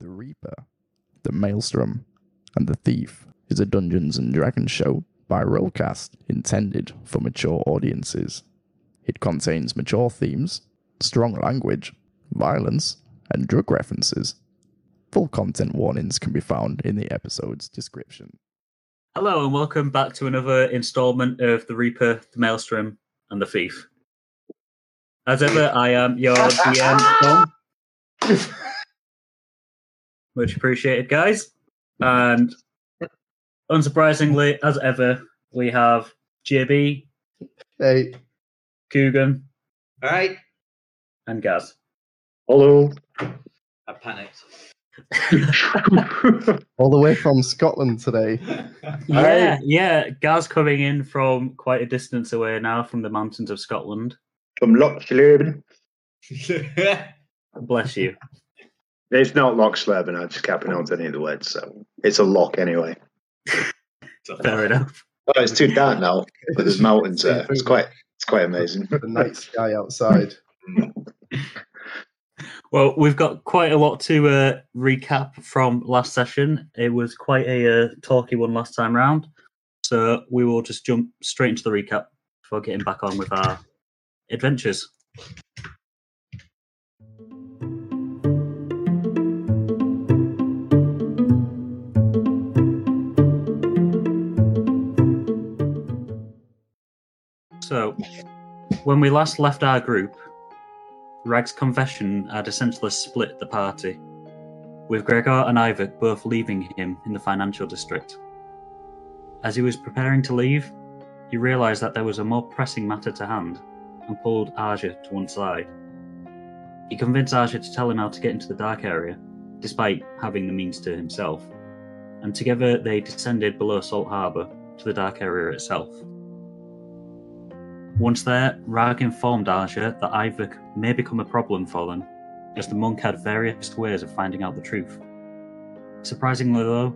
The Reaper, The Maelstrom, and The Thief is a Dungeons and Dragons show by Rollcast intended for mature audiences. It contains mature themes, strong language, violence, and drug references. Full content warnings can be found in the episode's description. Hello and welcome back to another installment of The Reaper, The Maelstrom, and The Thief. As ever, I am your DM, Tom. Much appreciated, guys. And unsurprisingly, as ever, we have JB, Hey. Coogan, All right. and Gaz. Hello. I panicked. All the way from Scotland today. Yeah, yeah. Gaz coming in from quite a distance away now from the mountains of Scotland. From Loch Lochsleben. Bless you. It's not Lochsleben, I just can't pronounce any of the words, so it's a lock anyway. Fair enough. Oh, it's too dark now, but there's mountains there. It's quite it's quite amazing. The night sky outside. Well, we've got quite a lot to uh, recap from last session. It was quite a uh, talky one last time round, so we will just jump straight into the recap before getting back on with our adventures. When we last left our group, Rag's confession had essentially split the party, with Gregor and Ivor both leaving him in the financial district. As he was preparing to leave, he realised that there was a more pressing matter to hand and pulled Arja to one side. He convinced Arja to tell him how to get into the dark area, despite having the means to himself, and together they descended below Salt Harbour to the dark area itself. Once there, Rag informed Arja that Ivor may become a problem for them, as the monk had various ways of finding out the truth. Surprisingly, though,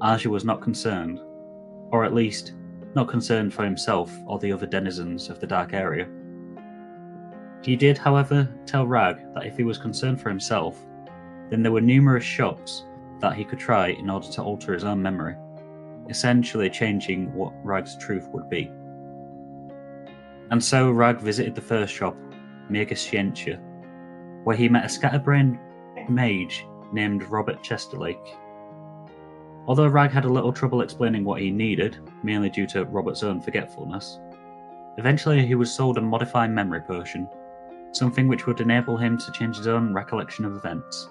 Arja was not concerned, or at least not concerned for himself or the other denizens of the dark area. He did, however, tell Rag that if he was concerned for himself, then there were numerous shops that he could try in order to alter his own memory, essentially changing what Rag's truth would be. And so Rag visited the first shop, Mega Scientia, where he met a scatterbrained mage named Robert Chesterlake. Although Rag had a little trouble explaining what he needed, mainly due to Robert's own forgetfulness, eventually he was sold a modified memory potion, something which would enable him to change his own recollection of events.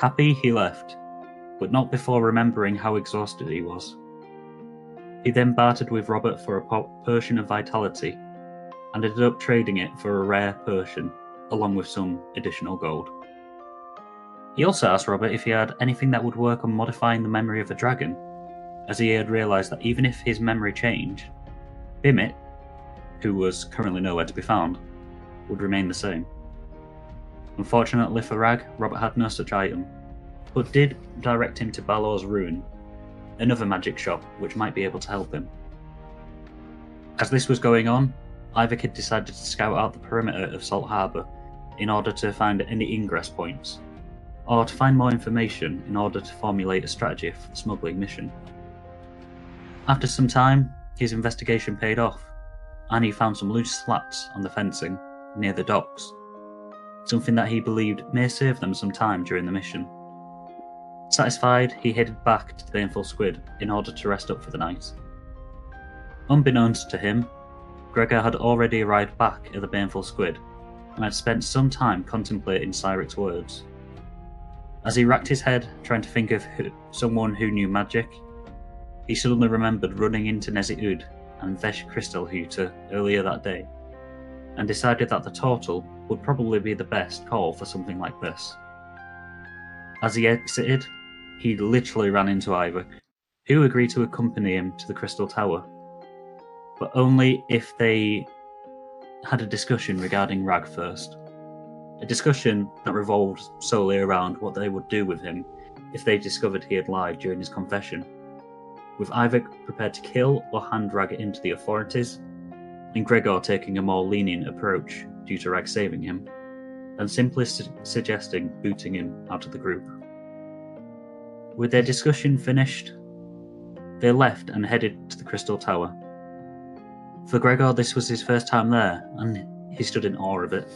Happy, he left, but not before remembering how exhausted he was. He then bartered with Robert for a po- potion of vitality and ended up trading it for a rare potion, along with some additional gold. He also asked Robert if he had anything that would work on modifying the memory of a dragon, as he had realised that even if his memory changed, Bimit, who was currently nowhere to be found, would remain the same. Unfortunately for Rag, Robert had no such item, but did direct him to Balor's Ruin, another magic shop which might be able to help him. As this was going on, Ivor had decided to scout out the perimeter of Salt Harbour in order to find any ingress points, or to find more information in order to formulate a strategy for the smuggling mission. After some time, his investigation paid off, and he found some loose slats on the fencing near the docks, something that he believed may save them some time during the mission. Satisfied, he headed back to the Baneful Squid in order to rest up for the night. Unbeknownst to him, Gregor had already arrived back at the Baneful Squid and had spent some time contemplating Cyric's words. As he racked his head trying to think of who, someone who knew magic, he suddenly remembered running into Nezit Ud and Vesh Crystalhuter earlier that day, and decided that the Turtle would probably be the best call for something like this. As he exited, he literally ran into Ivor, who agreed to accompany him to the Crystal Tower, but only if they had a discussion regarding Rag first. A discussion that revolved solely around what they would do with him if they discovered he had lied during his confession, with Ivor prepared to kill or hand Rag into the authorities, and Gregor taking a more lenient approach due to Rag saving him, and simply su- suggesting booting him out of the group. With their discussion finished, they left and headed to the Crystal Tower. For Gregor, this was his first time there, and he stood in awe of it.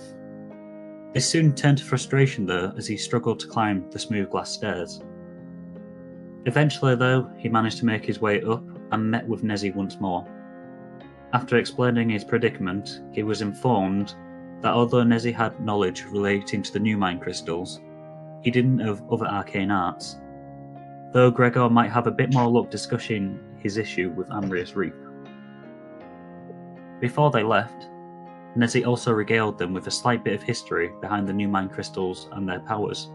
This soon turned to frustration, though, as he struggled to climb the smooth glass stairs. Eventually, though, he managed to make his way up and met with Nezzy once more. After explaining his predicament, he was informed that although Nezzy had knowledge relating to the new mind crystals, he didn't of other arcane arts, though Gregor might have a bit more luck discussing his issue with Amrius Reap. Before they left, Nezzy also regaled them with a slight bit of history behind the new mind crystals and their powers.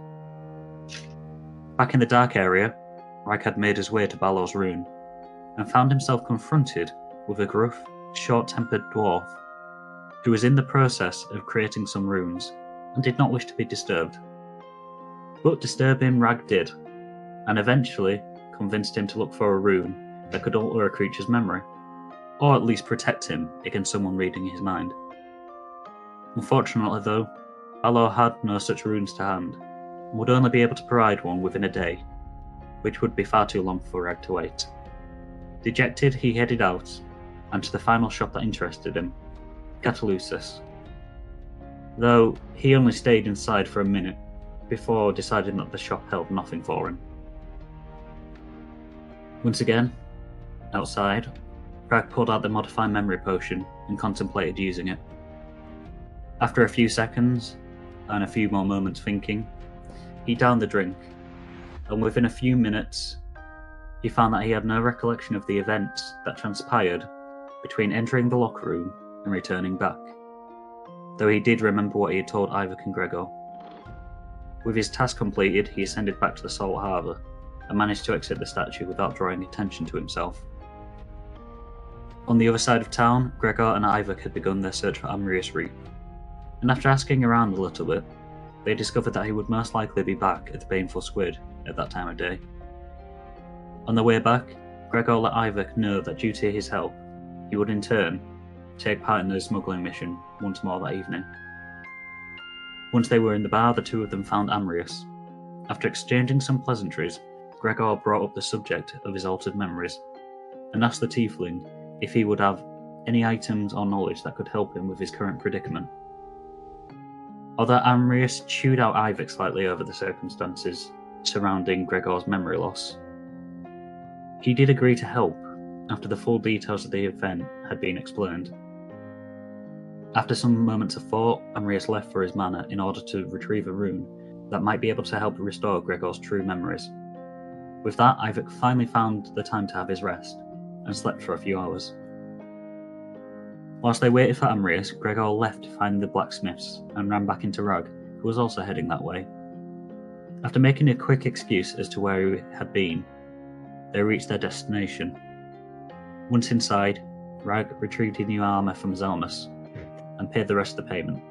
Back in the dark area, Rag had made his way to Balor's rune and found himself confronted with a gruff, short tempered dwarf who was in the process of creating some runes and did not wish to be disturbed. But disturb him Rag did, and eventually convinced him to look for a rune that could alter a creature's memory, or at least protect him against someone reading his mind. Unfortunately, though, Balor had no such runes to hand, and would only be able to provide one within a day, which would be far too long for Rag to wait. Dejected, he headed out, and to the final shop that interested him, Catalusis. Though he only stayed inside for a minute before deciding that the shop held nothing for him. Once again, outside, Rag pulled out the Modify Memory Potion and contemplated using it. After a few seconds, and a few more moments thinking, he downed the drink, and within a few minutes, he found that he had no recollection of the events that transpired between entering the locker room and returning back, though he did remember what he had told Ivor and Gregor. With his task completed, he ascended back to the Salt Harbour and managed to exit the statue without drawing attention to himself. On the other side of town, Gregor and Ivor had begun their search for Amrius Reap, and after asking around a little bit, they discovered that he would most likely be back at the Baneful Squid at that time of day. On the way back, Gregor let Ivor know that due to his help, he would in turn take part in the smuggling mission once more that evening. Once they were in the bar, the two of them found Amrius. After exchanging some pleasantries, Gregor brought up the subject of his altered memories and asked the tiefling if he would have any items or knowledge that could help him with his current predicament. Although Amrius chewed out Ivik slightly over the circumstances surrounding Gregor's memory loss, he did agree to help after the full details of the event had been explained. After some moments of thought, Amrius left for his manor in order to retrieve a rune that might be able to help restore Gregor's true memories. With that, Ivik finally found the time to have his rest and slept for a few hours. Whilst they waited for Amrius, Gregor left to find the blacksmiths and ran back into Rag, who was also heading that way. After making a quick excuse as to where he had been, they reached their destination. Once inside, Rag retrieved his new armor from Zelmus and paid the rest of the payment.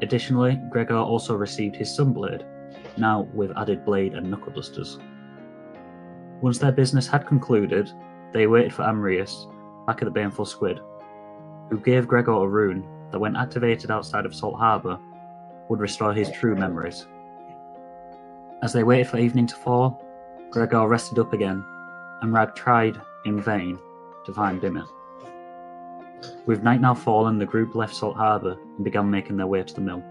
Additionally, Gregor also received his Sunblade, now with added blade and knuckle dusters. Once their business had concluded, they waited for Amrius back at the Baneful Squid, who gave Gregor a rune that, when activated outside of Salt Harbour, would restore his true memories. As they waited for evening to fall, Gregor rested up again, and Rag tried, in vain, to find Dimmer. With night now fallen, the group left Salt Harbour and began making their way to the mill.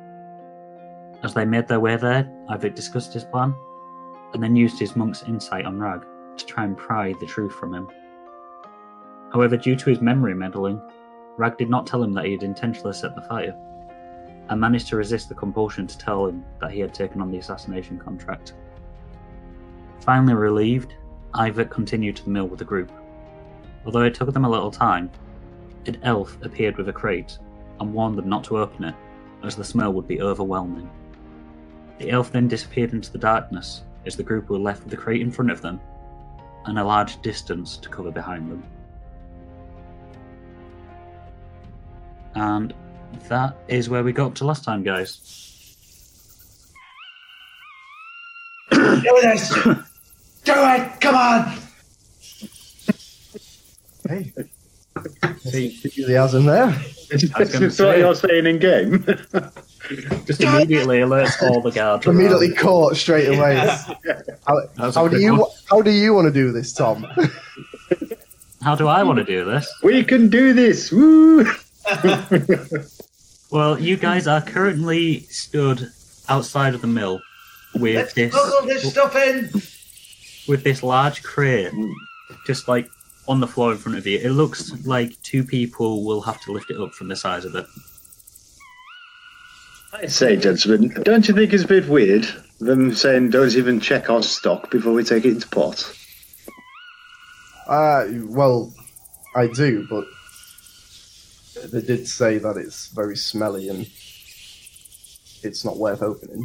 As they made their way there, Ivik discussed his plan, and then used his monk's insight on Rag to try and pry the truth from him. However, due to his memory meddling, Rag did not tell him that he had intentionally set the fire, and managed to resist the compulsion to tell him that he had taken on the assassination contract. Finally relieved, Ivik continued to the mill with the group. Although it took them a little time, an elf appeared with a crate and warned them not to open it, as the smell would be overwhelming. The elf then disappeared into the darkness as the group were left with the crate in front of them and a large distance to cover behind them. And that is where we got to last time, guys. Do this! Do it! Come on! Hey. See enthusiasm there. Is I was gonna what you're saying in game? Just immediately alerts all the guards. around. Immediately caught straight away. how, That was a how do you one. how do you want to do this, Tom? How do I want to do this? We can do this! Woo! Well, you guys are currently stood outside of the mill with Let's this smuggle this stuff in. with this large crate just like on the floor in front of you. It looks like two people will have to lift it up from the size of it. I say, gentlemen, don't you think it's a bit weird them saying don't even check our stock before we take it into port? Uh, well, I do, but they did say that it's very smelly and it's not worth opening.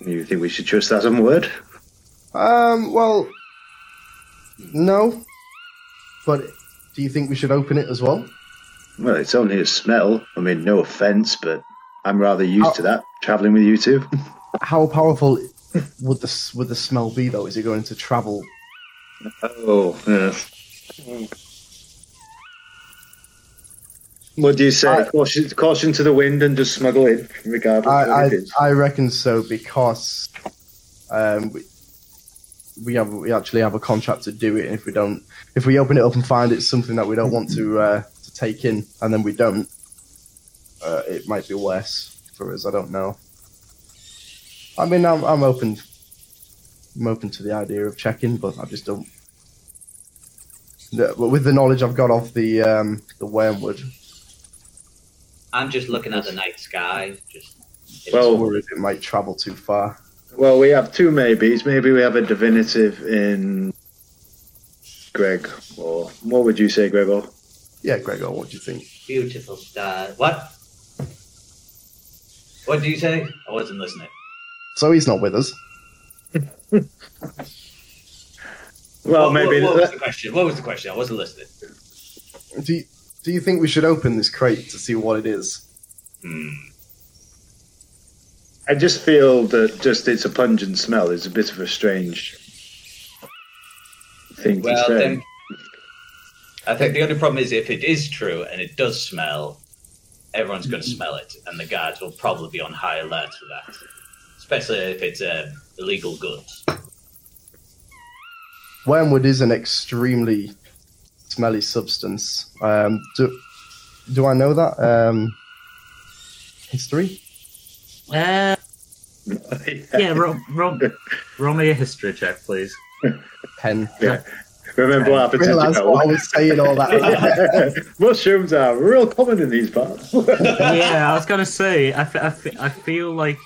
You think we should trust that on word? Um, well, no. But do you think we should open it as well? Well, it's only a smell. I mean, no offence, but I'm rather used Oh. to that, travelling with you two. How powerful would the would the smell be though? Is it going to travel? Oh, yeah. What do you say? I- caution, caution to the wind and just smuggle in, regardless I I. I reckon so because um we, we have we actually have a contract to do it. And if we don't, if we open it up and find it's something that we don't want to uh, to take in, and then we don't, uh, it might be worse for us. I don't know. I mean, I'm I'm open. I'm open to the idea of checking, but I just don't. But with the knowledge I've got of the um, the wormwood, I'm just looking at the night sky. Just I'm Well- worried it might travel too far. Well, we have two maybes. Maybe we have a divinative in Greg, or what would you say, Gregor? Yeah, Gregor, what do you think? beautiful star. What? What do you say? I wasn't listening. So he's not with us. Well, what, maybe. What, what was the question? What was the question? I wasn't listening. Do you, do you think we should open this crate to see what it is? Hmm. I just feel that just it's a pungent smell is a bit of a strange thing Well, to say. then, I think the only problem is if it is true and it does smell, everyone's going to smell it, and the guards will probably be on high alert for that, especially if it's uh, illegal goods. Wormwood is an extremely smelly substance. Um, do, do I know that? Um, history? Uh, yeah, roll, roll, roll me a history check, please. Pen. Yeah. Remember what happened to Realised what I was saying all that. Mushrooms are real common in these parts. yeah, I was gonna say, I, f- I, f- I feel like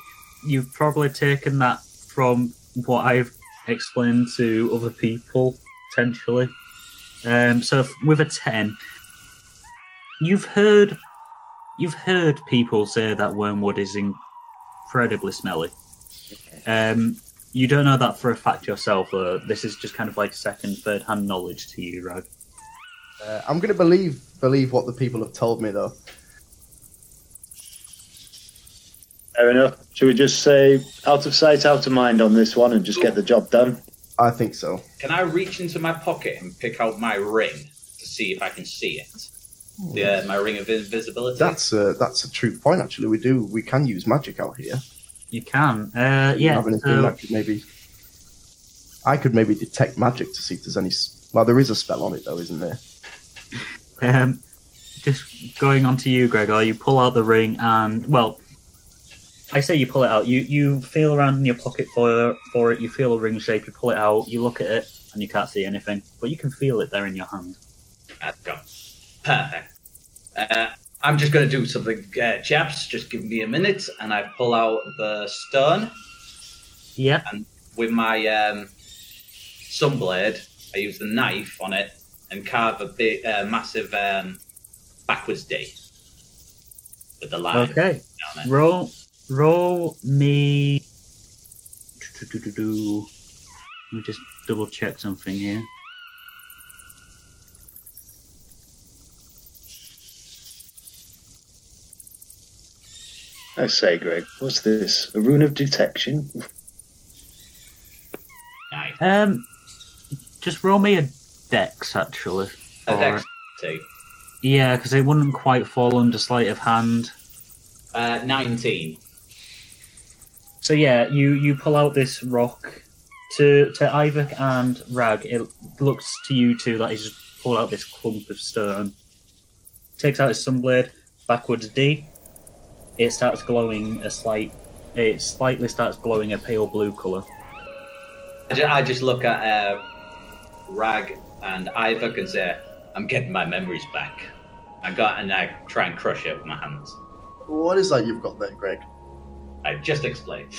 you've probably taken that from what I've explained to other people potentially. Um, so with a ten, you've heard, you've heard people say that wormwood is incredibly smelly. Um, you don't know that for a fact yourself, though. This is just kind of like second, third hand knowledge to you, Rag. Uh, I'm going to believe believe what the people have told me, though. Fair enough. Should we just say out of sight, out of mind on this one and just get the job done? I think so. Can I reach into my pocket and pick out my ring to see if I can see it? The, uh, my ring of invisibility. That's a, that's a true point, actually. We do we can use magic out here. You can, uh, yeah. have anything so- that could maybe. I could maybe detect magic to see if there's any. Well, there is a spell on it, though, isn't there? Um, just going on to you, Gregor. You pull out the ring, and well, I say you pull it out. You you feel around in your pocket for for it. You feel a ring shape. You pull it out. You look at it, and you can't see anything, but you can feel it there in your hand. That's gone. Perfect. Uh, I'm just going to do something, uh, chaps. Just give me a minute, and I pull out the stone Yeah. And with my um, sunblade. I use the knife on it and carve a big, uh, massive um, backwards D with the line Okay. Roll roll me. Let me just double check something here. I say, Greg, what's this? A rune of detection? Nice. Um, just roll me a dex actually. A for dex it. save. Yeah, because it wouldn't quite fall under sleight of hand. Uh, 19. So yeah, you you pull out this rock. To to Ivok and Rag, it looks to you two that he's just pulled out this clump of stone. Takes out his sunblade, backwards D. It starts glowing a slight. It slightly starts glowing a pale blue color. I just, I just look at uh, Rag and Ivok and say, I'm getting my memories back. I got and I try and crush it with my hands. What is that you've got there, Greg? I just explained.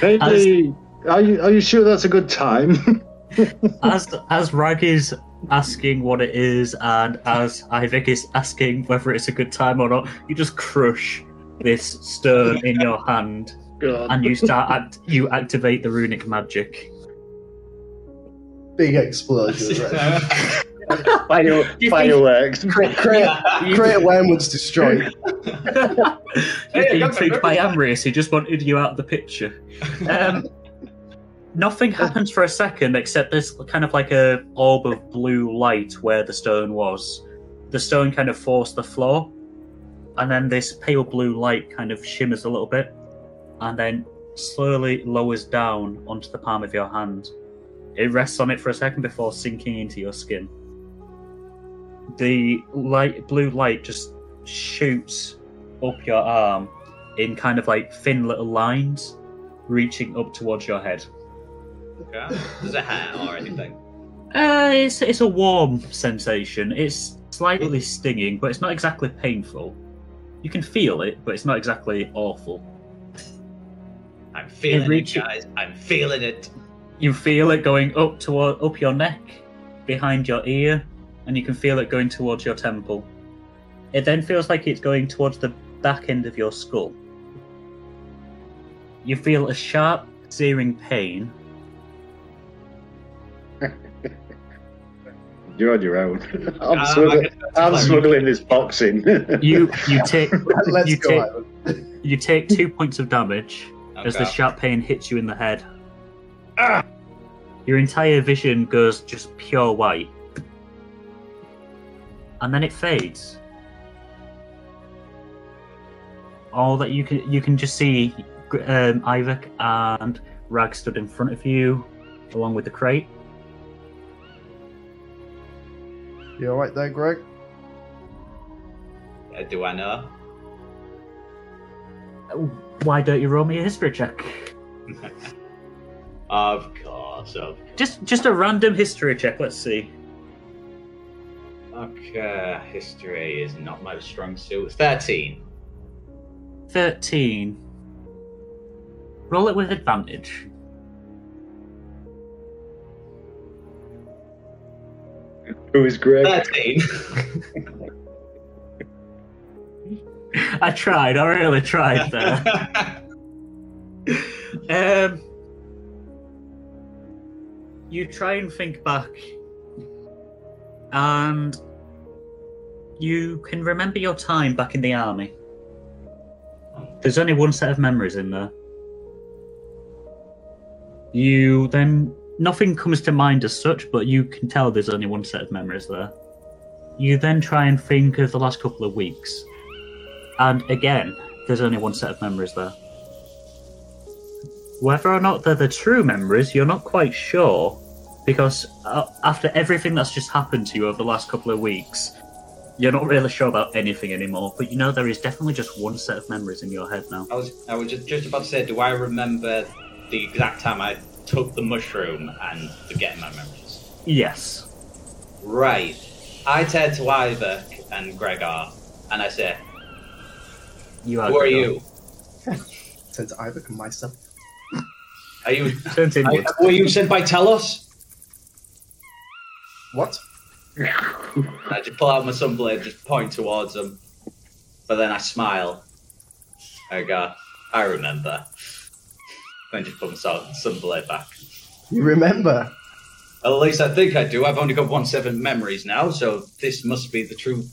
Maybe. Are you, are you sure that's a good time? as as Rag is asking what it is, and as Ivik is asking whether it's a good time or not, you just crush this stone in your hand, God. and you start act- you activate the runic magic. Big explosion. Right? Fire, fireworks. create, create, create wormwood's destroyed. You've been tweaked by Amrius, who just wanted you out of the picture. Um, nothing happens for a second except there's kind of like a orb of blue light where the stone was. The stone kind of forced the floor, and then this pale blue light kind of shimmers a little bit, and then slowly lowers down onto the palm of your hand. It rests on it for a second before sinking into your skin. The light, blue light, just shoots up your arm in kind of like thin little lines, reaching up towards your head. Okay. Does it hurt or anything? Uh, it's it's a warm sensation. It's slightly stinging, but it's not exactly painful. You can feel it, but it's not exactly awful. I'm feeling it, reach- guys. I'm feeling it. You feel it going up toward up your neck, behind your ear, and you can feel it going towards your temple. It then feels like it's going towards the back end of your skull. You feel a sharp, searing pain, You're on your own. I'm, Ah, smuggling, I I'm guess- smuggling this box in. You you take Let's you go. take Ivan. you take two points of damage as the sharp pain hits you in the head. Ah! Your entire vision goes just pure white, and then it fades. All that you can you can just see um, Ivok and Rag stood in front of you, along with the crate. You alright there, Greg? Uh, do I know? Why don't you roll me a history check? Of course. Of Just just a random history check. Let's see. Okay, history is not my strong suit. 13. 13. Roll it with advantage. Who is Greg? 13? I tried, I really tried there. um, you try and think back, and you can remember your time back in the army. There's only one set of memories in there. You then nothing comes to mind as such, but you can tell there's only one set of memories there. You then try and think of the last couple of weeks, and again, there's only one set of memories there. Whether or not they're the true memories, you're not quite sure, because uh, after everything that's just happened to you over the last couple of weeks, you're not really sure about anything anymore. But you know there is definitely just one set of memories in your head now. I was I was just, just about to say, do I remember the exact time I took the mushroom and forgetting my memories? Yes. Right. I turn to Ivor and Gregor and I say, You are. Who are you? Turn to Ivor and myself. Are you Turns inward. were you sent by Telos? What? I just pull out my sunblade, just point towards them. But then I smile. I go, I remember. Then just put my sun- sunblade back. You remember? At least I think I do. I've only got one seven memories now, so this must be the true,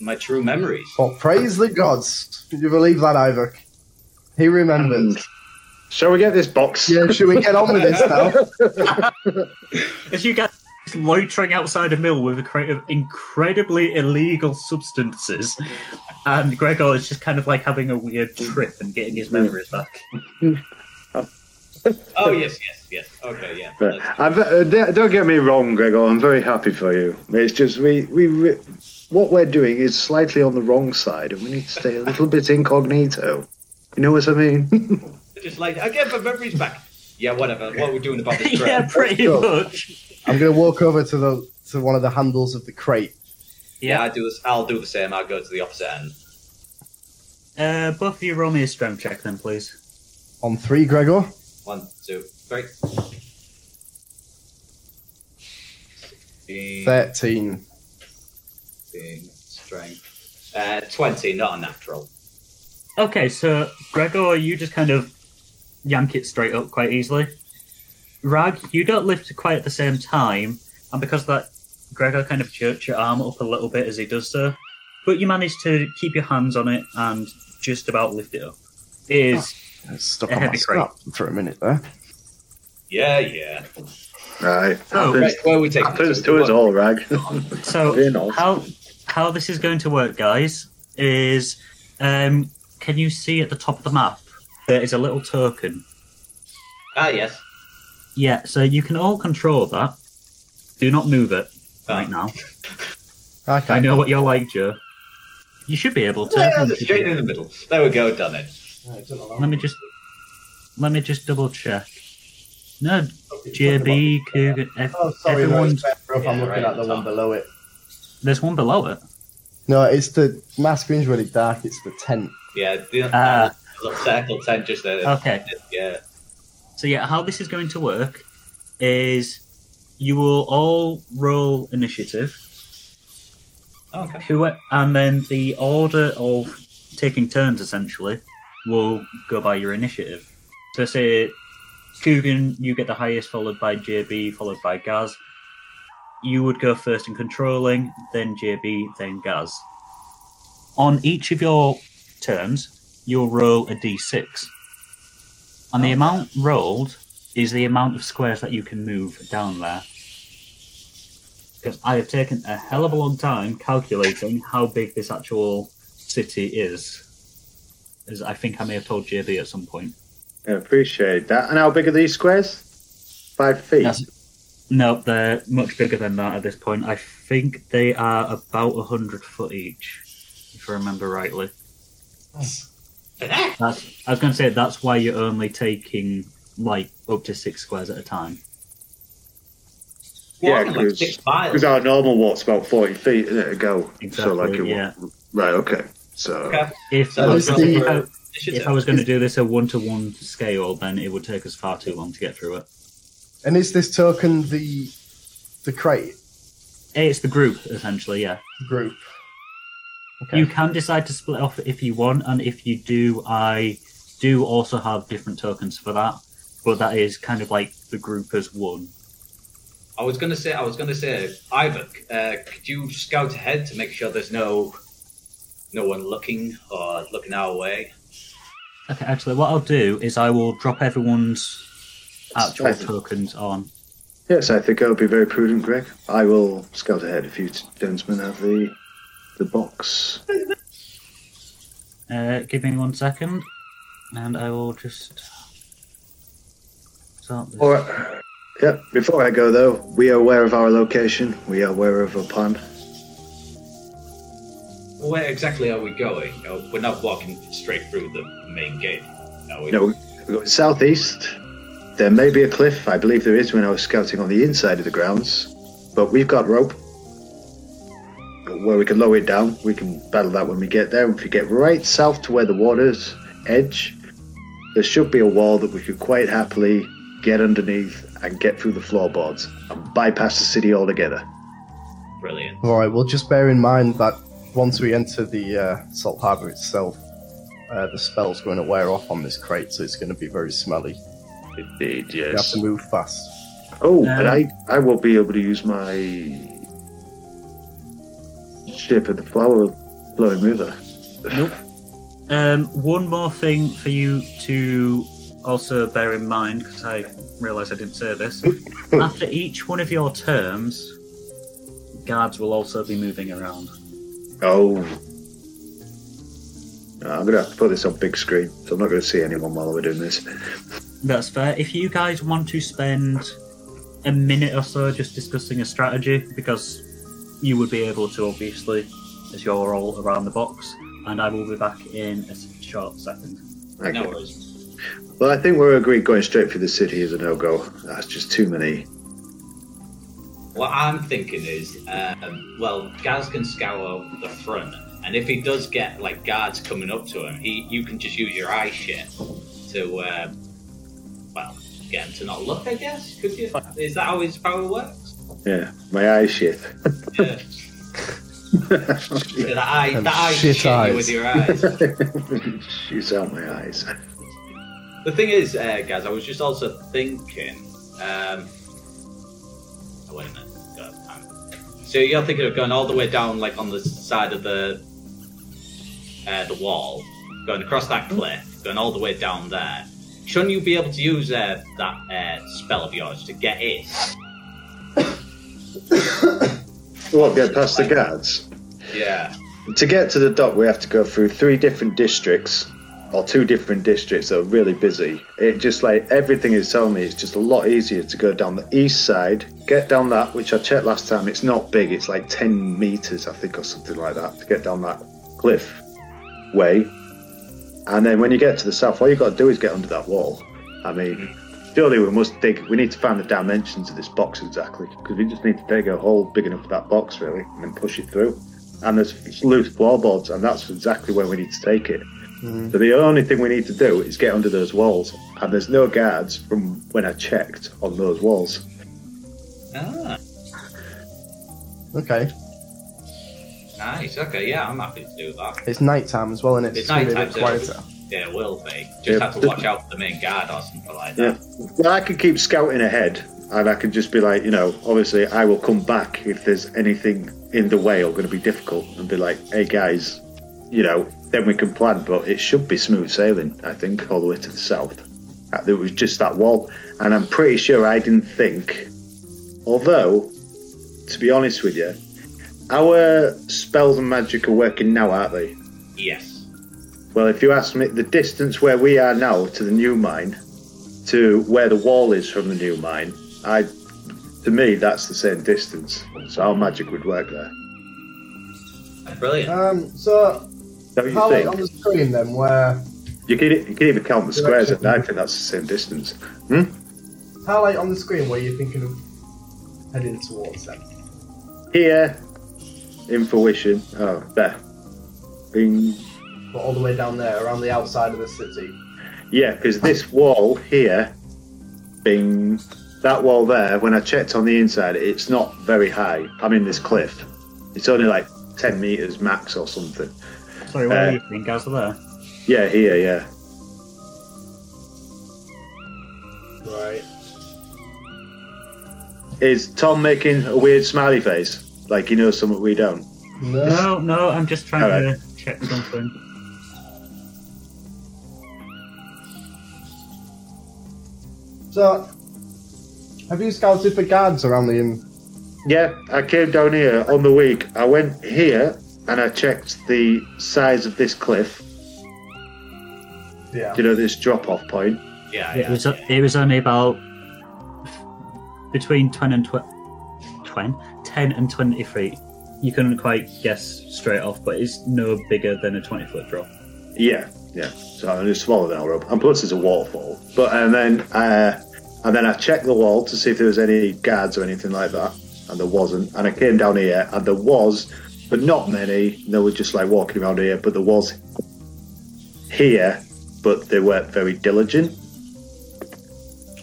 my true memories. Well, praise the gods. You believe that, Ivor? He remembers. And shall we get this box? Yeah, should we get on with this now? As you guys loitering outside a mill with a crate of incredibly illegal substances, and Gregor is just kind of like having a weird trip and getting his memories back. Oh yes, yes, yes. Okay, yeah. But I'm, uh, don't get me wrong, Gregor. I'm very happy for you. It's just we we re- what we're doing is slightly on the wrong side, and we need to stay a little bit incognito. You know what I mean? Just like I get my memories back. Yeah, whatever. What we're we doing about this? yeah, pretty much. I'm gonna walk over to the to one of the handles of the crate. Yeah, I do this. I'll do the same. I'll go to the opposite end. Uh, both of you roll me a strength check then, please. On three, Gregor. One, two, three. Thirteen. sixteen, strength. Uh, twenty, not a natural. Okay, so Gregor, you just kind of yank it straight up quite easily. Rag, you don't lift it quite at the same time, and because of that, Gregor kind of jerks your arm up a little bit as he does so, but you manage to keep your hands on it and just about lift it up. It is It's stuck A on my heavy crate. for a minute there. Yeah, yeah. right. Oh, happens Right, where are we taking happens this? to us all, Rag. so Very nice. how how this is going to work, guys, is um, can you see at the top of the map there is a little token Ah, yes. Yeah, so you can all control that. Do not move it right Ah. now. Okay. I know what you're like, Joe. You should be able to. Yeah, Everyone straight be in the middle. There we go. Done it. Let me just let me just double check. No, JB, Coogan, ev- Oh, sorry, no, everyone's. it's better if I'm looking right at the at the one below it. There's one below it. No, it's the my screen's really dark. It's the tent. Yeah. The, Ah. uh, little circle tent just there. Okay. Yeah. So yeah, how this is going to work is you will all roll initiative. Okay. Who and then the order of taking turns essentially will go by your initiative. So say Coogan, you get the highest, followed by JB, followed by Gaz. You would go first in controlling, then JB, then Gaz. On each of your turns, you'll roll a d6. And the oh. amount rolled is the amount of squares that you can move down there. Because I have taken a hell of a long time calculating how big this actual city is. As I think I may have told JB at some point. I appreciate that. And how big are these squares? Five feet. Yes. No, they're much bigger than that at this point. I think they are about a hundred foot each, if I remember rightly. That's, I was going to say that's why you're only taking like up to six squares at a time. Yeah, Walking like 'cause- six miles. Because our normal walk's about forty feet isn't it, to go. Exactly, so like it yeah. Right. Okay. So Okay. If, So I was gonna- the- I, if I was going to do this a one to one scale, then it would take us far too long to get through it. And is this token the the crate It's the group essentially, yeah. group? Okay. You can decide to split off if you want, and if you do, I do also have different tokens for that. But that is kind of like the group as one. I was gonna say, I was gonna say, Ivor, uh, could you scout ahead to make sure there's no, no one looking or looking our way? Okay, actually, what I'll do is I will drop everyone's actual Perfect. tokens on. yes, I think that would be very prudent, Greg. I will scout ahead if you gentlemen have the the box. Uh, give me one second, and I will just start this. Or, yeah. Before I go though, we are aware of our location. We are aware of a plan. Where exactly are we going? No, we're not walking straight through the main gate. No, we, No, we're going southeast. There may be a cliff. I believe there is when I was scouting on the inside of the grounds. But we've got rope where we can lower it down. We can battle that when we get there. If we get right south to where the water's edge, there should be a wall that we could quite happily get underneath and get through the floorboards and bypass the city altogether. brilliant. All right. Well, just bear in mind that once we enter the uh, salt harbor itself, uh, the spell's going to wear off on this crate, so it's going to be very smelly. Indeed, Yes. You have to move fast. Oh, Um, and I, I will be able to use my ship at the flower flowing river. Um, one more thing for you to also bear in mind, because I realise I didn't say this, after each one of your terms, guards will also be moving around. Oh. I'm gonna have to put this on big screen, so I'm not gonna see anyone while we're doing this. That's fair. If you guys want to spend a minute or so just discussing a strategy, because you would be able to, obviously, as you're all around the box, and I will be back in a short second. No Okay. worries. Well, I think we're agreed going straight for the city is a no-go. That's just too many. What I'm thinking is, um, well, Gaz can scour the front, and if he does get like guards coming up to him, he you can just use your eye shit to, um, well, get him to not look. I guess. Could you? Is that how his power works? Yeah, my eyes shit. Yeah. Yeah, that eye, And that eye shit shit you eyes. with your eyes. Shoots out my eyes. The thing is, uh, guys, I was just also thinking. Um, oh, wait a minute. God, I'm- So you're thinking of going all the way down, like on the side of the uh, the wall, going across that cliff, going all the way down there. Shouldn't you be able to use uh, that uh, spell of yours to get in? What, get past the guards? Yeah. To get to the dock, we have to go through three different districts, or two different districts that are really busy. It just like everything is telling me it's just a lot easier to go down the east side, get down that, which I checked last time. It's not big, it's like 10 meters, I think, or something like that, to get down that cliff way. And then when you get to the south, all you've got to do is get under that wall. I mean, surely we must dig. We need to find the dimensions of this box exactly, because we just need to dig a hole big enough for that box, really, and then push it through and there's loose floorboards, and that's exactly where we need to take it. So the only thing we need to do is get under those walls, and there's no guards from when I checked on those walls. Ah, Okay. nice. Okay, yeah, I'm happy to do that. It's nighttime as well, and it's, It's gonna be a nighttime, bit so quieter. Yeah, it will be. Just Yeah. have to watch out for the main guard or something like Yeah. that. Well, I could keep scouting ahead, and I could just be like, you know, obviously I will come back if there's anything in the way or going to be difficult, and be like, hey guys, you know, then we can plan. But it should be smooth sailing, I think, all the way to the south. Uh, There was just that wall, and I'm pretty sure I didn't think. Although, to be honest with you, our spells and magic are working now, aren't they? Yes. Well, if you ask me, the distance where we are now to the new mine, to where the wall is from the new mine, I, to me, that's the same distance. So our magic would work there. Brilliant. Um, so Don't you how like on the screen then, where You can, you can even count the squares, and I think that's the same distance. Hmm? how like on the screen where you're thinking of heading towards them? Here, in fruition. Oh, there. Bing. But all the way down there, around the outside of the city. Yeah, because this wall here, bing, that wall there, when I checked on the inside, it's not very high. I'm in this cliff. It's only like 10 meters max or something. Sorry, what Uh, do you think, guys? Are there? Yeah, here, yeah. Right. Is Tom making a weird smiley face? Like he knows something we don't? No. No, no, I'm just trying Alright. to check something. So, have you scouted for guards around the inn? Yeah, I came down here on the week. I went here and I checked the size of this cliff. Yeah. You know, this drop off point. Yeah, It was it was only about between 10 and tw- 20, 10 and 20 feet. You couldn't quite guess straight off, but it's no bigger than a 20 foot drop. Yeah, yeah. So I'm just smaller than our rope. And plus it's a waterfall. But and then uh and then I checked the wall to see if there was any guards or anything like that. And there wasn't. And I came down here and there was, but not many. They were just like walking around here, but there was here, but they weren't very diligent.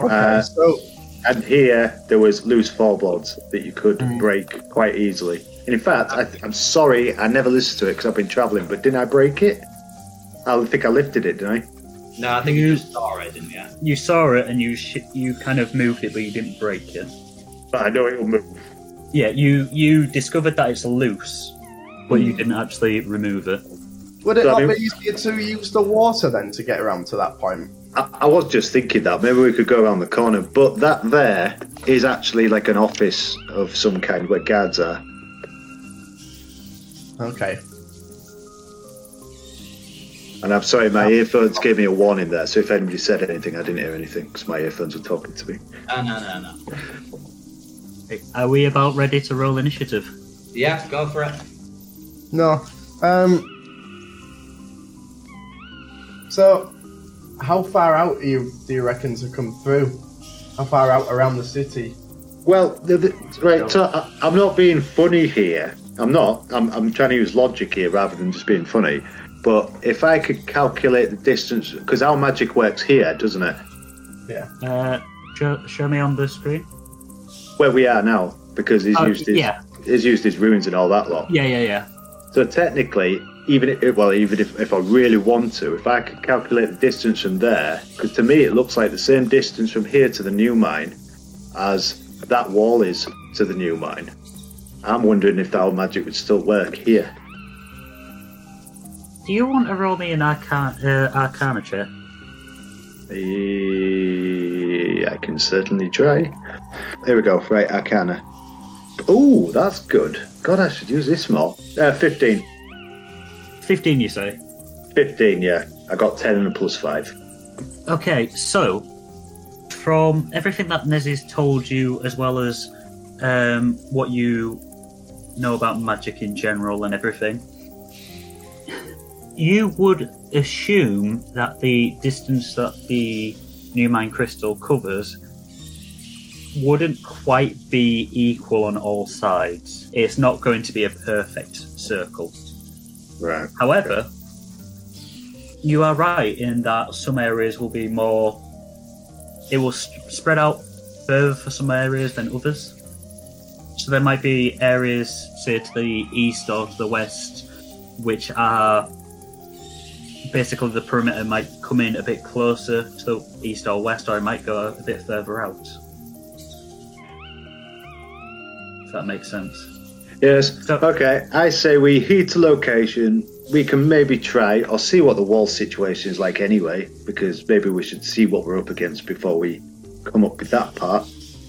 Okay. Uh, so, And here there was loose floorboards that you could break quite easily. And in fact, I th- I'm sorry I never listened to it because I've been travelling. But didn't I break it? I think I lifted it, didn't I? No, I think you just saw it, didn't you? You saw it and you sh- you kind of moved it, but you didn't break it. But I know it will move. Yeah, you you discovered that it's loose, but you hmm. didn't actually remove it. would it so I not mean- be easier to use the water then to get around to that point? I, I was just thinking that maybe we could go around the corner, but that there is actually like an office of some kind where guards are. Okay. And I'm sorry, my earphones gave me a warning there, so if anybody said anything, I didn't hear anything because my earphones were talking to me. Oh, no, no, no. Are we about ready to roll initiative? Yeah, go for it. No. Um. So, how far out do you, do you reckon to come through? How far out around the city? Well, the, the, right, so I, I'm not being funny here. I'm not. I'm, I'm trying to use logic here rather than just being funny. But if I could calculate the distance, because our magic works here, doesn't it? Yeah. Uh, show, show me on the screen. Where we are now, because he's Oh, used his yeah. he's used his ruins and all that lot. Yeah, yeah, yeah. So technically, even if, well, even if, if I really want to, if I could calculate the distance from there, because to me it looks like the same distance from here to the new mine as that wall is to the new mine. I'm wondering if our magic would still work here. Do you want to roll me an arcana, uh, arcana check? I can certainly try. Here we go. Right, Arcana. Oh, that's good. God, I should use this more. Uh, 15. 15, you say? 15, yeah. I got 10 and a plus 5. Okay, so from everything that Nezzy's told you, as well as um, what you know about magic in general and everything, you would assume that the distance that the new mine crystal covers wouldn't quite be equal on all sides. It's not going to be a perfect circle. Right. However, you are right in that some areas will be more. It will s- spread out further for some areas than others. So there might be areas, say to the east or to the west, which are basically the perimeter might come in a bit closer to the east or west, or it might go a bit further out. If that makes sense. Yes. So- okay, I say we heat a location. We can maybe try or see what the wall situation is like anyway, because maybe we should see what we're up against before we come up with that part.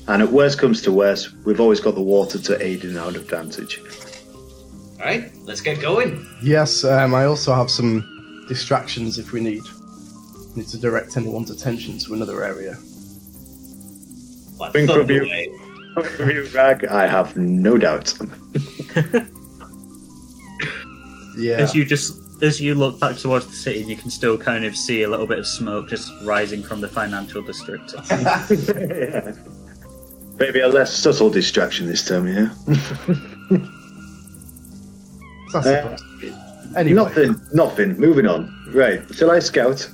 And at worst comes to worst, we've always got the water to aid in our advantage. All right, let's get going. Yes, um, I also have some distractions if we need. Need to direct anyone's attention to another area. Like Bring from you. Thunderwave. Rag, I have no doubt. Yeah. As you just as you look back towards the city, you can still kind of see a little bit of smoke just rising from the financial district. Maybe a less subtle distraction this time, yeah? That's Uh, anyway, Nothing, nothing. Moving on. Right, shall I scout?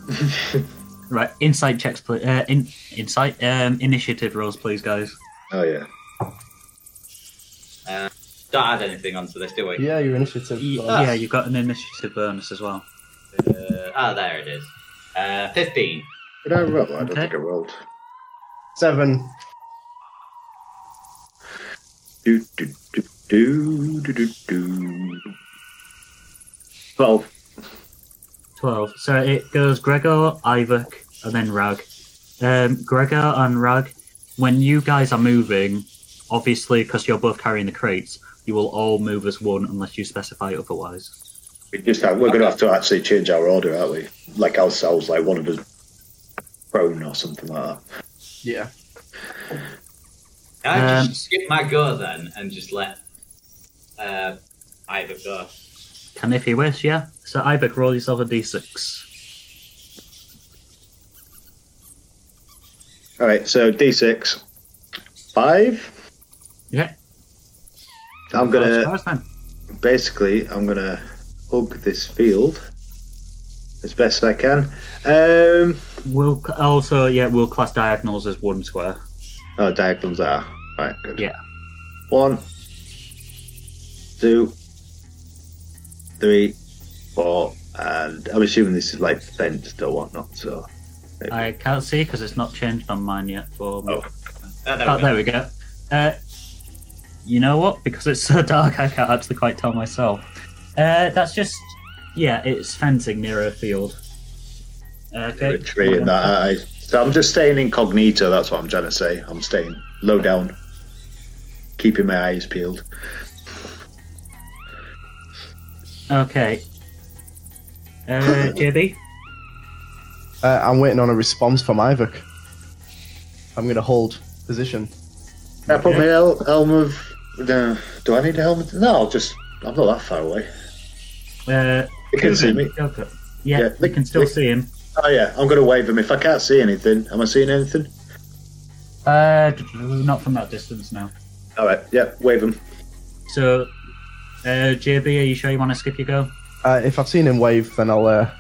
right, insight checks, please. Uh, in, insight um, initiative rolls, please, guys. oh, yeah. Uh, don't add anything onto this, do we? yeah, your initiative. Y- bonus. yeah, you've got an initiative bonus as well. Uh, ah, there it is. Uh, 15. Did I roll? I don't Okay. think I rolled. Seven. Do, do, do, do, do, do, do. Twelve. Twelve. So it goes Gregor, Iyvak, and then Rag. Um, Gregor and Rag, when you guys are moving, obviously because you're both carrying the crates, you will all move as one unless you specify otherwise. We just have, we're going to have to actually change our order, aren't we? Like ourselves, like one of us prone or something like that. Yeah. Can I Um, just skip my go then and just let uh, Ivor go? Can if you wish, yeah. So Iyvak, roll yourself a d6. All right, so D6. Five. Yeah. I'm going to, First then. basically, I'm to hug this field as best I can. Um, We'll also, yeah, we'll class diagonals as one square. oh, diagonals are. Right, good. Yeah. One, two, three, four, and I'm assuming this is like fenced or whatnot. So I can't see because it's not changed on mine yet for me. Oh. Ah, there Oh, we go. there we go. Uh, you know what? Because it's so dark, I can't actually quite tell myself. Uh, that's just, yeah, it's fencing near a field. Okay. retreat and that. I, so I'm just staying incognito. That's what I'm trying to say. I'm staying low down, keeping my eyes peeled. Okay. Uh, JB? Uh, I'm waiting on a response from Iyvak. I'm going to hold position. I put my hel- helm of. Uh, do I need a helmet? No, I'll just. I'm not that far away. Uh, You can see me. Okay. Yeah, Yeah, we can still Nick- see him. Oh yeah, I'm gonna wave him. If I can't see anything, am I seeing anything? Uh, not from that distance now. All right, yeah, wave him. So, uh, JB, are you sure you want to skip your go? Uh, if I've seen him wave, then I'll uh,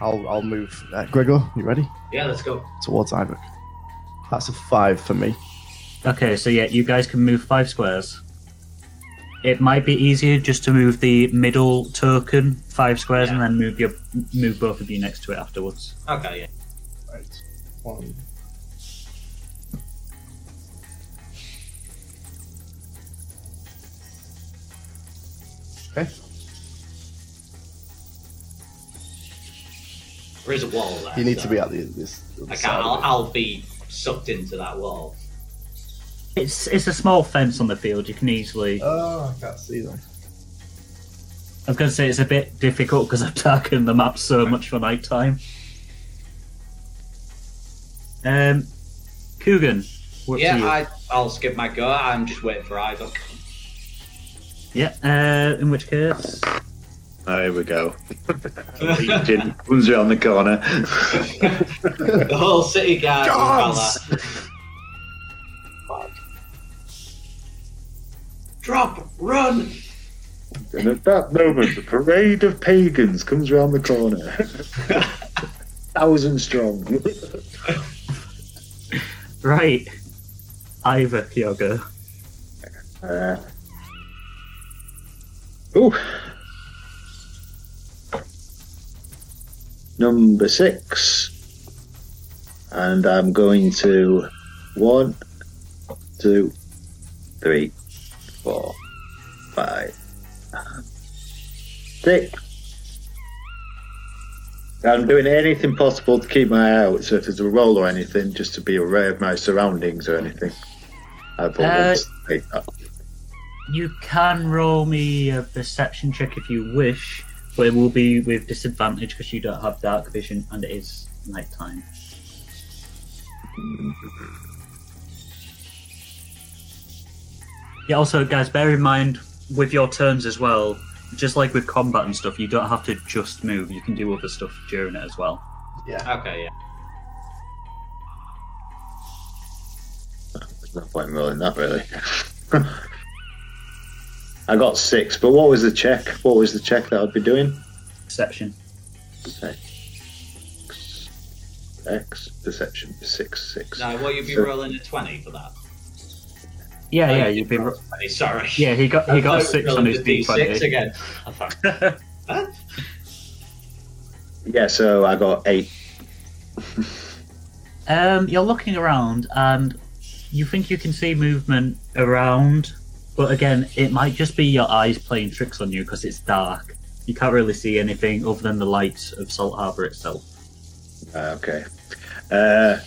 I'll I'll move. Uh, Gregor, you ready? Yeah, let's go. Towards Iyvak. That's a five for me. Okay, so yeah, you guys can move five squares. It might be easier just to move the middle token five squares and then move your move both of you next to it afterwards. Okay, yeah. Right. One. Okay. There is a wall there. You need so to be at the this. other I side can't. of I'll, it. I'll be sucked into that wall. It's it's a small fence on the field. You can easily. Oh, I can't see them. I was going to say it's a bit difficult because I've darkened the map so much for night time. Um, Coogan, what's yeah. I, I'll skip my go. I'm just waiting for Iyvak. Yeah. Uh, in which case, Oh, here we go. Legion comes around the corner. the whole city guard. will Gods! Drop! Run! and at that moment, the parade of pagans comes around the corner. Thousand strong. right, Ivor Yoga. Uh, ooh. Number six. And I'm going to one, two, three, four, five, six. I'm doing anything possible to keep my eye out, so if there's a roll or anything, just to be aware of my surroundings or anything. I've Uh, always take that. You can roll me a perception check if you wish, but it will be with disadvantage because you don't have dark vision and it is nighttime. Yeah, also, guys, bear in mind with your turns as well, just like with combat and stuff, you don't have to just move, you can do other stuff during it as well. Yeah. Okay, yeah. There's no point in rolling that really. I got six, but what was the check? What was the check that I'd be doing? Perception. X, X perception six six. Now, will you'd be So- rolling a 20 for that? Yeah, Oh, yeah, you'd be. been. rolled a 20, sorry. Yeah, he got he got I a thought six on his a D6 d20. again. Huh? Yeah, so I got eight. Um, you're looking around and you think you can see movement around, but again, it might just be your eyes playing tricks on you because it's dark. You can't really see anything other than the lights of Salt Harbor itself. Uh, okay. Uh,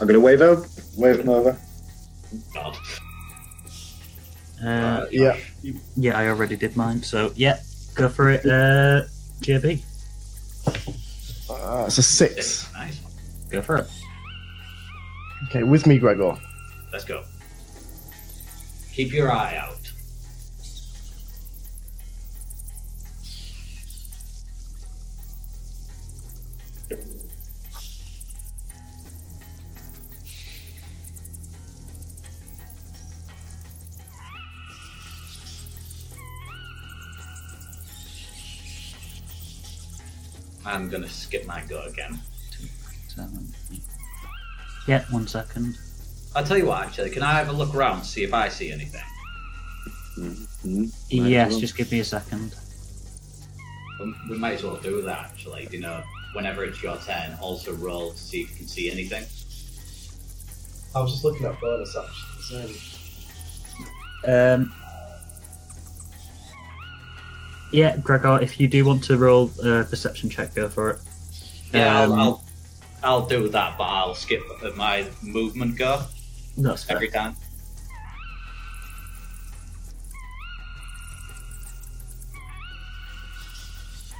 I'm gonna wave over. Wave him over. God. Uh, Yeah. yeah, I already did mine, so yeah, go for it, uh, JB. Uh, it's a six. Nice. Go for it. Okay, with me, Gregor. Let's go. Keep your eye out. I'm gonna skip my go again. Seven. Yeah, one second. I'll tell you what, actually, can I have a look around to see if I see anything? Mm-hmm. yes, well. just give me a second. We- We might as well do that, actually. You know, whenever it's your turn, also roll to see if you can see anything. I was just looking at bonus actions. Um, yeah, Gregor, if you do want to roll a perception check, go for it. Yeah, Um, I'll, I'll, I'll do that, but I'll skip my movement go That's fair. every time.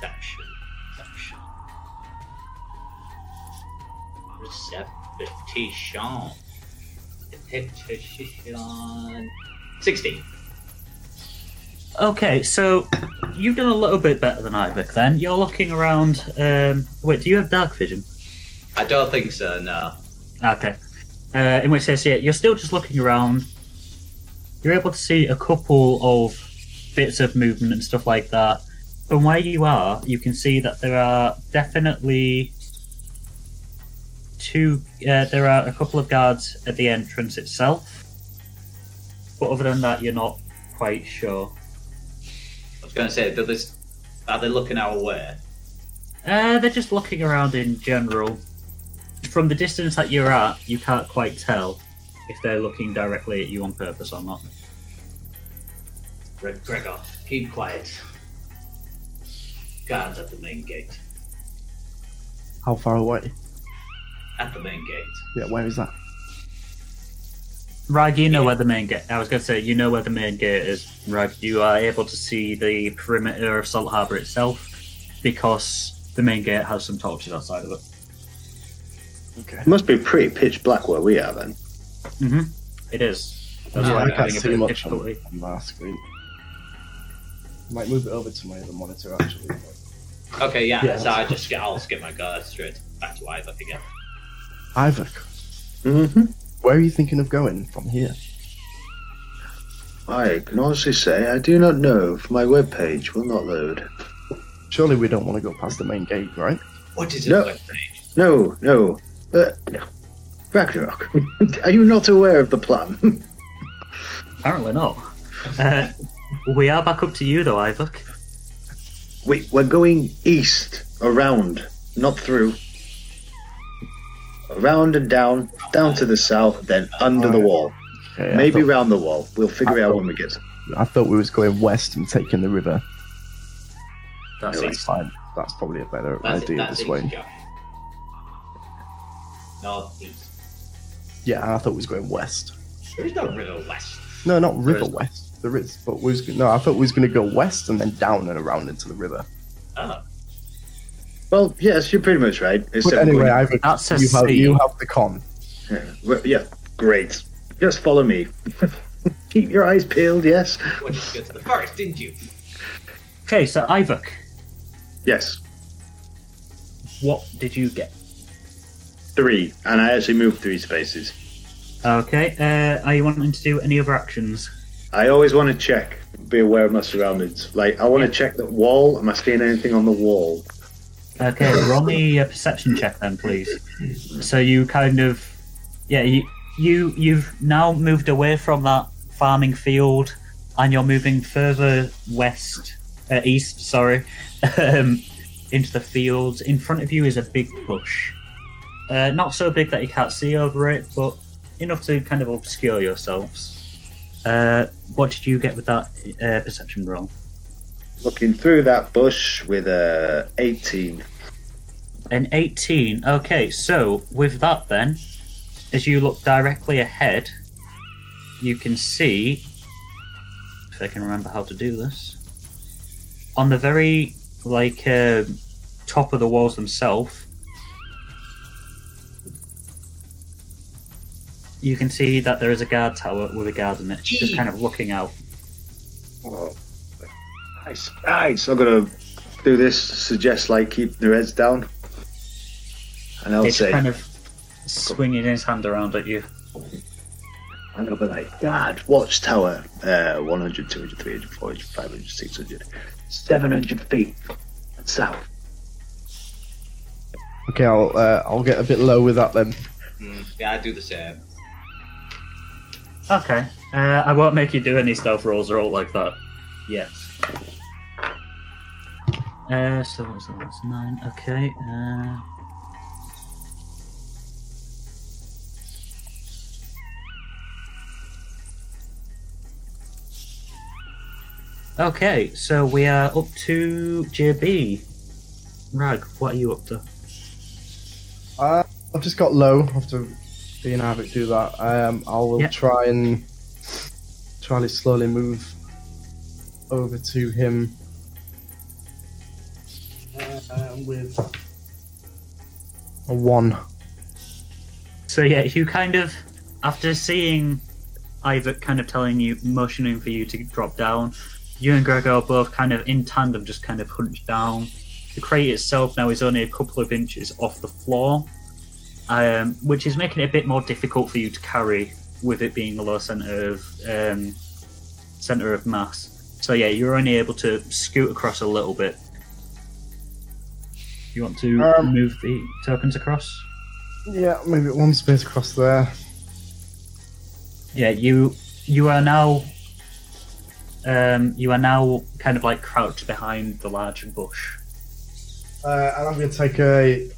Perception. Perception. Perception. Perception. 16. Okay, so you've done a little bit better than Iyvak then. You're looking around. Um, wait, do you have dark vision? I don't think so, no. Okay. Uh, in which case, yeah, you're still just looking around. You're able to see a couple of bits of movement and stuff like that. From where you are, you can see that there are definitely two. Uh, there are a couple of guards at the entrance itself. But other than that, you're not quite sure. I was going to say, are they looking our way? Uh, they're just looking around in general. From the distance that you're at, you can't quite tell if they're looking directly at you on purpose or not. Gre- Gregor, keep quiet. Guards at the main gate. How far away? At the main gate. Yeah, where is that? Right, you know where the main gate. I was going to say you know where the main gate is. Right, you are able to see the perimeter of Salt Harbor itself because the main gate has some torches outside of it. Okay. It must be pretty pitch black where we are then. Mm-hmm. It is. That's Yeah, why I I'm can't having a see of much on, difficulty. on my screen. Might move it over to my other monitor actually. Okay, yeah, Yeah. so I just skip, I'll skip my go straight back to Iyvak again. Iyvak, Mm-hmm. where are you thinking of going from here? I can honestly say I do not know if my webpage will not load. Surely we don't want to go past the main gate, right? What is No. it webpage? No, no. Uh, Ragnarok, are you not aware of the plan? Apparently not. Uh, we are back up to you though, Iyvak. we, we're going east, around, not through. Around and down, down to the south, then under the wall. Okay, I Maybe thought- round the wall. We'll figure it I out thought- when we get. I thought we was going west and taking the river. That's That's it. fine. That's probably a better That's idea it, that's this it, way. Josh. Northeast. Yeah, I thought we was going west. There is no river west. No, not river is- west. There is, but we was no. I thought we was going to go west and then down and around into the river. Oh, Well, yes, you're pretty much right. But Except anyway, we're- Ivor, That's a you have sea. you have the con. yeah, we're- yeah, great. Just follow me. Keep your eyes peeled. Yes. you wanted to to the forest, didn't you? Okay, so Iyvak, Yes. what did you get? Three, and I actually moved three spaces. Okay, uh, are you wanting to do any other actions? I always want to check, be aware of my surroundings. Like, I want to check that wall. Am I seeing anything on the wall? Okay, roll me a perception check then, please. So you kind of, yeah, you you you've now moved away from that farming field, and you're moving further west, uh, east. Sorry, um, into the fields. In front of you is a big bush. Uh, not so big that you can't see over it, but enough to kind of obscure yourselves. Uh, what did you get with that uh, perception roll? Looking through that bush with a 18. An 18. Okay, so with that, then, as you look directly ahead, you can see, if I can remember how to do this, on the very like uh, top of the walls themselves, you can see that there is a guard tower with a guard in it, just kind of looking out. Oh, nice, nice. I'm gonna do this. Suggest like keep their heads down, and I'll It's say, kind of swinging his hand around at you. and I'll be like, God, watchtower, uh, 100, 200, 300, 400, 500, 600, 700 feet south. Okay, I'll uh, I'll get a bit low with that then. Mm, yeah, I do the same. Okay. Uh, I won't make you do any stealth rolls or all like that. Yes. Uh, so what's that? That's nine. Okay. Uh... Okay, so we are up to JB. Rag, what are you up to? Uh, I've just got low after being Havoc do that. Um, I will Yeah. try and try to slowly move over to him uh, with a one. So yeah, you kind of after seeing Ivor kind of telling you, motioning for you to drop down, you and Gregor both kind of in tandem just kind of hunched down. The crate itself now is only a couple of inches off the floor, um, which is making it a bit more difficult for you to carry with it being a low center of um, center of mass. So yeah, you're only able to scoot across a little bit. You want to Um, move the tokens across? Yeah, maybe one space across there. Yeah, you you are now um, you are now kind of like crouched behind the large bush. Uh, and I'm going to take a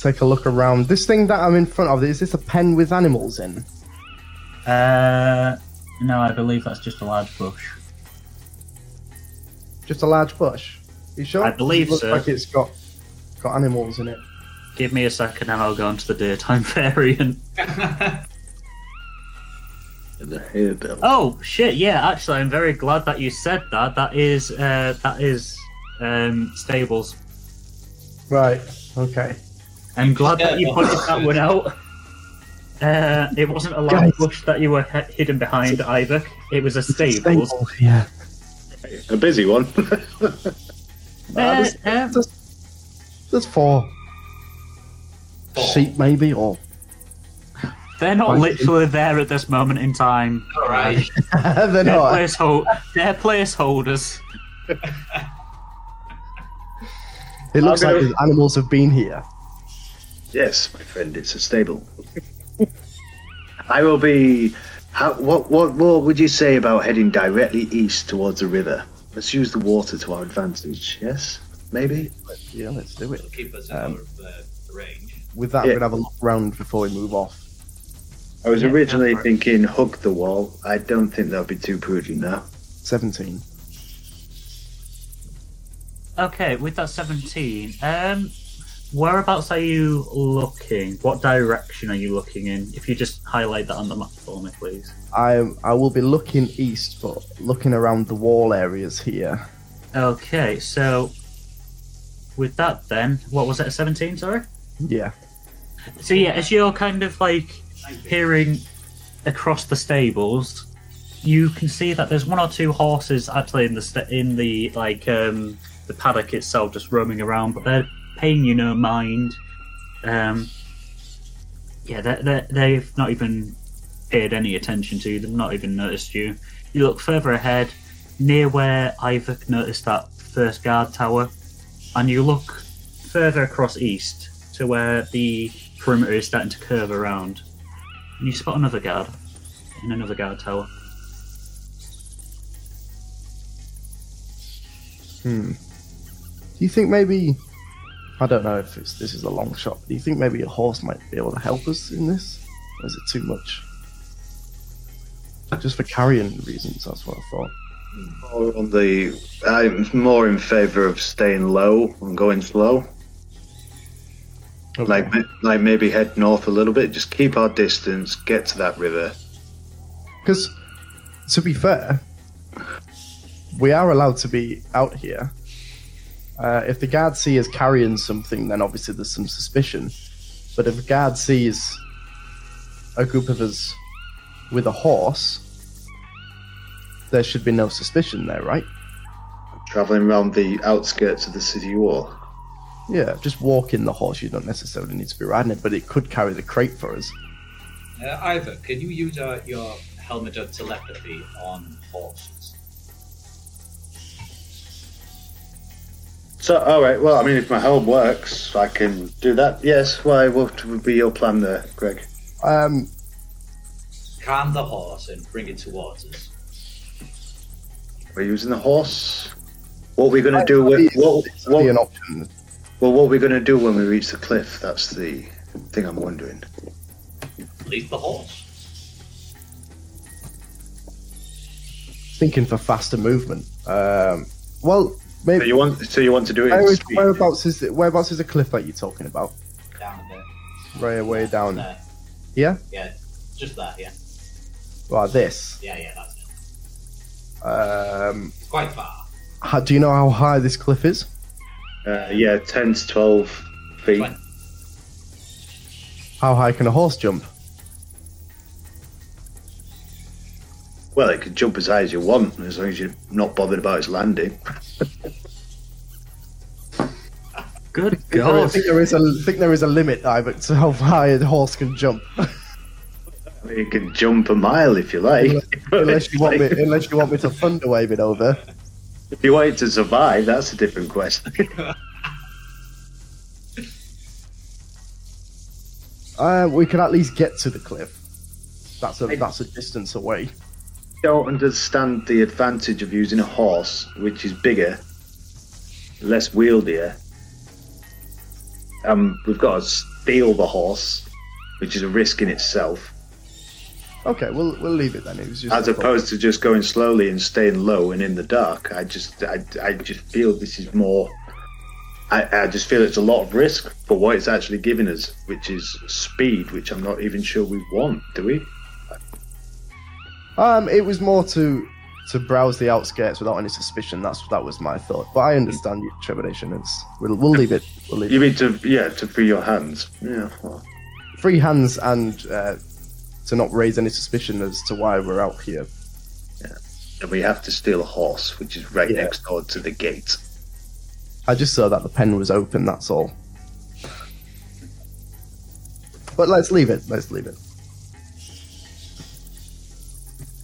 take a look around. This thing that I'm in front of, is this a pen with animals in? Uh, no, I believe that's just a large bush. Just a large bush? You sure? I believe it looks so. like it's got got animals in it. Give me a second and I'll go into the daytime variant. The hair bill. Oh shit! Yeah, actually, I'm very glad that you said that. That is uh, that is um, stables. Right. Okay. I'm glad Yeah, that you no. pointed that one out. Uh, it wasn't a large Guys. bush that you were hi- hidden behind either. It was a stables. Stables, Yeah. A busy one. Uh, there's- uh, There's four. Four. Sheep, maybe, or they're not literally there at this moment in time. All right. they're They're, not. placehold- they're placeholders. It looks I'm like gonna- the animals have been here. Yes, my friend, it's a stable. I will be. How, what, what, what would you say about heading directly east towards the river? Let's use the water to our advantage. Yes, maybe. Yeah, let's do it. It'll keep us out Um, our uh, range. With that, Yeah. we're gonna have a look round before we move off. I was Yeah, originally go for thinking hug the wall. I don't think that would be too prudent now. Seventeen. Okay, with that 17, um, whereabouts are you looking? What direction are you looking in? If you just highlight that on the map for me, please. I I will be looking east, but looking around the wall areas here. Okay, so with that, then, what was it, a 17, sorry? Yeah. So, yeah, as you're kind of like peering across the stables, you can see that there's one or two horses actually in the sta in the like um, the paddock itself, just roaming around, but they're paying you no mind. Um, yeah, they they've not even paid any attention to you. They've not even noticed you. You look further ahead, near where Ivor noticed that first guard tower, and you look further across east to where the perimeter is starting to curve around. And you spot another guard in another guard tower. Hmm. Do you think maybe? I don't know if it's, this is a long shot. Do you think maybe a horse might be able to help us in this? Or is it too much? Just for carrying reasons, that's what I thought. More on the, I'm more in favour of staying low and going slow. Like, like maybe head north a little bit. Just keep our distance. Get to that river. Because, to be fair, we are allowed to be out here. Uh, if the guard see us carrying something, then obviously there's some suspicion. But if a guard sees a group of us with a horse, there should be no suspicion there, right? Traveling around the outskirts of the city wall. Yeah, just walking the horse, you don't necessarily need to be riding it, but it could carry the crate for us. Uh, Ivor, can you use uh, your helmet of telepathy on horses? So, all right. Well, I mean, if my helm works, I can do that. Yes. Why? What would be your plan there, Greg? Um, Calm the horse and bring it towards us. We're using the horse. What are we going to do? With, It's- what, it's be an option. well, what are we going to do when we reach the cliff? That's the thing I'm wondering. Leave the horse. Thinking for faster movement. Um, well, maybe. So you want? So you want to do it? In Where is, speed? whereabouts is it, whereabouts is the cliff that you're talking about? Down there. right way down There. here. Yeah, just that. Yeah, Like this. yeah, yeah. That's it. Um, It's quite far. how, do you know how high this cliff is? Uh, yeah, 10 to 12 feet. Twen- How high can a horse jump? Well, it can jump as high as you want, as long as you're not bothered about its landing. Good God! I think there is a I think there is a limit, Ivan, to how high a horse can jump. I mean, it can jump a mile if you like. unless you want me, unless you want me to thunder wave it over. If you want it to survive, that's a different question. Uh, we can at least get to the cliff. That's a that's a distance away. Don't understand the advantage of using a horse, which is bigger, less wieldier. Um, we've got to steal the horse, which is a risk in itself, Okay, we'll we'll leave it then. It was just as thought. opposed to just going slowly and staying low and in the dark. I just, I, I just feel this is more. I, I just feel it's a lot of risk for what it's actually giving us, which is speed, which I'm not even sure we want. Do we? Um, it was more to to browse the outskirts without any suspicion. That's that was my thought. But I understand your trepidation. It's we'll we'll leave it. We'll leave You it. mean to, yeah, to free your hands? Yeah. Well, Free hands and uh, to not raise any suspicion as to why we're out here. and we have to steal a horse, which is right Yeah. next door to the gate. I just saw that the pen was open. That's all. But let's leave it. Let's leave it.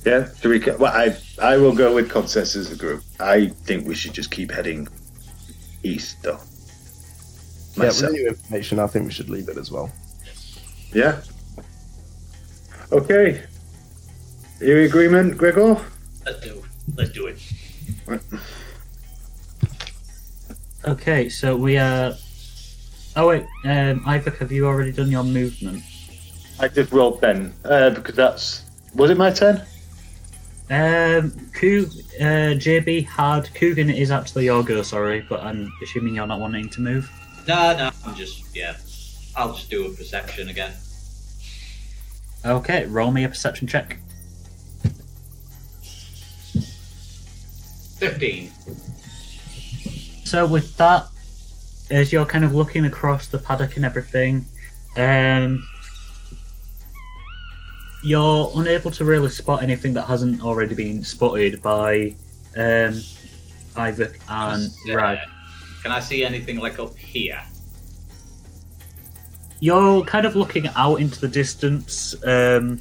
Yeah, do we? Well, I I will go with consensus as a group. I think we should just keep heading east, though. Yeah, with new information, I think we should leave it as well. Yeah. Okay. Your agreement, Gregor? Let's do. Let's do it. Okay, so we are. Oh wait, um, Ivor, have you already done your movement? I just rolled ten uh, because that's was it my turn? Um, Coog, uh, JB had Coogan is actually your go. Sorry, but I'm assuming you're not wanting to move. No, no. I'm just. Yeah. I'll just do a perception again. Okay, roll me a perception check. Fifteen. So with that, as you're kind of looking across the paddock and everything, um, you're unable to really spot anything that hasn't already been spotted by um, Ivor and uh, Rag. Can I see anything like up here? You're kind of looking out into the distance. Um,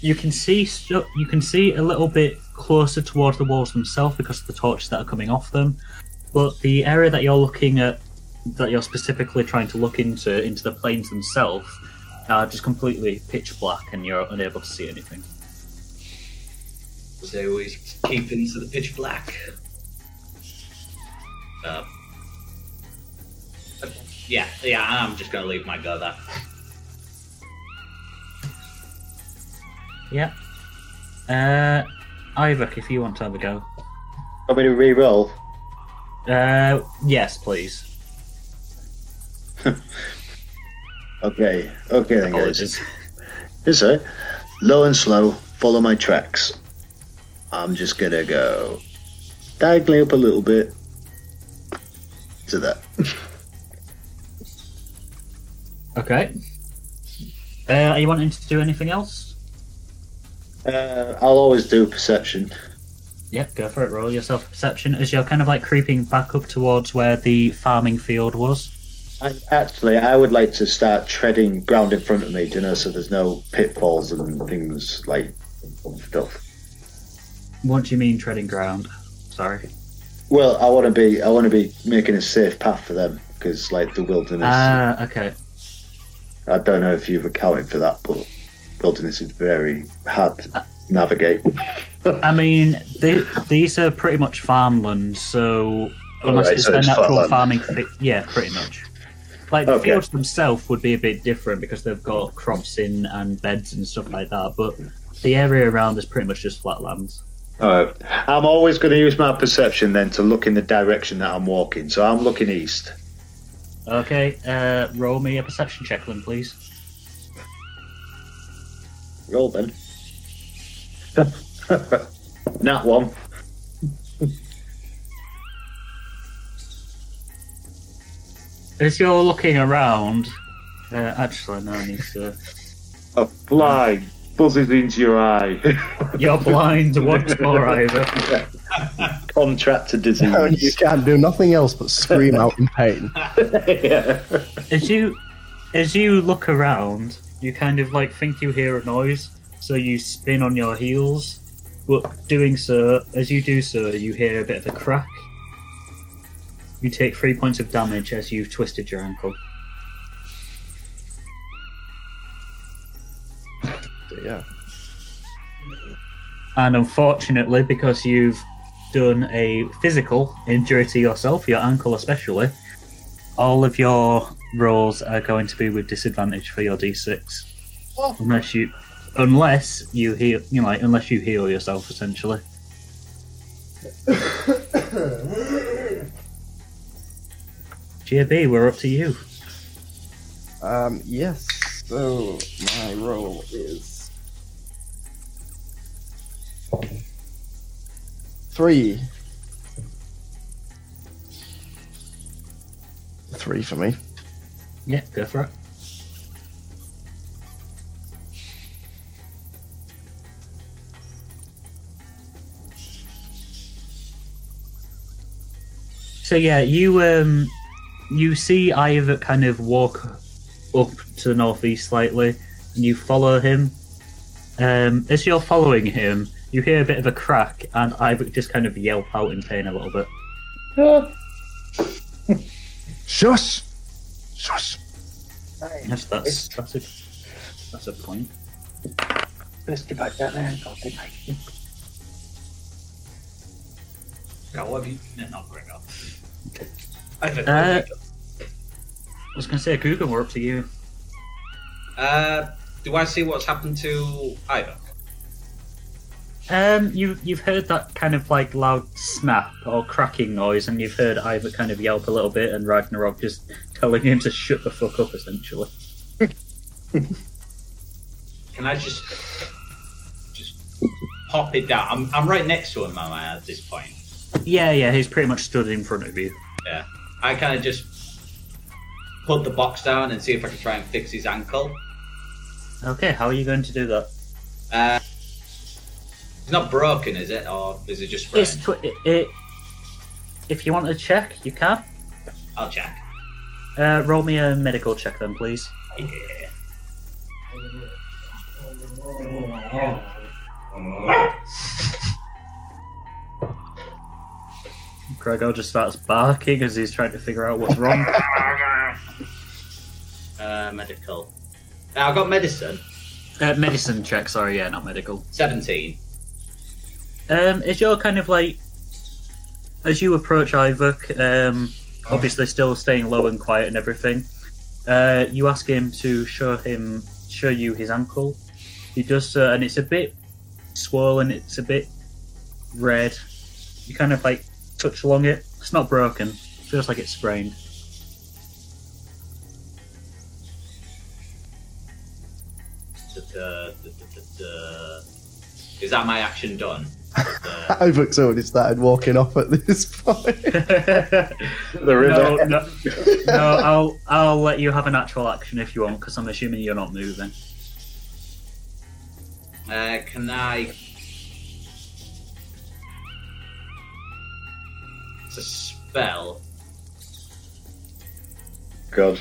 you can see stu- you can see a little bit closer towards the walls themselves because of the torches that are coming off them. But the area that you're looking at, that you're specifically trying to look into, into the plains themselves, are just completely pitch black, and you're unable to see anything. So we keep into the pitch black. Uh, yeah, yeah. I'm just gonna leave my go there. Yeah. Uh, Ivor, if you want to have a go. Want me to re-roll? Uh, yes, please. Okay, okay then, guys. Apologies. Yes, sir. Low and slow, follow my tracks. I'm just gonna go diagonally up a little bit to that. Okay. Uh, are you wanting to do anything else? Uh, I'll always do perception. Yep, go for it. Roll yourself perception as you're kind of like creeping back up towards where the farming field was. I, actually, I would like to start treading ground in front of me, you know, so there's no pitfalls and things like stuff. What do you mean treading ground? Sorry. Well, I want to be, I want to be making a safe path for them because, like, the wilderness. Ah, okay. I don't know if you've accounted for that, but wilderness is very hard to navigate. I mean, they, these are pretty much farmlands, so unless Alright, it's so their natural farmland. farming, fi- yeah, pretty much. Like the okay. fields themselves would be a bit different because they've got crops in and beds and stuff like that, but the area around is pretty much just flatlands. All right, I'm always going to use my perception then to look in the direction that I'm walking. So I'm looking east. Okay, uh, roll me a perception check, then, please. Roll then. Not one. As you're looking around, uh, actually, no, I need to. A fly buzzes into your eye. You're blind once more, either. Contracted disease. And you can't do nothing else but scream out in pain. yeah. As you, as you look around, you kind of like think you hear a noise, so you spin on your heels. But doing so, as you do so, you hear a bit of a crack. You take three points of damage as you've twisted your ankle. Yeah. And unfortunately, because you've done a physical injury to yourself, your ankle especially, all of your rolls are going to be with disadvantage for your d6. Unless you, unless you heal, you know, like, unless you heal yourself, essentially. GB, we're up to you. Um, yes. So my roll is three. Three for me. Yeah, go for it. So yeah, you um you see Ivor kind of walk up to the northeast slightly, and you follow him. Um, as you're following him, you hear a bit of a crack, and Ivor just kind of yelp out in pain a little bit. Shush! Shush! Yes, that's that's a that's a point. Let's get back down there and go take God, what have you? No, not bring up. Uh, I was going to say, Google, we're up to you. uh, do I see what's happened to Ivor? Um, you you've heard that kind of like loud snap or cracking noise, and you've heard Ivor kind of yelp a little bit, and Ragnarok just telling him to shut the fuck up, essentially. Can I just just pop it down? I'm, I'm right next to him am I, at this point. Yeah, yeah, he's pretty much stood in front of you. Yeah. I kind of just put the box down and see if I can try and fix his ankle. Okay, how are you going to do that? Uh, it's not broken, is it? Or is it just It's sprained? tw- it, it, if you want to check, you can. I'll check. Uh, roll me a medical check then, please. Yeah. Gregor just starts barking as he's trying to figure out what's wrong. Uh, medical. Now I've got medicine. uh, medicine check, sorry, yeah, not medical. 17. Um, is your kind of like as you approach Iyvak, um, obviously still staying low and quiet and everything. Uh, you ask him to show him show you his ankle. He does so, and it's a bit swollen. It's a bit red. You kind of like touch along it. It's not broken. Feels like it's sprained. Da- da- da-. Is that my action done? Uh, Iyvak's already started walking off at this point. The no, no, no. I'll I'll let you have an actual action if you want, because I'm assuming you're not moving. uh, can I? It's a spell. God.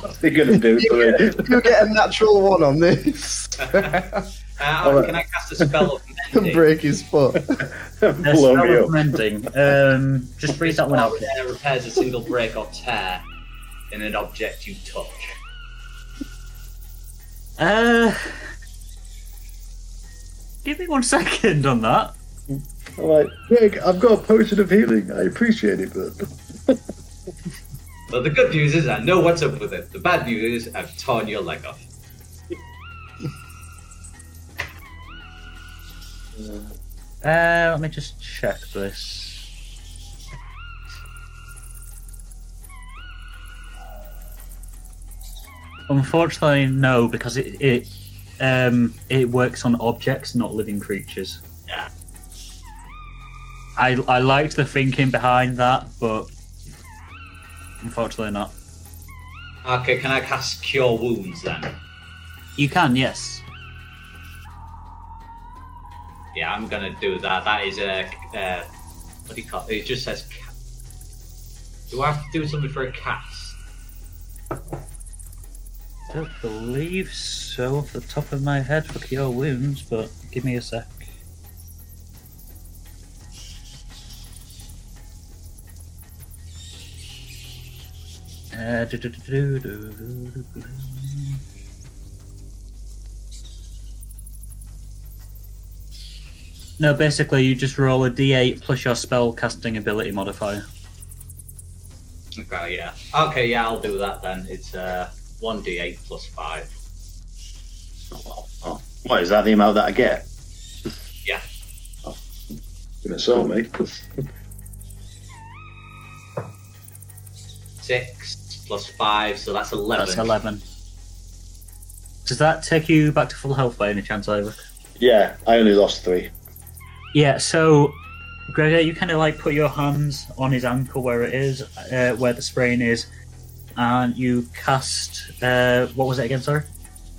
What's he gonna do to me? you get a natural one on this. Uh, can I cast a spell of mending? Break his foot. A Blow me spell of up. mending. Um, just read that one out. Spell repairs a single break or tear in an object you touch. Uh, give me one second on that. I'm like, Greg, I've got a potion of healing. I appreciate it, but But the good news is I know what's up with it. The bad news is I've torn your leg off. Uh, let me just check this. Unfortunately, no, because it, it um, it works on objects, not living creatures. Yeah. I I liked the thinking behind that, but unfortunately not. Okay, can I cast Cure Wounds then? You can, yes. Yeah, I'm gonna do that. That is a. Uh, what do you call it? It just says. Ca- do I have to do something for a cast? I don't believe so off the top of my head for cure wounds, but give me a sec. No, basically you just roll a d8 plus your spell casting ability modifier. Okay, yeah. Okay, yeah, I'll do that then. It's uh, 1d8 plus 5. What, is that the amount that I get? Yeah. Give me a soul, me. Six plus 5, so that's 11. That's 11. Does that take you back to full health by any chance, Ivor? Yeah, I only lost three. Yeah, so Gregor, you kind of like put your hands on his ankle where it is, uh, where the sprain is, and you cast. Uh, what was it again? Sorry,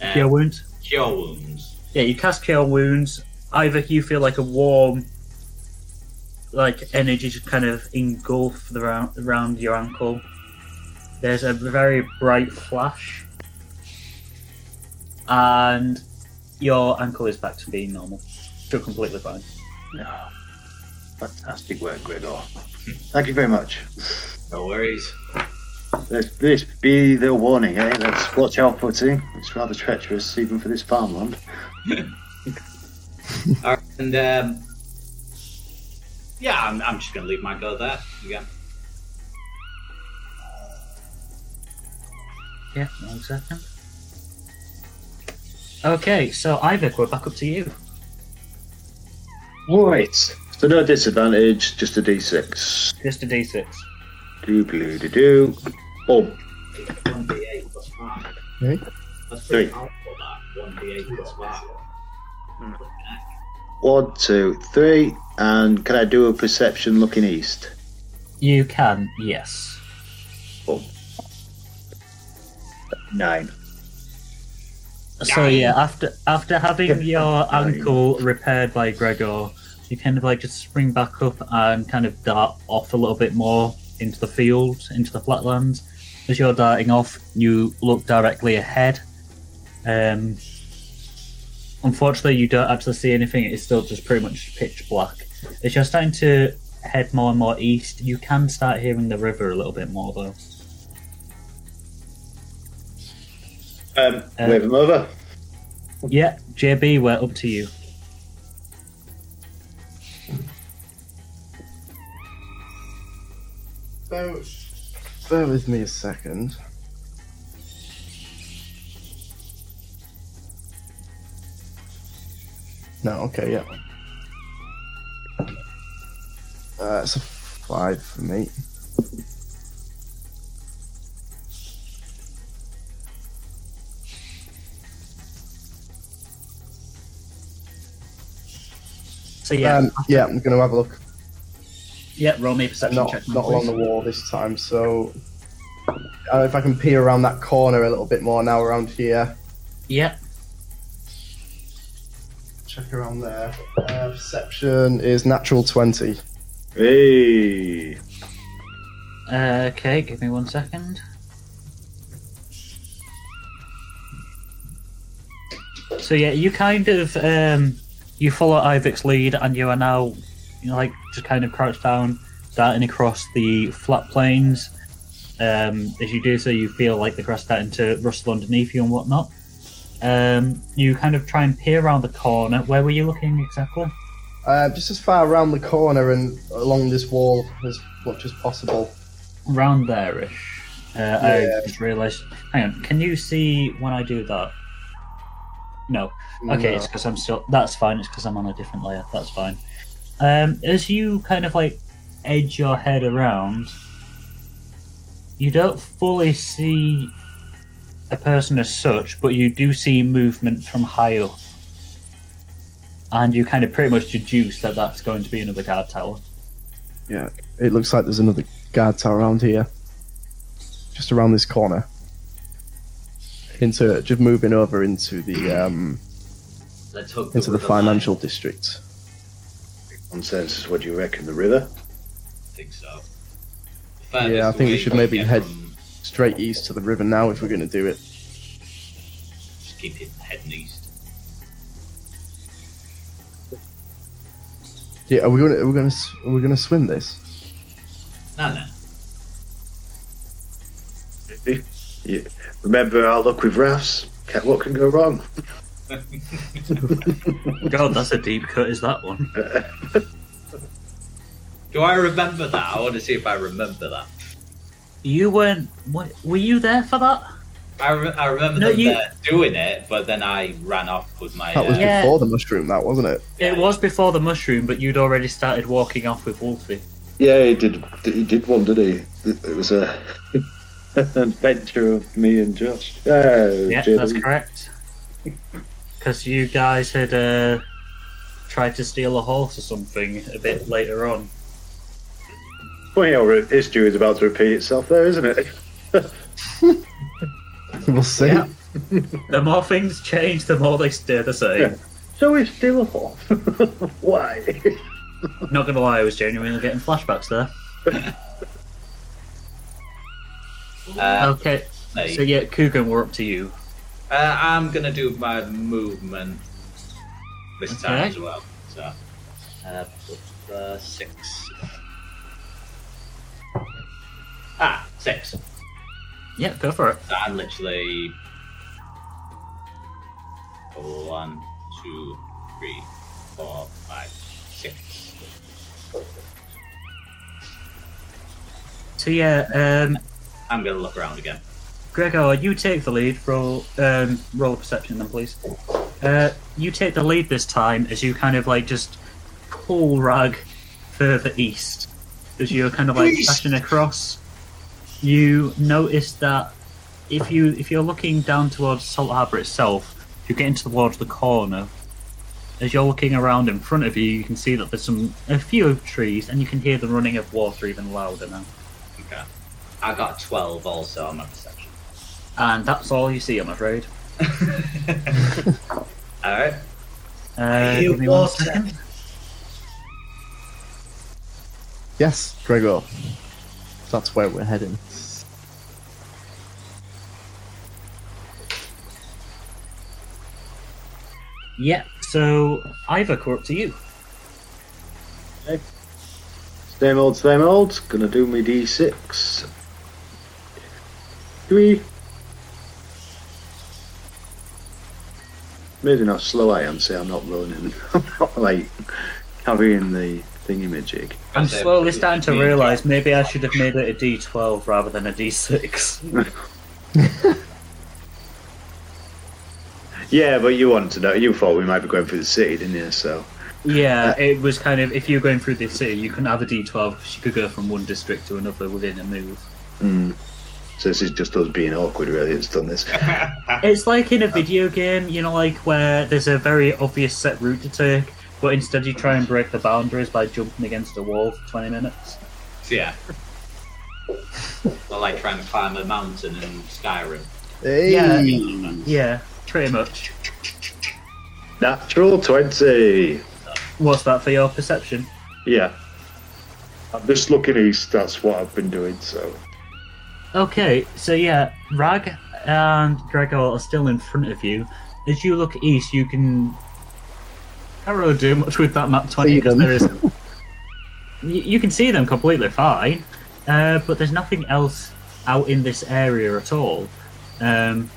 Uh, cure wounds. Cure Wounds. Yeah, you cast cure wounds. Either you feel like a warm, like energy just kind of engulf the round around your ankle. There's a very bright flash, and your ankle is back to being normal. Still completely fine. Yeah. Fantastic work, Gregor. Thank you very much. No worries. Let's, this be the warning, eh? Let's watch our footing. It's rather treacherous, even for this farmland. Alright, and um, yeah, I'm, I'm just gonna leave my go there again. Yeah, one second. Okay, so Iyvak, we're back up to you. Right. So no disadvantage, just a d6. Just a d6. Do do do do. Oh, 1d8 plus 5. Okay. That's Three. that. 1d8 plus 5. one, two, three. And can I do a perception looking east? You can, yes. Oh. Nine. So yeah, after after having your ankle repaired by Gregor, you kind of like just spring back up and kind of dart off a little bit more into the field, into the flatlands. As you're darting off, you look directly ahead. Um, unfortunately, you don't actually see anything. It's still just pretty much pitch black. As you're starting to head more and more east, you can start hearing the river a little bit more though. Um, Uh, wave him over. Yeah, JB, we're up to you. Bear, bear with me a second. No, okay, yeah. Uh, it's a five for me. So yeah, Um, yeah, I'm going to have a look. yeah, roll me a perception Not, check. not along the wall this time, so. Uh, if I can peer around that corner a little bit more now around here. Yeah, Check around there. Uh, perception is natural 20. Hey. Uh, okay, give me one second. So yeah, you kind of um, you follow Iyvak's lead, and you are now, you know, like just kind of crouched down, darting across the flat plains. Um, as you do so, you feel like the grass starting to rustle underneath you and whatnot. Um, you kind of try and peer around the corner. Where were you looking exactly? Uh, just as far around the corner and along this wall as much as possible. Around there-ish. Uh, Yeah. I just realised. Hang on, can you see when I do that? No. Okay, No. it's because I'm still. That's fine. It's because I'm on a different layer. That's fine. Um, as you kind of like edge your head around, you don't fully see a person as such, but you do see movement from high up. And you kind of pretty much deduce that that's going to be another guard tower. Yeah, it looks like there's another guard tower around here, just around this corner. Into just moving over into the um, Let's hook into the river line. financial district. Consensus, what do you reckon? The river? I think so. Yeah, I think we should maybe head- from- Straight east to the river now if we're going to do it. Just keep it heading east. Yeah, are we going to are we going to are we going to swim this? No, no. Yeah. Remember our luck with rafts? Ca- What can go wrong? God, that's a deep cut, is that one? Do I remember that? I want to see if I remember that. You weren't. What, were you there for that? I, re- I remember No, them you- there doing it, but then I ran off with my. That was uh, Yeah. before the mushroom, that wasn't it? It was before the mushroom, but you'd already started walking off with Wolfie. Yeah, he did. He did one, did he? It it was a an adventure of me and Josh. Oh, Yeah, Jim. that's correct. Because you guys had uh, tried to steal a horse or something a bit later on. Funny how re- history is about to repeat itself there, isn't it? We'll see. Yeah. The more things change, the more they stay the same. Yeah. So it's still a horse. Why? Not gonna lie, I was genuinely getting flashbacks there. Uh, Okay, so yeah, Coogan, we're up to you. uh, I'm gonna do my movement this time as well. So, uh, uh, six. Ah, six. Yeah, go for it. So I'm literally one, two, three, four, five, six. So yeah, um, I'm gonna look around again. Gregor, you take the lead. Roll, um, roll a perception, then, please. Uh, you take the lead this time as you kind of like just pull Rag further east as you're kind of like dashing across. You notice that if you if you're looking down towards Salt Harbour itself, if you're getting towards the corner, as you're looking around in front of you, you can see that there's some a few trees, and you can hear the running of water even louder now. Okay. I got 12 also on my perception. And that's all you see, I'm afraid. Alright. Uh, hear give me one water. Yes, Gregor. That's where we're heading. Yeah, so Ivor, we're up to you. Okay. Same old, same old. Gonna do me d6. Three. Amazing how slow I am. Say I'm not running. I'm not like carrying the thingy majig. I'm slowly starting to realise maybe I should have made it a D12 rather than a D6. Yeah, but you wanted to know. You thought we might be going through the city, didn't you? So Yeah, it was kind of if you were going through the city, you couldn't have a D12 because you could go from one district to another within a move. Mm. So this is just us being awkward, really. It's done this. It's like in a video game, you know, like where there's a very obvious set route to take, but instead you try and break the boundaries by jumping against a wall for 20 minutes. So, yeah. I like trying to climb a mountain in Skyrim. Hey. Yeah. Yeah, pretty much. Natural twenty. What's that for your perception? Yeah. I'm just looking east. That's what I've been doing. So Okay, so yeah, Rag and Gregor are still in front of you. As you look east, you can. Can't really do much with that nat 20 because there is. you, you can see them completely fine, uh, but there's nothing else out in this area at all. Um,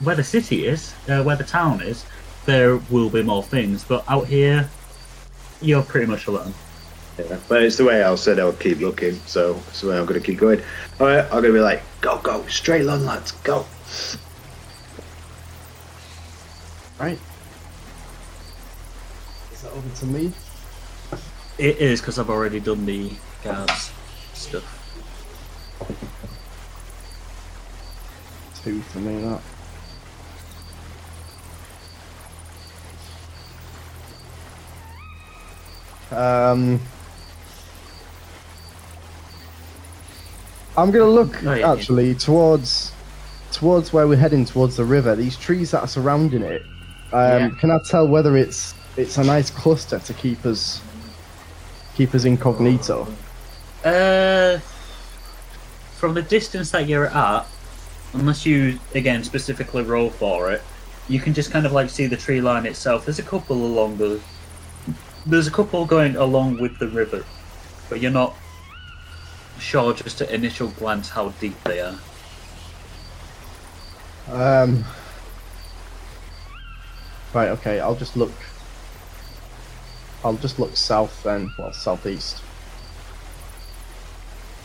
where the city is, uh, where the town is, there will be more things, but out here, you're pretty much alone. Yeah. But it's the way I said I would keep looking. So it's the way I'm going to keep going. All right. I'm going to be like, go, go, straight on, lads, go. Right. Is that over to me? It is because I've already done the guards stuff. two for me. That. Um, I'm gonna look yeah. actually towards towards where we're heading towards the river. These trees that are surrounding it. Um, Yeah. Can I tell whether it's it's a nice cluster to keep us keep us incognito? Uh, from the distance that you're at, unless you again specifically roll for it, you can just kind of like see the tree line itself. There's a couple along the. There's a couple going along with the river, but you're not sure just at initial glance how deep they are. Um. Right. Okay. I'll just look. I'll just look south then. Well, southeast.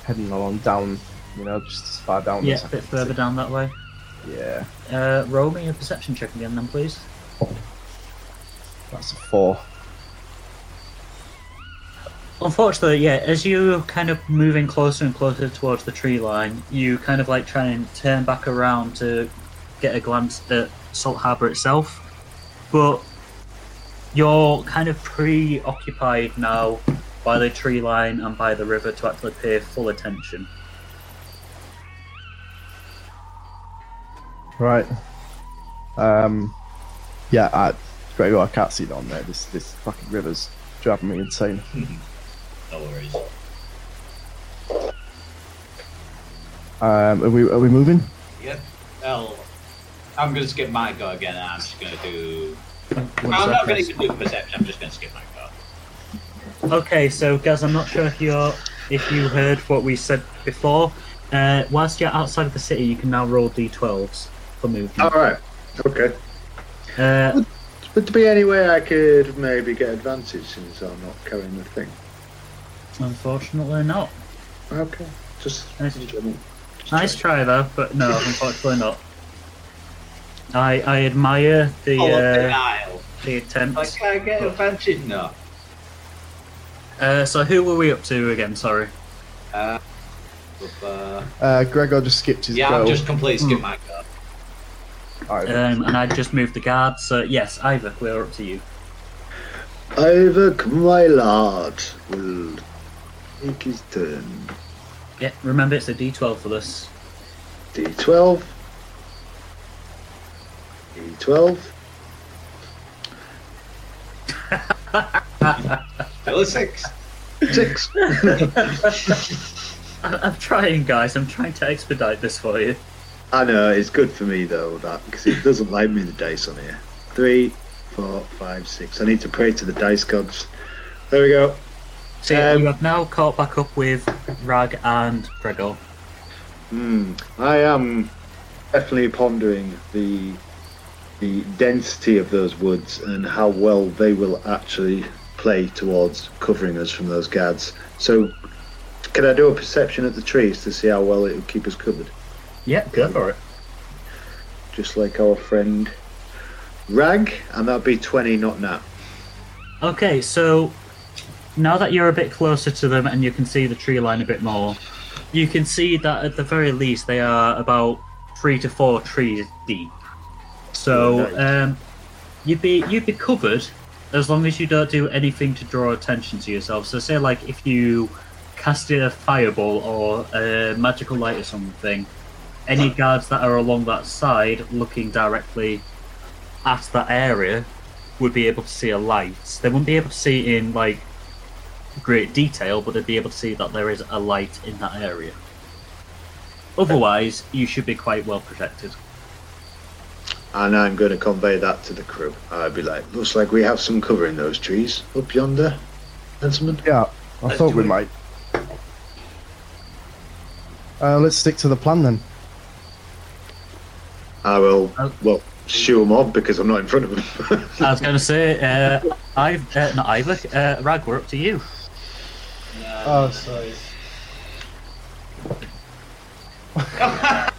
Heading along down. You know, just as far down. Yeah, as a bit further see. down that way. Yeah, Uh, roll me a perception check again, then, please. that's a four. Unfortunately, yeah, as you kind of moving closer and closer towards the tree line, you kind of like try and turn back around to get a glance at Salt Harbour itself. But you're kind of preoccupied now by the tree line and by the river to actually pay full attention. Right. Um. Yeah. I, Gregor, I can't see down there. This this fucking river's driving me insane. No worries. Um. Are we are we moving? Yep. Well, I'm going to skip my go again, and I'm just going to do. One I'm not going to second. do perception. I'm just going to skip my go. Okay, so Gaz, I'm not sure if you're if you heard what we said before. Uh, whilst you're outside of the city, you can now roll d12s for movement. All right. Okay. Uh, Would there be any way I could maybe get advantage since I'm not carrying the thing? Unfortunately, not. Okay. Just. Nice. just Nice check. try though, but no, unfortunately not. I I admire the Oh, uh, denial. the attempt. I can't get advantage. No. Uh, so who were we up to again? Sorry. Uh, with, uh, Uh. Gregor just skipped his yeah, go. I'm just completely skip my go. Alright. Um, and I just moved the guard. So yes, Ivor, we're up to you. Ivor, my lord, will take his turn. Yeah, remember it's a D12 for this. D12. D12. Still a six. Six. I- I'm trying, guys. I'm trying to expedite this for you. I know, it's good for me though, that, because it doesn't like me the dice on here. Three, four, five, six. I need to pray to the dice gods. There we go. So Um, you have now caught back up with Rag and Gregor. Hmm. I am definitely pondering the the density of those woods and how well they will actually play towards covering us from those guards. So, can I do a perception at the trees to see how well it will keep us covered? Yeah, go for it. Just like our friend Rag, and that'd be twenty, not now. Okay, so now that you're a bit closer to them and you can see the tree line a bit more, you can see that at the very least they are about three to four trees deep. So um, you'd be you'd be covered as long as you don't do anything to draw attention to yourself. So say like if you casted a fireball or a magical light or something, any guards that are along that side looking directly at that area would be able to see a light. They wouldn't be able to see in like great detail, but they'd be able to see that there is a light in that area. Otherwise, you should be quite well protected. And I'm going to convey that to the crew. I'd be like, looks like we have some cover in those trees up yonder, gentlemen. Yeah, I Let's thought we it. might. Uh, let's stick to the plan then. I will, Oh. well, shoo them off because I'm not in front of them. I was going to say, uh, I've uh, not Ivor, uh, Rag, we're up to you. Oh, sorry. I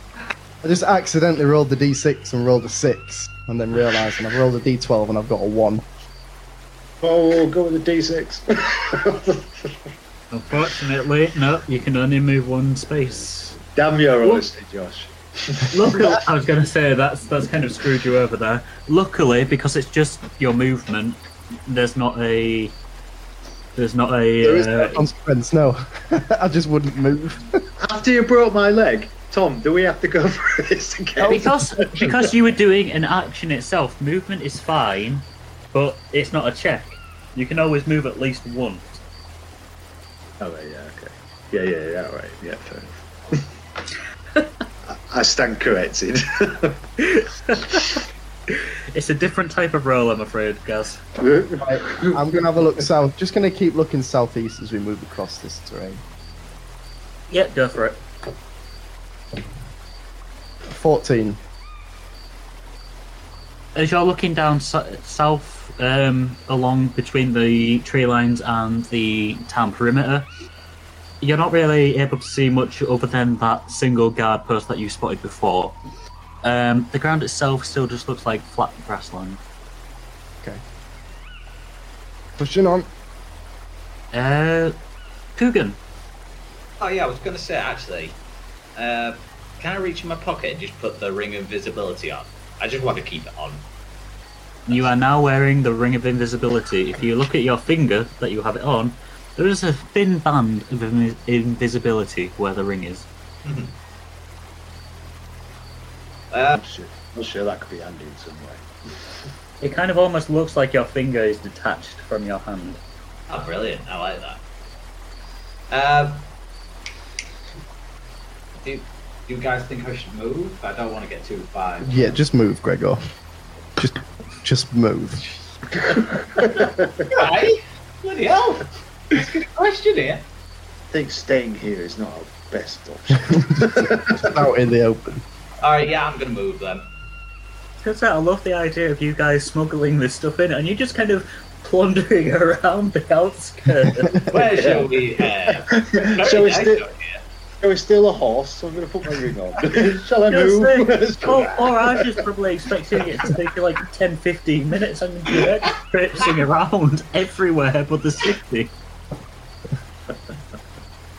just accidentally rolled the d6 and rolled a 6, and then realised and I've rolled a d12 and I've got a 1. oh, we'll go with the D6. Unfortunately, no, you can only move one space. Damn your honesty, Josh. Luckily, I was going to say that's that's kind of screwed you over there. Luckily, because it's just your movement, there's not a there's not There is no a. Uh, consequence, no. I just wouldn't move. After you broke my leg, Tom, do we have to go through this again? because because you were doing an action itself, movement is fine, but it's not a check. You can always move at least once. Oh, right, yeah, okay. Yeah, yeah, yeah, right. Yeah, fair enough. I I stand corrected. It's a different type of roll, I'm afraid, Gaz. Right, I'm going to have a look south. Just going to keep looking southeast as we move across this terrain. Yep, go for it. 14. As you're looking down south, um, along between the tree lines and the town perimeter, you're not really able to see much other than that single guard post that you spotted before. Um, the ground itself still just looks like flat grassland. Okay. Pushing on. Uh, Coogan, Oh yeah, I was going to say actually, uh, can I reach in my pocket and just put the ring of invisibility on? I just want to keep it on. you are now wearing the ring of invisibility. If you look at your finger that you have it on, there is a thin band of invi- invisibility where the ring is. Uh, I'm sure, I'm sure that could be handy in some way. It kind of almost looks like your finger is detached from your hand. oh, brilliant! I like that. Um, do, do you guys think I should move? I don't want to get too far. Yeah, just move, Gregor. Just, just move. Right? Bloody hell! Asking a good question here. I think staying here is not our best option. Out in the open. All right, yeah, I'm gonna move then. Turns out I love the idea of you guys smuggling this stuff in and you just kind of plundering around the outskirts. Where shall we head? Very Shall we nice sti- up. Shall we steal a horse? So I'm going to put my ring on. Shall I Just move? say- or, oh, or I was just probably expecting it to take you like 10 15 minutes and you're traipsing around everywhere but the city.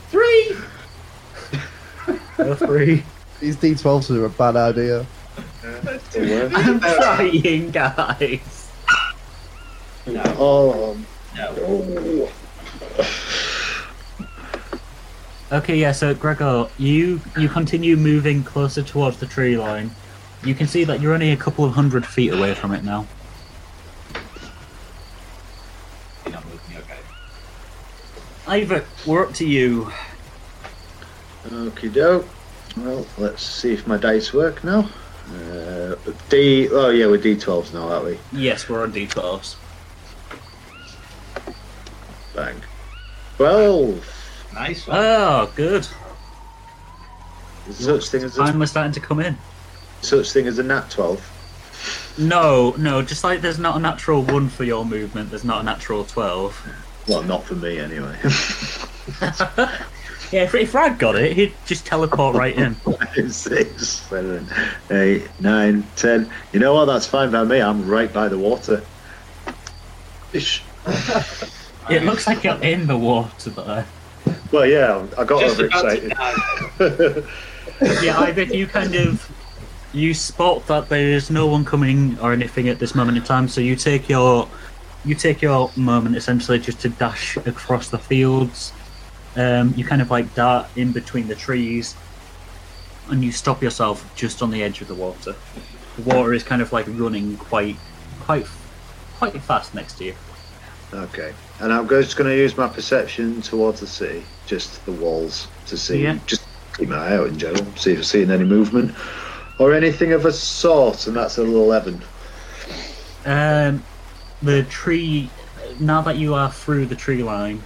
Three. Oh, For free. These D12s are a bad idea. I'm trying, guys. No, Oh, um, no. Okay, yeah. So Gregor, you you continue moving closer towards the tree line. You can see that you're only a couple of hundred feet away from it now. You're not moving, okay. Ivor, we're up to you. Okie doke. Well, let's see if my dice work now. Uh, D. Oh yeah, we're D12s now, aren't we? Yes, we're on D12s. Bang. Twelve. Nice one. Oh, good. Is there such thing as a, Finally starting to come in. such thing as a nat twelve? No, no. Just like there's not a natural one for your movement, there's not a natural twelve. Well, not for me anyway. Yeah, if, if Rag got it, he'd just teleport right in. Six, seven, eight, nine, ten. You know what? That's fine by me. I'm right by the water. Ish. It looks like you're in the water there. Well, yeah, I got Just about to overexcited. die. Yeah, Ivor, you kind of you spot that there is no one coming or anything at this moment in time, so you take your you take your moment essentially just to dash across the fields. Um, you kind of like dart in between the trees, and you stop yourself just on the edge of the water. The water is kind of like running quite quite quite fast next to you. Okay, and I'm just going to use my perception towards the sea, just the walls, to see, Yeah. just keep my eye out in general, see if I'm seeing any movement or anything of a sort, and that's a little eleven. Um, the tree. Now that you are through the tree line,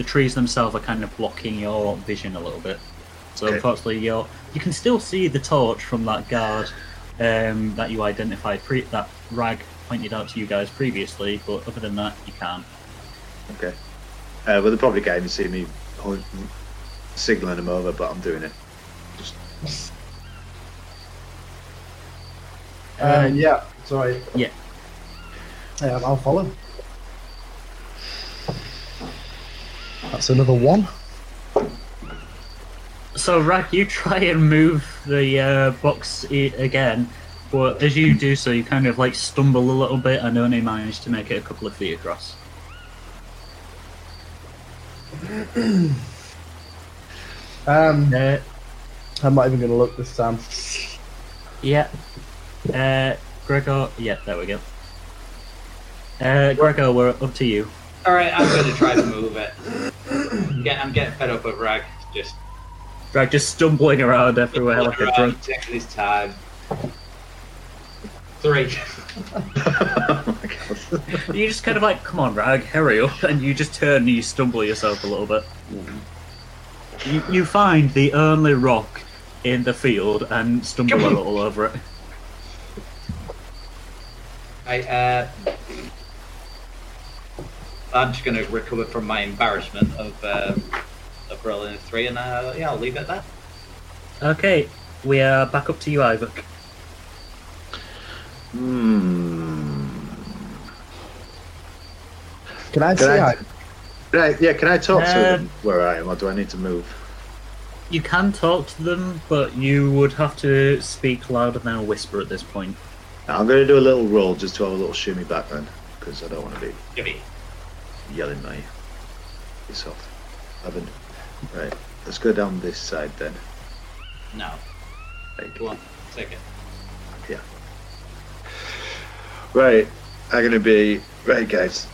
the trees themselves are kind of blocking your vision a little bit. So Okay. unfortunately, you're you can still see the torch from that guard um, that you identified. Pre- that rag pointed out to you guys previously, but other than that, you can't. Okay. Uh, well, they probably can't even see me ho- signaling them over, but I'm doing it. Just Um, yeah, sorry. Yeah. Yeah, I'll follow. That's another one. So Rag, you try and move the uh, box i- again, but as you do so, you kind of like stumble a little bit and only manage to make it a couple of feet across. Um, Uh, I'm not even going to look this time. yeah. Uh, Gregor. Yeah, there we go. Uh, Gregor, we're up to you. All right, I'm going to try to move it. Yeah, I'm getting fed up with Rag. Just Rag just stumbling around everywhere like a drunk. taking his time. Three. oh my god. You just kind of like, come on, Rag, hurry up, and you just turn and you stumble yourself a little bit. You, you find the only rock in the field and stumble a little over it. I, uh, I'm just going to recover from my embarrassment of um, of rolling a three, and uh, yeah, I'll leave it there. Okay, we are back up to you, Iyvak. Hmm. Can I Can see I- I... Right, yeah, can I talk to Uh, them where I am, or do I need to move? You can talk to them, but you would have to speak louder than a whisper at this point. I'm going to do a little roll just to have a little shimmy back then, because I don't want to be Give me. Yelling my face off. Haven't. Right, let's go down this side then. No. Like, Go on. Take it. Yeah. Right, I'm going to be. Right, guys.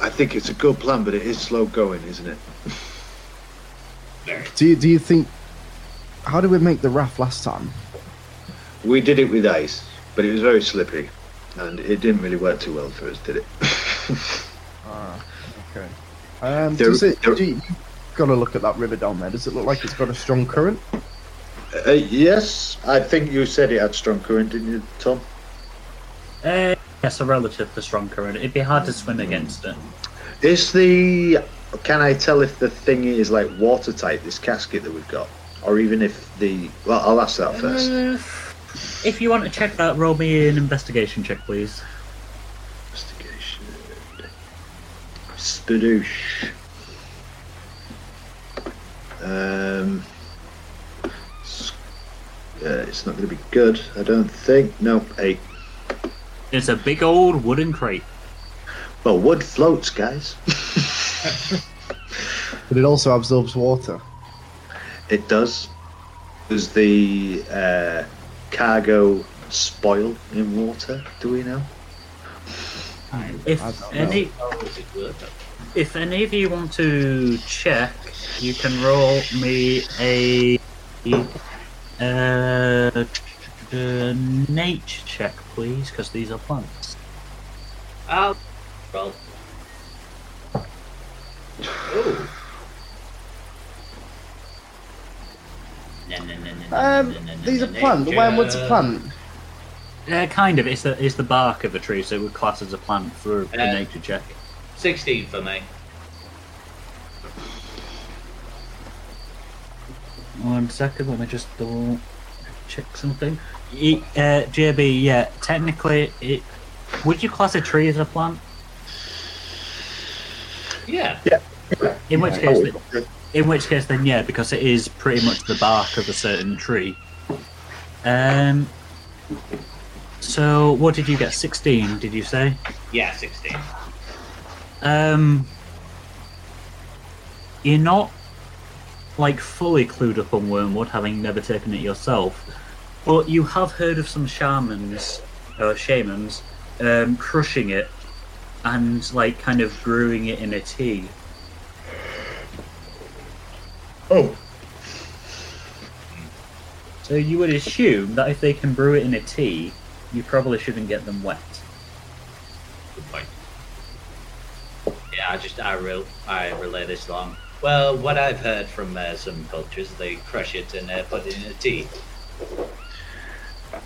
I think it's a good plan, but it is slow going, isn't it? Do you, do you think... How did we make the raft last time? We did it with ice, but it was very slippery, and it didn't really work too well for us, did it? Ah, okay. Um, There- does it, there- do you, you've got to look at that river down there. Does it look like it's got a strong current? uh, yes, I think you said it had strong current, didn't you, Tom? Uh, yes, a relatively strong current. It'd be hard to swim against it. Is the can I tell if the thing is like watertight? This casket that we've got, or even if the well, I'll ask that first. Uh, if you want to check that, roll me an investigation check, please. Investigation. Spadoosh. Um. Uh, it's not going to be good, I don't think. No, eight. It's a big old wooden crate. Well, wood floats, guys. But it also absorbs water. It does. Does the uh, cargo spoil in water? Do we know? If any, Oh, is it worth it? if any of you want to check, you can roll me a uh, uh, nature check, please, because these are plants. I'll roll. Na, Um, na, na, these are na, plant. The wormwood's a nature. plant. Uh, kind of. It's the it's the bark of a tree, so it would class as a plant for a Uh, nature check. 16 for me. One second, let me just double check something. Y- Uh, JB, yeah, technically, it would you class a tree as a plant? Yeah. In which case, th- in which case, then yeah, because it is pretty much the bark of a certain tree. Um. So, what did you get? Sixteen, did you say? Yeah, 16. Um. You're not like fully clued up on wormwood, having never taken it yourself, but you have heard of some shamans or shamans um, crushing it and like kind of brewing it in a tea. Oh, So you would assume that if they can brew it in a tea, you probably shouldn't get them wet. Good point. Yeah, I just I real I relay this along. Well, what I've heard from uh, some cultures, they crush it and uh, put it in a tea.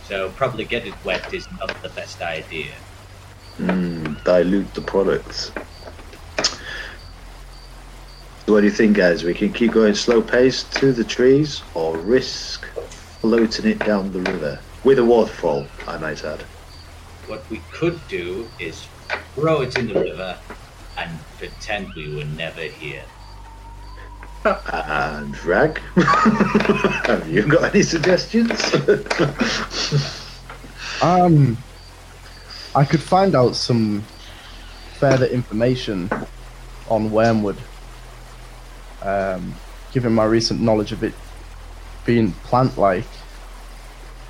So probably get it wet is not the best idea. mm, dilute the products. What do you think, guys? We can keep going slow pace to the trees, or risk floating it down the river with a waterfall? I might add. What we could do is throw it in the river and pretend we were never here. And Rag, have you got any suggestions? Um, I could find out some further information on Wormwood. Um, given my recent knowledge of it being plant-like,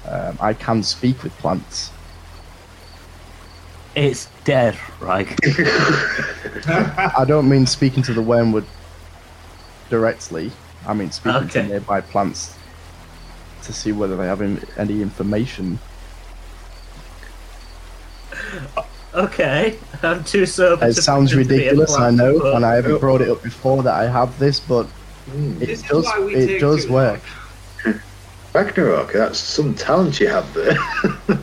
um, I can speak with plants. It's dead, right? I don't mean speaking to the Wormwood directly. I mean speaking to nearby plants to see whether they have in- any information. Okay, I'm too sober. It to sounds pretend to ridiculous, I know, but- and I haven't brought it up before that I have this, but it This does it does too work. Ragnarok, that's some talent you have there.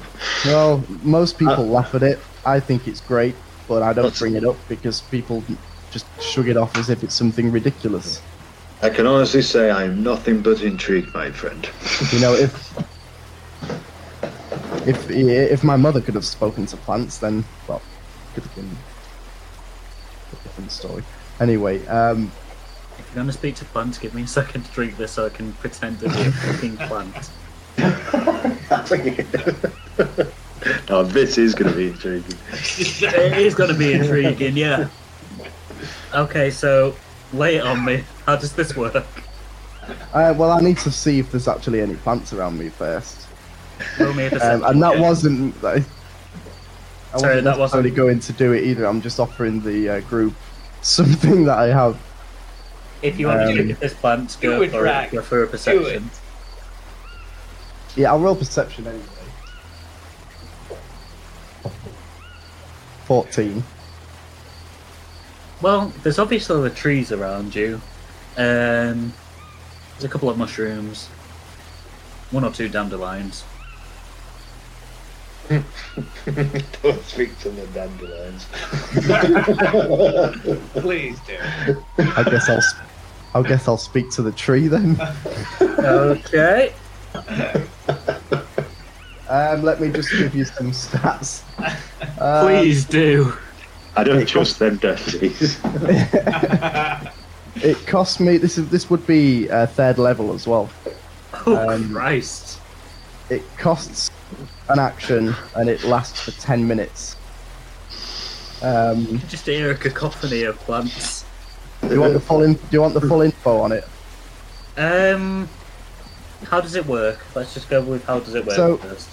Well, most people laugh at it. I think it's great, but I don't bring it up because people just shrug it off as if it's something ridiculous. I can honestly say I'm nothing but intrigued, my friend. You know, if if if my mother could have spoken to plants, then well, it could have been a different story. Anyway, um, If you're gonna speak to plants, give me a second to drink this so I can pretend to be a fucking plant. now this is going to be intriguing. it is gonna be intriguing, yeah. Okay, so lay it on me. How does this work? uh, well, I need to see if there's actually any plants around me first, Roll me a um, and that check. wasn't. I, I Sorry, wasn't that wasn't- necessarily going to do it either. I'm just offering the uh, group something that I have. If you want to um, look at this plant, do go it, for Rag. it. Go for a perception. Yeah, I'll roll perception anyway. Fourteen. Well, there's obviously the trees around you. Um, there's a couple of mushrooms, one or two dandelions. Don't speak to the dandelions. Please do. I guess I'll. Sp- I guess I'll speak to the tree then. Okay. Um, let me just give you some stats. Um, Please do. I don't trust them deputies. It cost me. This is this would be uh, third level as well. Oh Um, Christ! It costs an action and it lasts for ten minutes. Um, Just hear a cacophony of plants. Do you want the full? In, do you want the full info on it? Um, how does it work? Let's just go with how does it work So- first.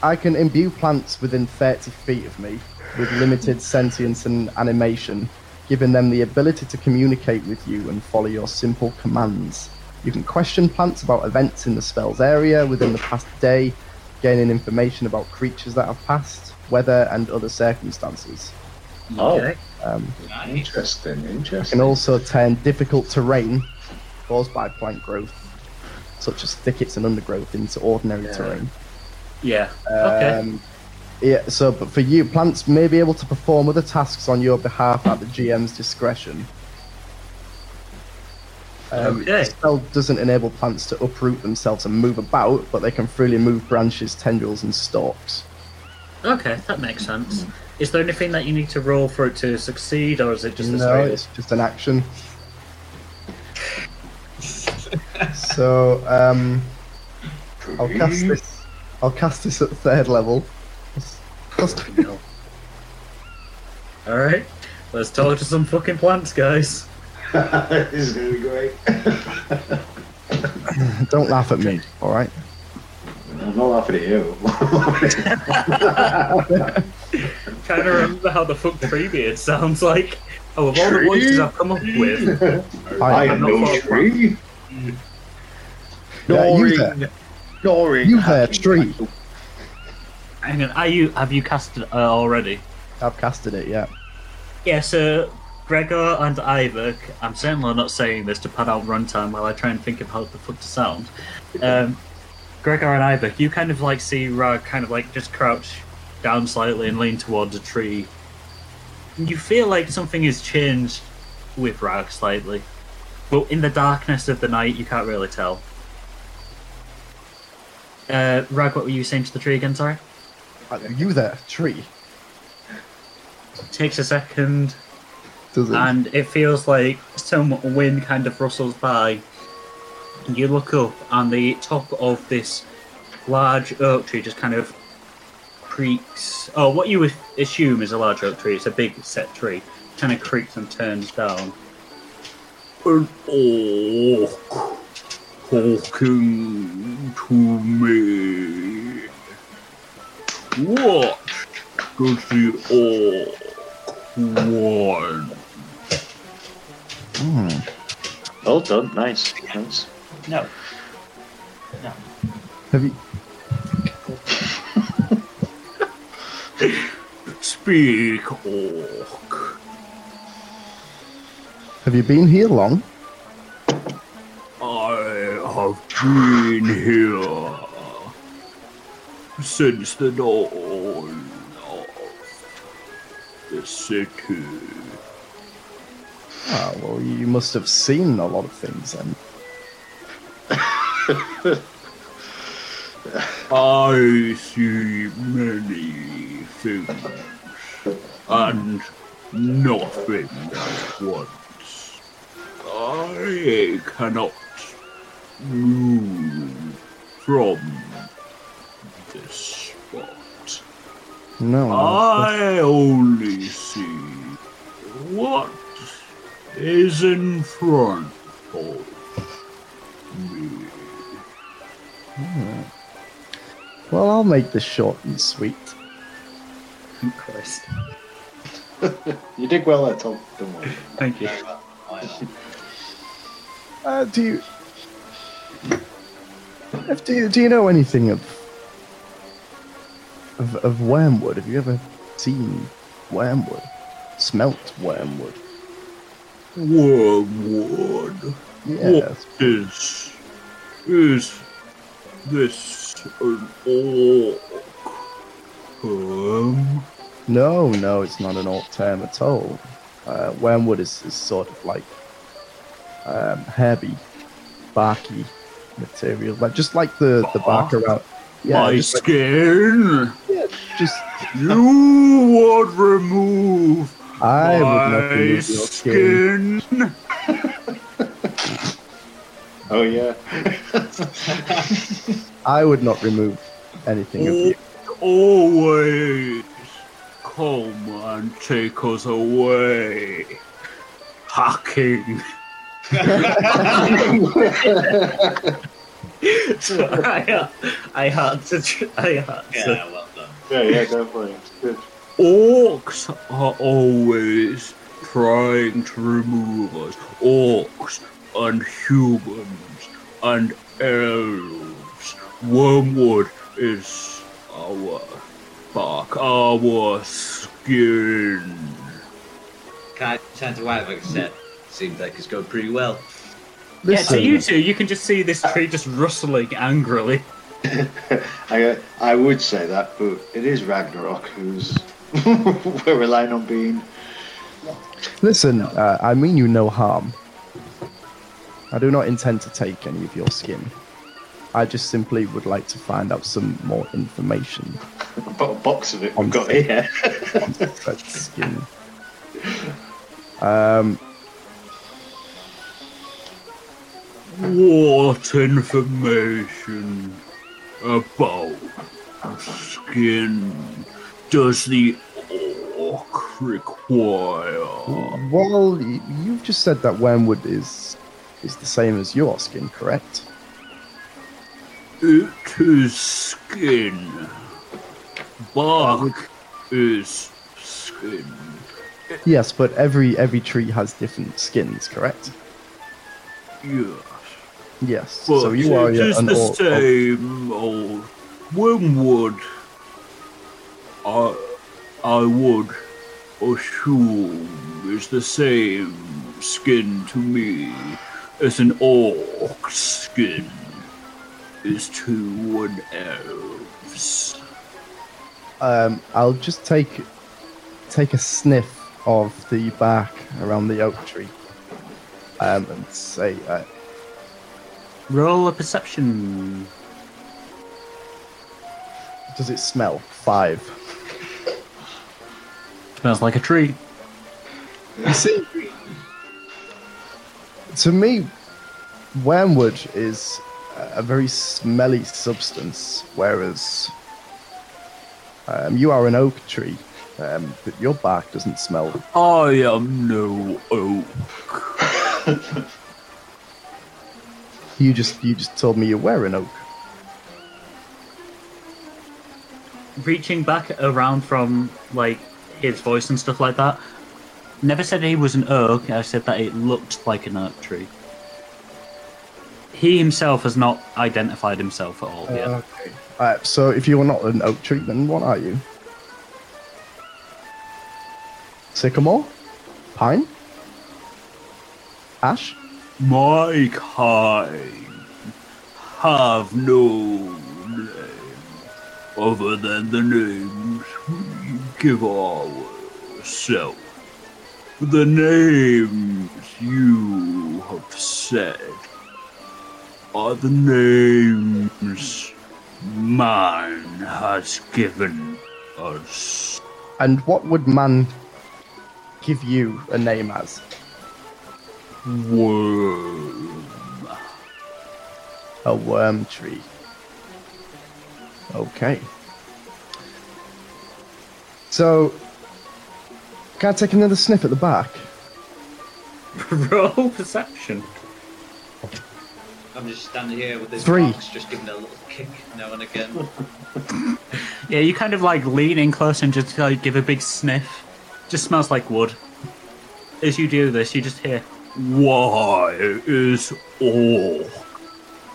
I can imbue plants within 30 feet of me with limited sentience and animation, giving them the ability to communicate with you and follow your simple commands. You can question plants about events in the spell's area within the past day, gaining information about creatures that have passed, weather, and other circumstances. Oh. Okay. Um, Nice. interesting, you interesting. can also turn difficult terrain caused by plant growth, such as thickets and undergrowth, into ordinary Yeah. terrain. Yeah. Okay. Um, yeah, so but for you, plants may be able to perform other tasks on your behalf at the GM's discretion. Um, Okay. The spell doesn't enable plants to uproot themselves and move about, but they can freely move branches, tendrils, and stalks. Okay, that makes sense. Is there anything that you need to roll for it to succeed, or is it just no, straight? it's just an action. so um, I'll cast this. I'll cast this at third level. All right, let's talk to some fucking plants, guys. this is going to be great. Don't laugh at me, all right? I'm not laughing at you. Trying to remember how the fuck Treebeard sounds like. Oh, of all the voices I've come up with, I I'm not no a tree. Yeah, you Snoring, there. snoring. You there, tree. hang on, are you have you casted it uh, already? I've casted it, yeah. Yeah, so Gregor and Iyvak, I'm certainly not saying this to pad out runtime while I try and think of how the fuck to sound. Um, Gregor and Iyvak, you kind of like see Rag kind of like just crouch down slightly and lean towards a tree. You feel like something has changed with Rag slightly. But in the darkness of the night, you can't really tell. Uh, Rag, what were you saying to the tree again, sorry? Uh, You there, tree. Takes a second. Does it? and it feels like some wind kind of rustles by. And you look up, and the top of this large oak tree just kind of creaks. Oh, what you would assume is a large oak tree. It's a big set tree. Kind of creaks and turns down. An orc talking to me. What does the orc want? Hmm. Well done. Nice. Nice. No. No. Have you? Speak, orc. Have you been here long? I have been here since the dawn of the city. Ah, well, you must have seen a lot of things then. I see many things and nothing at once. I cannot move from this spot. No. I only see what is in front of me. Well, I'll make this short and sweet. Christ. You did well there, Tom. Don't worry. Thank you. Uh, do you? If, do you do you know anything of of of wormwood? Have you ever seen wormwood? Smelt wormwood? Wormwood. Yes. What is is this an orc term? No, no, it's not an alt term at all. Uh, wormwood is, is sort of like um, herby, barky material, like just like the the bark around. Yeah, My just, like- skin. yeah, just You would remove I would my not remove your skin. skin. Oh yeah. I would not remove anything of you. Always come and take us away. Hacking. I, I had to. tr- I had to. Yeah, well done. yeah, yeah, definitely. It's good. Orcs are always trying to remove us. Orcs and humans and elves. Wormwood is our bark, our skin. Can't turn to what like I said. Seems like it's going pretty well. Yeah, to you two, you can just see this tree just rustling angrily. I, uh, I would say that, but it is Ragnarok who's we're relying on being. listen. Uh, I mean you no harm. I do not intend to take any of your skin. I just simply would like to find out some more information I've Got a box of it On we've got here. on skin. Um, What information about skin does the orc require? well, you've just said that wormwood is is the same as your skin, correct? It is skin. Bark is skin. Yes, but every every tree has different skins, correct? Yes. Yes. But so you are it is an the orc. same old wormwood. I, I would assume is the same skin to me as an orc skin is two an elves. Um, I'll just take take a sniff of the bark around the oak tree, um, and say, uh, Roll a perception. "Does it smell?" Five. Smells like a tree. You see, to me, wormwood is a very smelly substance, whereas um, you are an oak tree, um, but your bark doesn't smell. I am no oak. You just you just told me you were an oak. Reaching back around from like his voice and stuff like that. Never said he was an oak. I said that it looked like an oak tree. He himself has not identified himself at all yet. Okay. Uh, so if you are not an oak tree, then what are you? Sycamore? Pine? Ash? My kind have no name other than the names we give ourselves. The names you have said are the names man has given us. And what would man give you a name as? Worm. A worm tree. Okay. So, can I take another sniff at the back? Roll perception. I'm just standing here with this Three. box, just giving it a little kick now and again. Yeah, you kind of like lean in close and just like give a big sniff. Just smells like wood. As you do this, you just hear Why is all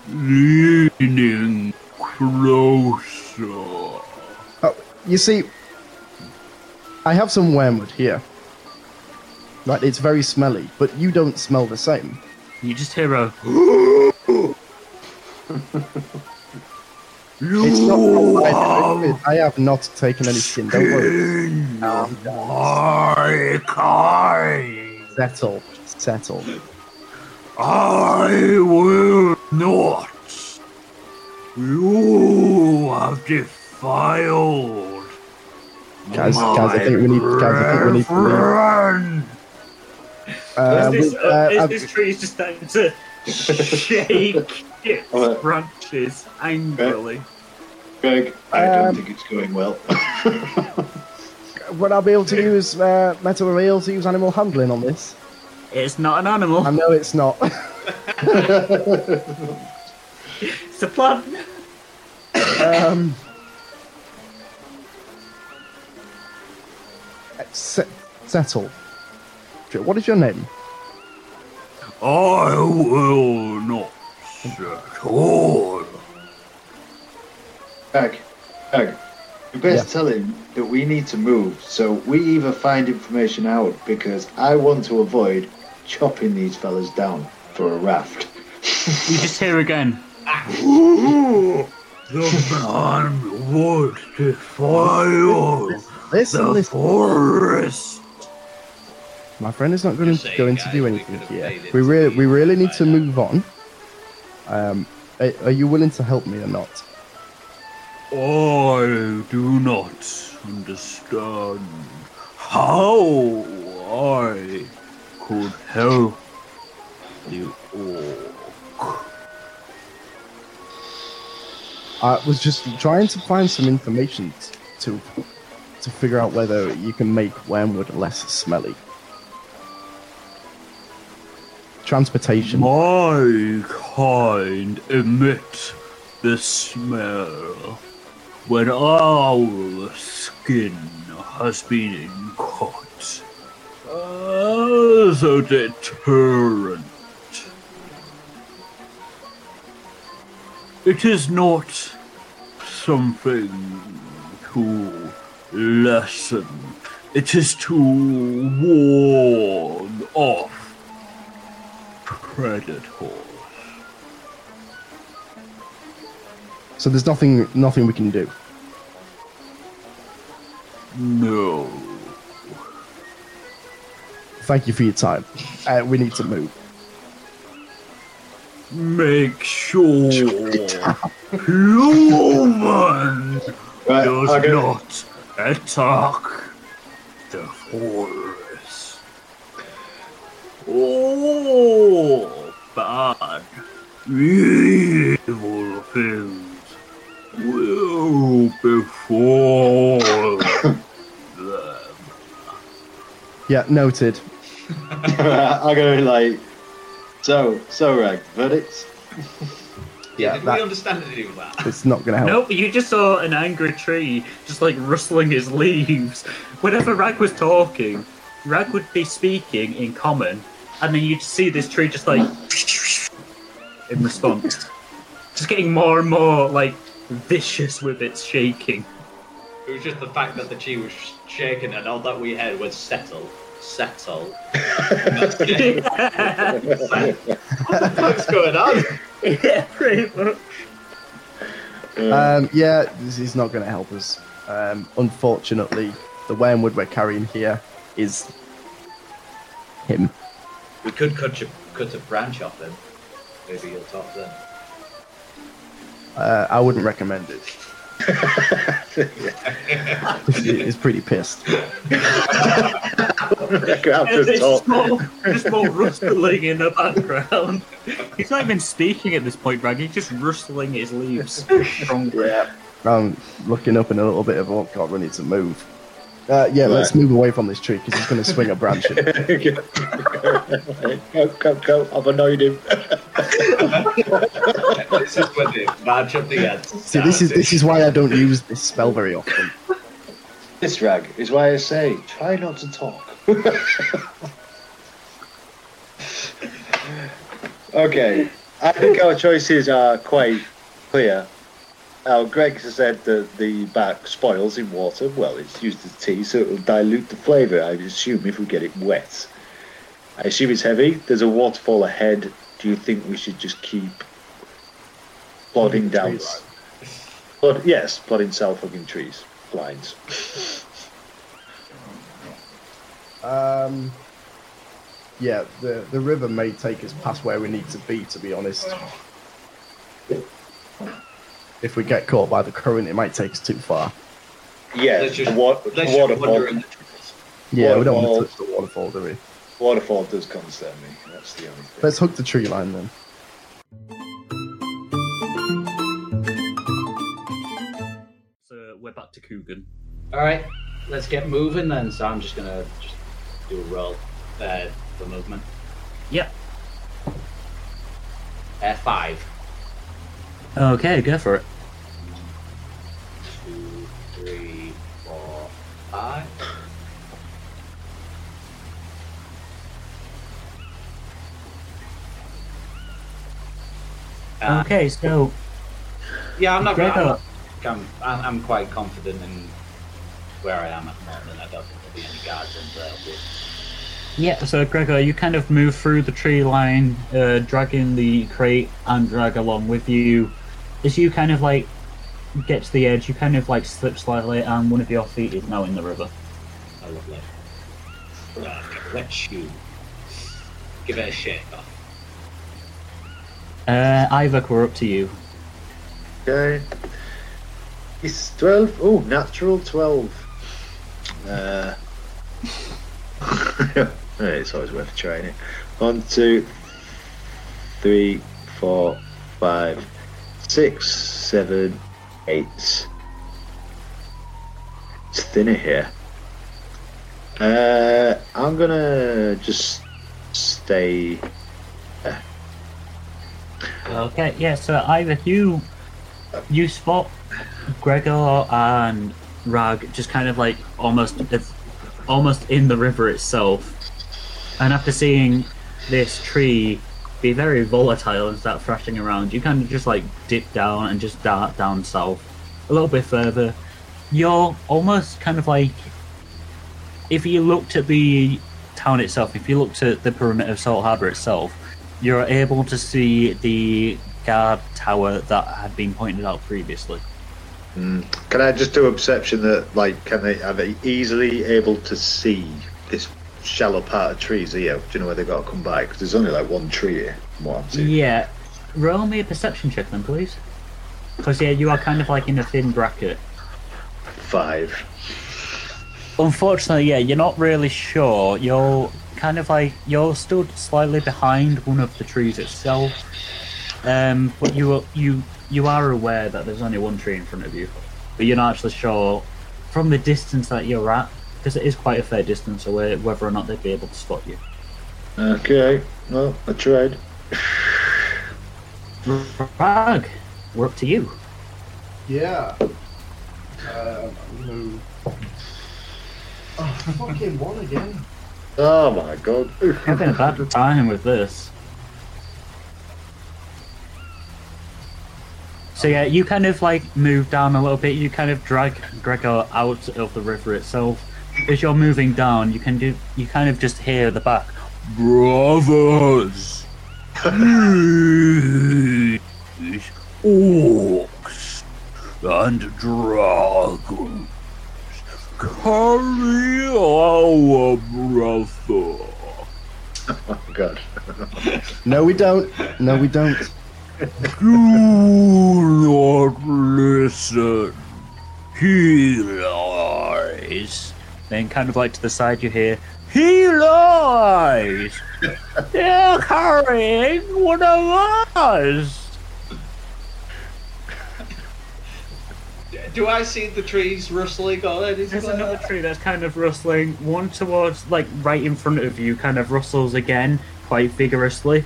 leaning closer? Oh, you see, I have some wormwood here. Right, it's very smelly, but you don't smell the same. you just hear a It's not. I, I have not taken any skin. Don't worry. My kind, Settle. Settle. I will not. You have defiled. Guys, guys, I think we need. Guys, I think we need to leave. Uh, is, this, we- uh, is uh, this tree just starting to shake its Alright. branches angrily? Greg, I don't Um, think it's going well. would I be able to use uh, metal rail to use animal handling on this? It's not an animal. I know it's not. It's a plant. um, se- settle. What is your name? I will not settle. Egg, Greg, you best Yeah. tell him that we need to move so we either find information out because I want to avoid chopping these fellas down for a raft. You just hear again. The man would defile Listen, the listen. forest. My friend is not going to saying, going to do anything could've here. We really, we really need to move on. Um, are, are you willing to help me or not? I do not understand how I could help the orc. I was just trying to find some information to to figure out whether you can make wormwood less smelly. Transportation. My kind emit the smell when our skin has been cut as a deterrent. It is not something to lessen. It is to ward off predators. So there's nothing nothing we can do. No. Thank you for your time. Uh, we need to move. Make sure human Right, does okay. not attack the forest. Oh, bad, evil things will befall them. Yeah, noted. I'm gonna be like, so, so, Rag, verdict? Yeah, Did that- we understand any of that? It's not going to help. Nope, you just saw an angry tree just like rustling his leaves. Whenever Rag was talking, Rag would be speaking in common, and then you'd see this tree just like in response. Just getting more and more like vicious with its shaking. It was just the fact that the tree was shaking and all that we had was settle, settle. That's what the fuck's going on? yeah, pretty much. Um, yeah, this is not going to help us. Um, unfortunately, the wormwood we're carrying here is him. We could cut a, cut a branch off him. Maybe you'll talk then. Uh, I wouldn't recommend it. He's pretty pissed. There's just more, just more rustling in the background. He's not even speaking at this point, Rag. He's just rustling his leaves. strongly. Yeah. I'm looking up in a little bit of oh god, we need to move. Uh, yeah, let's move away from this tree because he's going to swing a branch. go, go, go, I've annoyed him. this is when the branch of the ants. See, this is this is why I don't use this spell very often. This rag is why I say try not to talk. okay, I think our choices are quite clear. Now, Greg has said that the back spoils in water. Well, it's used as tea, so it'll dilute the flavour, I assume, if we get it wet. I assume it's heavy. There's a waterfall ahead. Do you think we should just keep plodding down? Plod, yes, plodding south hugging trees, blinds. Um, yeah, the the river may take us past where we need to be. To be honest, if we get caught by the current, it might take us too far. Yeah, Let's just, the wa- let's the just waterfall, the trees. Yeah, we don't want to touch the waterfall, do we? waterfall does concern me. That's the only thing. Let's hook the tree line then. So we're back to Coogan. Alright, let's get moving then. So I'm just gonna just do a roll uh, for movement. Yep. Uh, five. Okay, go for it. Four. Uh, Okay, so Yeah, I'm not. I'm, Gregor. I'm, I'm, I'm quite confident in where I am at the moment. I don't think there'll be any guards in there. But Yeah, so Gregor, you kind of move through the tree line, uh, dragging the crate and drag along with you. As you kind of like get to the edge, you kind of like slip slightly, and one of your feet is now in the river. I love that. Right, wet shoe. Give it a shake off. Uh, Iyvak, we're up to you. Okay. It's 12. Oh, natural 12. Uh, it's always worth trying it. One, two, three, four, five, six, seven, eight. It's thinner here. Uh, I'm gonna just stay. Okay, yeah. So Iyvak, you you spot Gregor and Rag just kind of like almost almost in the river itself, and after seeing this tree be very volatile and start thrashing around, you kind of just like dip down and just dart down south a little bit further. You're almost kind of like if you looked at the town itself, if you looked at the perimeter of Salt Harbour itself, you're able to see the guard tower that had been pointed out previously. Mm. Can I just do a perception that, like, can they are they easily able to see this shallow part of trees here? Do you know where they've got to come by? Because there's only like one tree here. From what I'm seeing. Yeah, roll me a perception check then, please. Because yeah, you are kind of like in a thin bracket. Five. Unfortunately, yeah, you're not really sure. You're kind of like you're stood slightly behind one of the trees itself, um, but you you you are aware that there's only one tree in front of you, but you're not actually sure from the distance that you're at, because it is quite a fair distance away, whether or not they'd be able to spot you. Okay, well, I tried. Rag, we're up to you. Yeah. Uh, move. Oh, fucking one again. Oh my god. I'm having a bad time with this. So yeah, you kind of like move down a little bit. You kind of drag Gregor out of the river itself. As you're moving down, you can do. You kind of just hear the back. Brothers, these orcs and dragons carry our brother. Oh god. No, we don't. No, we don't. Do not listen. He lies. Then, kind of like to the side, you hear. He lies. They're carrying one of us. Do I see the trees rustling oh, or anything? There's like another that? tree that's kind of rustling. One towards, like, right in front of you, kind of rustles again, quite vigorously.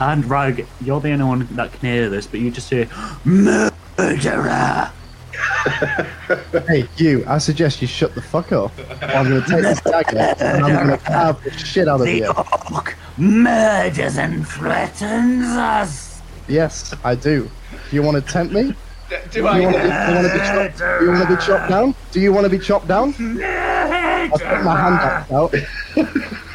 And Rag, you're the only one that can hear this, but you just hear murderer. Hey, you, I suggest you shut the fuck up. I'm gonna take this dagger and I'm gonna carve the shit out of The you. orc murders and threatens us. Yes, I do. Do you want to tempt me? Do Do you want to be, I? do you wanna be, chopped, do you wanna be chopped down? Do you want to be chopped down? I'll put my hand axe out.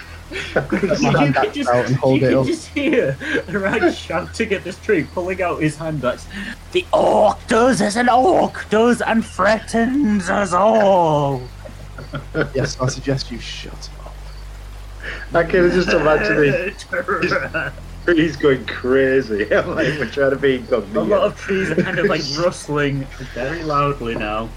Put my You hand can just, out and hold you it can up. just hear Rag shouting at this tree, pulling out his hand axe. The orc does as an orc does and threatens us all. Yes, I suggest you shut up. I can just imagine these Murderer. trees going crazy. I'm like, we're trying to be A lot of trees are kind of like rustling very loudly now.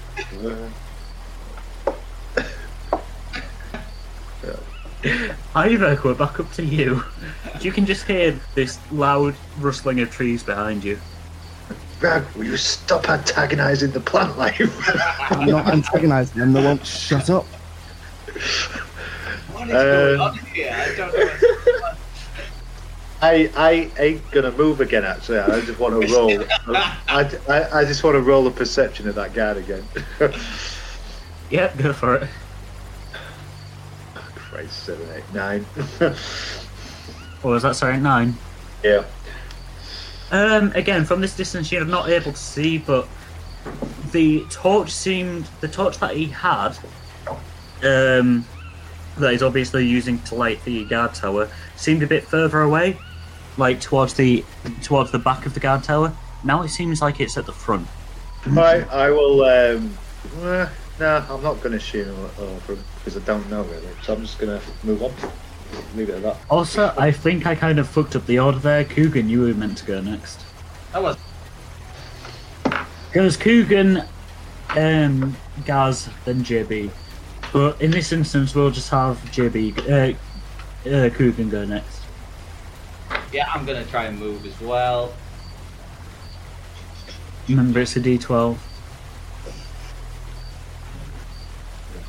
Iyvak, we're back up to you. You can just hear this loud rustling of trees behind you. Rag, will you stop antagonizing the plant life? I'm not antagonizing them, they won't shut up. What is going Uh, on here? I don't know. what's- I, I ain't gonna move again. Actually, I just want to roll. I, I, I just want to roll the perception of that guard again. Yep, go for it. Christ, seven, eight, nine. Or was that sorry, nine? yeah. Um, again, from this distance, you're not able to see, but the torch seemed the torch that he had, um, that he's obviously using to light the guard tower, seemed a bit further away, like towards the towards the back of the guard tower. Now it seems like it's at the front. Right, I will. Um, eh, no, I'm not going to shoot him over because I don't know really. So I'm just going to move on. Leave it at that. Also, I think I kind of fucked up the order there. Coogan, you were meant to go next. That was Goes Coogan, um, Gaz, then JB. But in this instance, we'll just have JB, uh, uh, Coogan go next. yeah. I'm gonna try and move as well. Remember, it's a D12.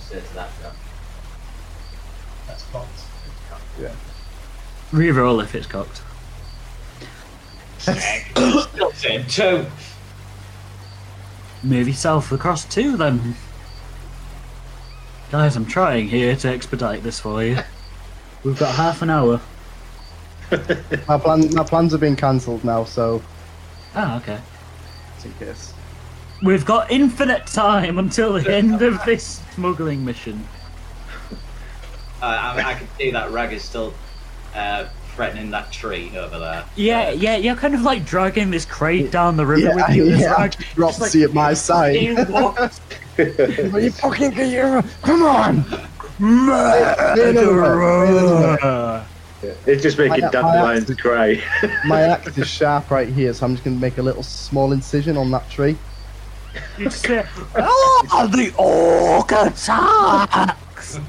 Say to that guy. That's cocked. Reroll if it's cocked. Still saying two. Move yourself across two then. Guys, I'm trying here to expedite this for you. We've got half an hour. My, plan, my plans have been cancelled now, so Ah, okay. just in case. We've got infinite time until the end of this smuggling mission. Uh, I, I can see that Rag is still uh, threatening that tree over there. Yeah, yeah, you're kind of like dragging this crate down the river Yeah, with you. It's yeah, like- drop like- see at my side. you're you fucking Come on! Murderer! It's just making I- I dandelions actually- cry. My axe is sharp right here, so I'm just going to make a little small incision on that tree. You just say, oh, the orc attacks!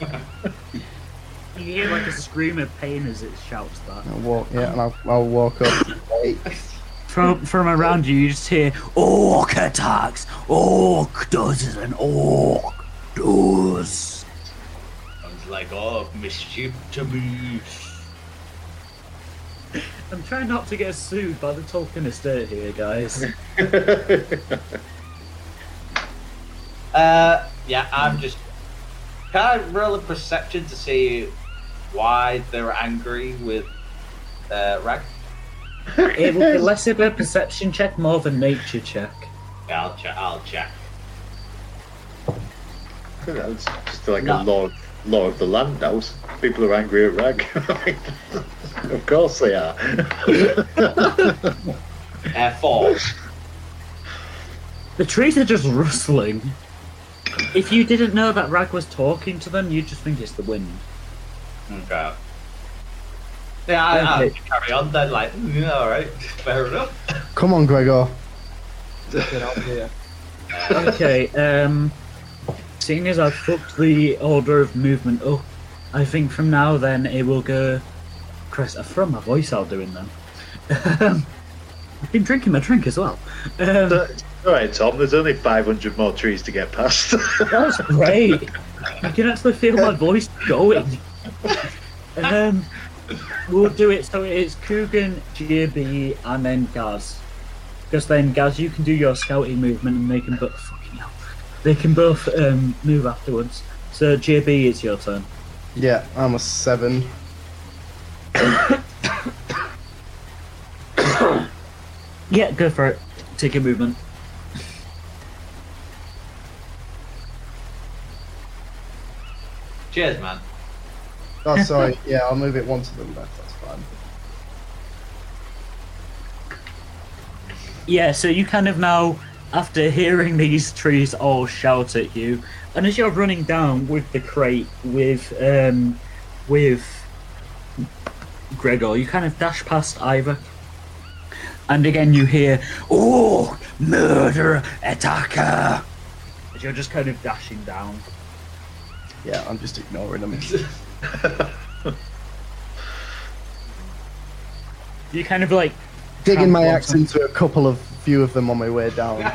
you You hear like a scream of pain as it shouts that. I'll walk, yeah, and I'll, I'll walk up. From from around you, you just hear orc attacks. Orc does an orc does. Sounds like oh mischief to me. I'm trying not to get sued by the Tolkien estate here, guys. Uh, yeah, I'm just. Can I roll a perception to see why they're angry with uh, Rag? it will be less of a perception check, more of a nature check. Yeah, I'll check. I'll check. That's just like No. a law, law of the land now. People are angry at Rag. of course they are. Uh, four. The trees are just rustling. If you didn't know that Rag was talking to them, you'd just think it's the wind. Okay. Yeah, I, I'll Okay. carry on then. Like, mm, all right, fair enough. Come on, Gregor. Get out here. Okay, um, seeing as I've fucked the order of movement up, I think from now then it will go. Chris, I've thrown my voice out doing them. Um, I've been drinking my drink as well. Um, All right, Tom. There's only 500 more trees to get past. That's great. I can actually feel my voice going. Um, we'll do it so it's Coogan, JB, and then Gaz. Because then, Gaz, you can do your scouting movement and they can both. Fucking hell. They can both um, move afterwards. So, JB, it's your turn. Yeah, I'm a seven. Yeah, go for it. Take your movement. Cheers, man. Oh, sorry. Yeah, I'll move it one to the left. That's fine. Yeah, so you kind of now, after hearing these trees all shout at you, and as you're running down with the crate with um with Gregor, you kind of dash past Ivor. And again you hear, Oh murder attacker as you're just kind of dashing down. Yeah, I'm just ignoring them. You kind of like Digging my axe into a couple of few of them on my way down.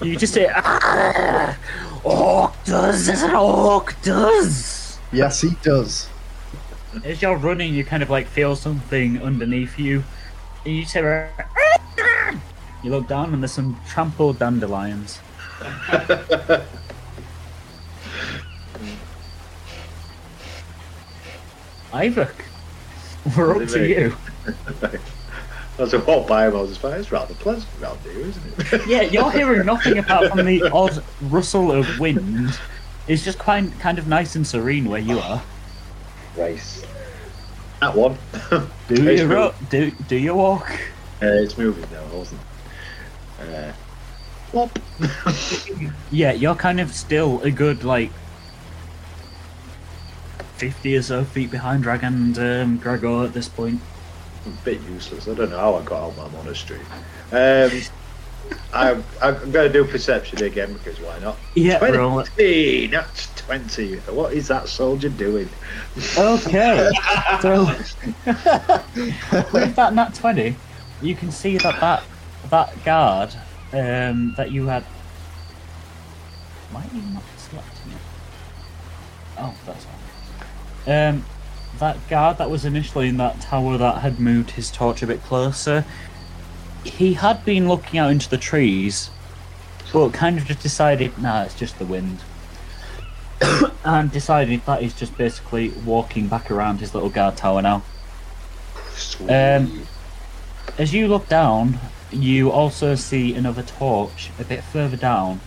You just say, "Ah, Orc does as an orc does. yes, he does. As you're running, you kind of like feel something underneath you. And you say, "Ah." you look down and there's some trampled dandelions. Iyvak, we're up to you. As I walked by him, I was just like, it's rather pleasant around here, isn't it? Yeah, you're hearing nothing apart from the odd rustle of wind. It's just quite kind of nice and serene where you are. Race. That one. Do It's you ro- do do you walk? Uh, it's moving now, wasn't it? Uh. Yeah, you're kind of still a good like fifty or so feet behind Dragon and um, Gregor at this point. a bit useless. I don't know how I got out my monastery. Um, I, I'm going to do perception again because why not? Yeah, roll it. 20! That's 20. What is that soldier doing? Okay, so with that nat twenty, you can see that that that guard um, that you had. Are you not selecting it? Oh, that's. Um, that guard that was initially in that tower that had moved his torch a bit closer. He had been looking out into the trees, but kind of just decided, nah, it's just the wind. and decided that he's just basically walking back around his little guard tower now. Um, as you look down, you also see another torch a bit further down,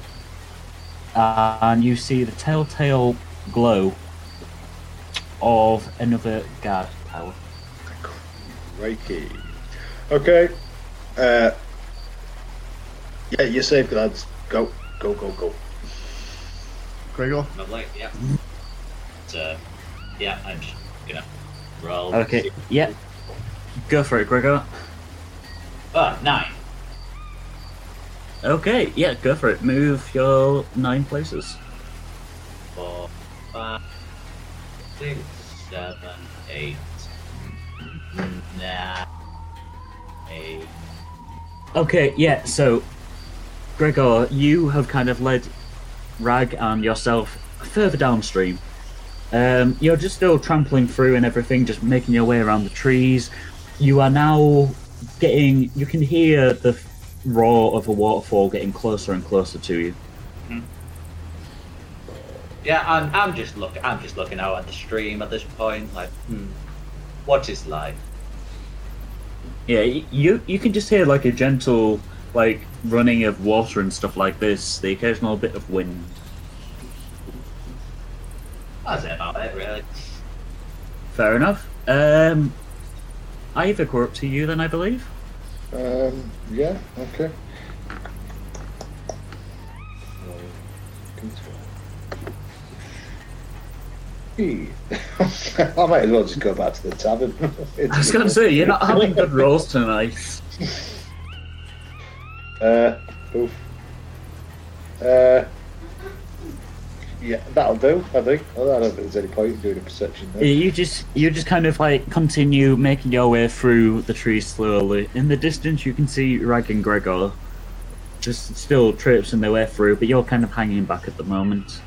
and you see the telltale glow of another guard tower. Reiki. Okay. Uh, yeah, you're safe, lads. Go, go, go, go. Gregor? Lovely, yeah. So, yeah, I'm just gonna roll. Okay, yeah. Go for it, Gregor. Ah, nine. Okay, yeah, go for it. Move your nine places. Four, five, six, seven, eight, nine, eight. Okay, yeah, so Gregor, you have kind of led Rag and yourself further downstream. Um, you're just still trampling through and everything, just making your way around the trees. You are now getting, you can hear the roar of a waterfall getting closer and closer to you. Yeah, I'm, I'm just looking. I'm just looking out at the stream at this point. Like, hmm, what is life? Yeah, you you can just hear like a gentle like running of water and stuff like this. The occasional bit of wind. That's about it, really. Fair enough. Um, Ivor, we're up to you then, I believe. Um, yeah, okay. I might as well just go back to the tavern. I was going to say you're not having good rolls tonight. Uh, oof. Uh, yeah, that'll do. I think. I don't if there's any point in doing a perception. There. You just you just kind of like continue making your way through the trees slowly. In the distance, you can see Rag and Gregor just still traipsing their way through, but you're kind of hanging back at the moment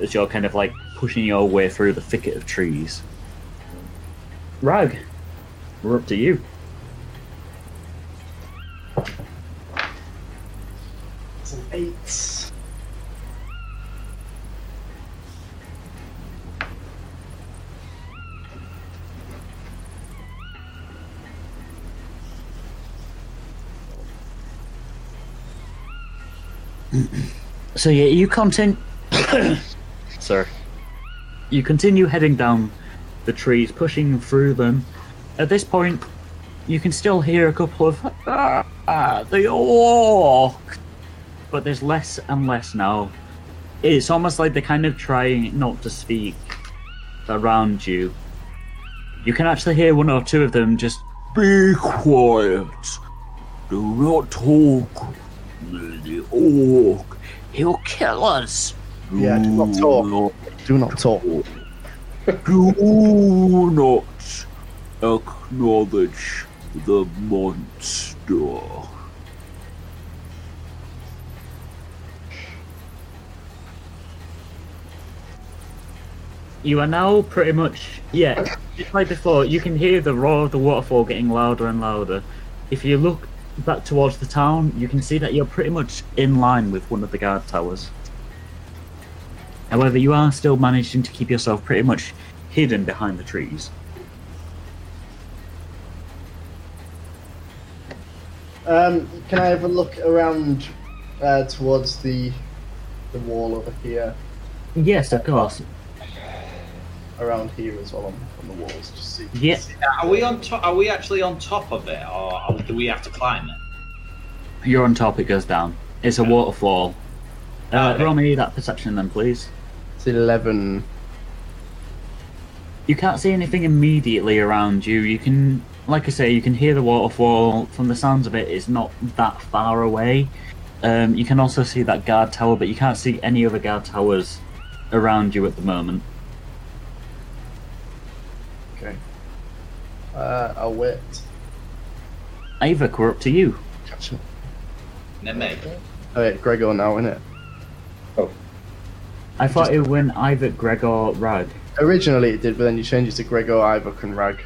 as you're kind of like pushing your way through the thicket of trees. Rag, we're up to you. It's an eight. So yeah, you continue. Sorry. You continue heading down the trees, pushing through them. At this point, you can still hear a couple of ah, ah, the orc, but there's less and less now. It's almost like they're kind of trying not to speak around you. You can actually hear one or two of them just Be quiet. Do not talk. The orc. He'll kill us. Yeah, do not talk. Do not talk. Do not acknowledge the monster. You are now pretty much yeah, just like before. You can hear the roar of the waterfall getting louder and louder. If you look back towards the town, you can see that you're pretty much in line with one of the guard towers. However, you are still managing to keep yourself pretty much hidden behind the trees. Um, can I have a look around uh, towards the the wall over here, Yes, of course. around here as well on, on the walls, just see. Yeah. Are we on top? Are we actually on top of it, or do we have to climb it? You're on top. It goes down. It's a waterfall. Uh, Okay. Roll me that perception then, please. It's eleven. You can't see anything immediately around you. You can, like I say, you can hear the waterfall. From the sounds of it, it's not that far away. Um, you can also see that guard tower, but you can't see any other guard towers around you at the moment. Okay. Uh, I'll wait. Ivor, we're up to you. Catch him. No, me. Oh yeah, Gregor now, innit? I thought it went Ivor, Gregor, Rag. Originally it did, but then you changed it to Gregor, Iyvak, and Rag.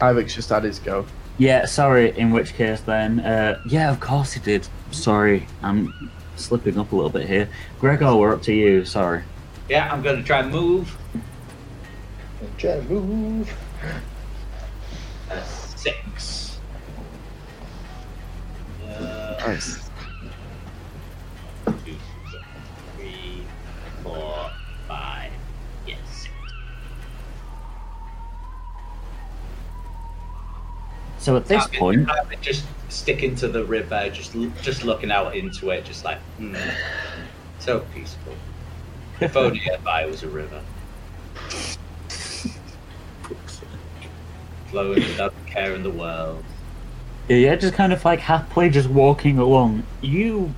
Iyvak's just had his go. Yeah, sorry. In which case, then, uh, yeah, of course he did. Sorry, I'm slipping up a little bit here. Gregor, we're up to you. Sorry. Yeah, I'm gonna try and move. Try and move. Uh, six. Uh, Nice. So at this I've been- point, I've been just sticking to the river, just just looking out into it, just like hmm, so peaceful. If only if I was a river, flowing without a care in the world. Yeah, just kind of like happily just walking along. You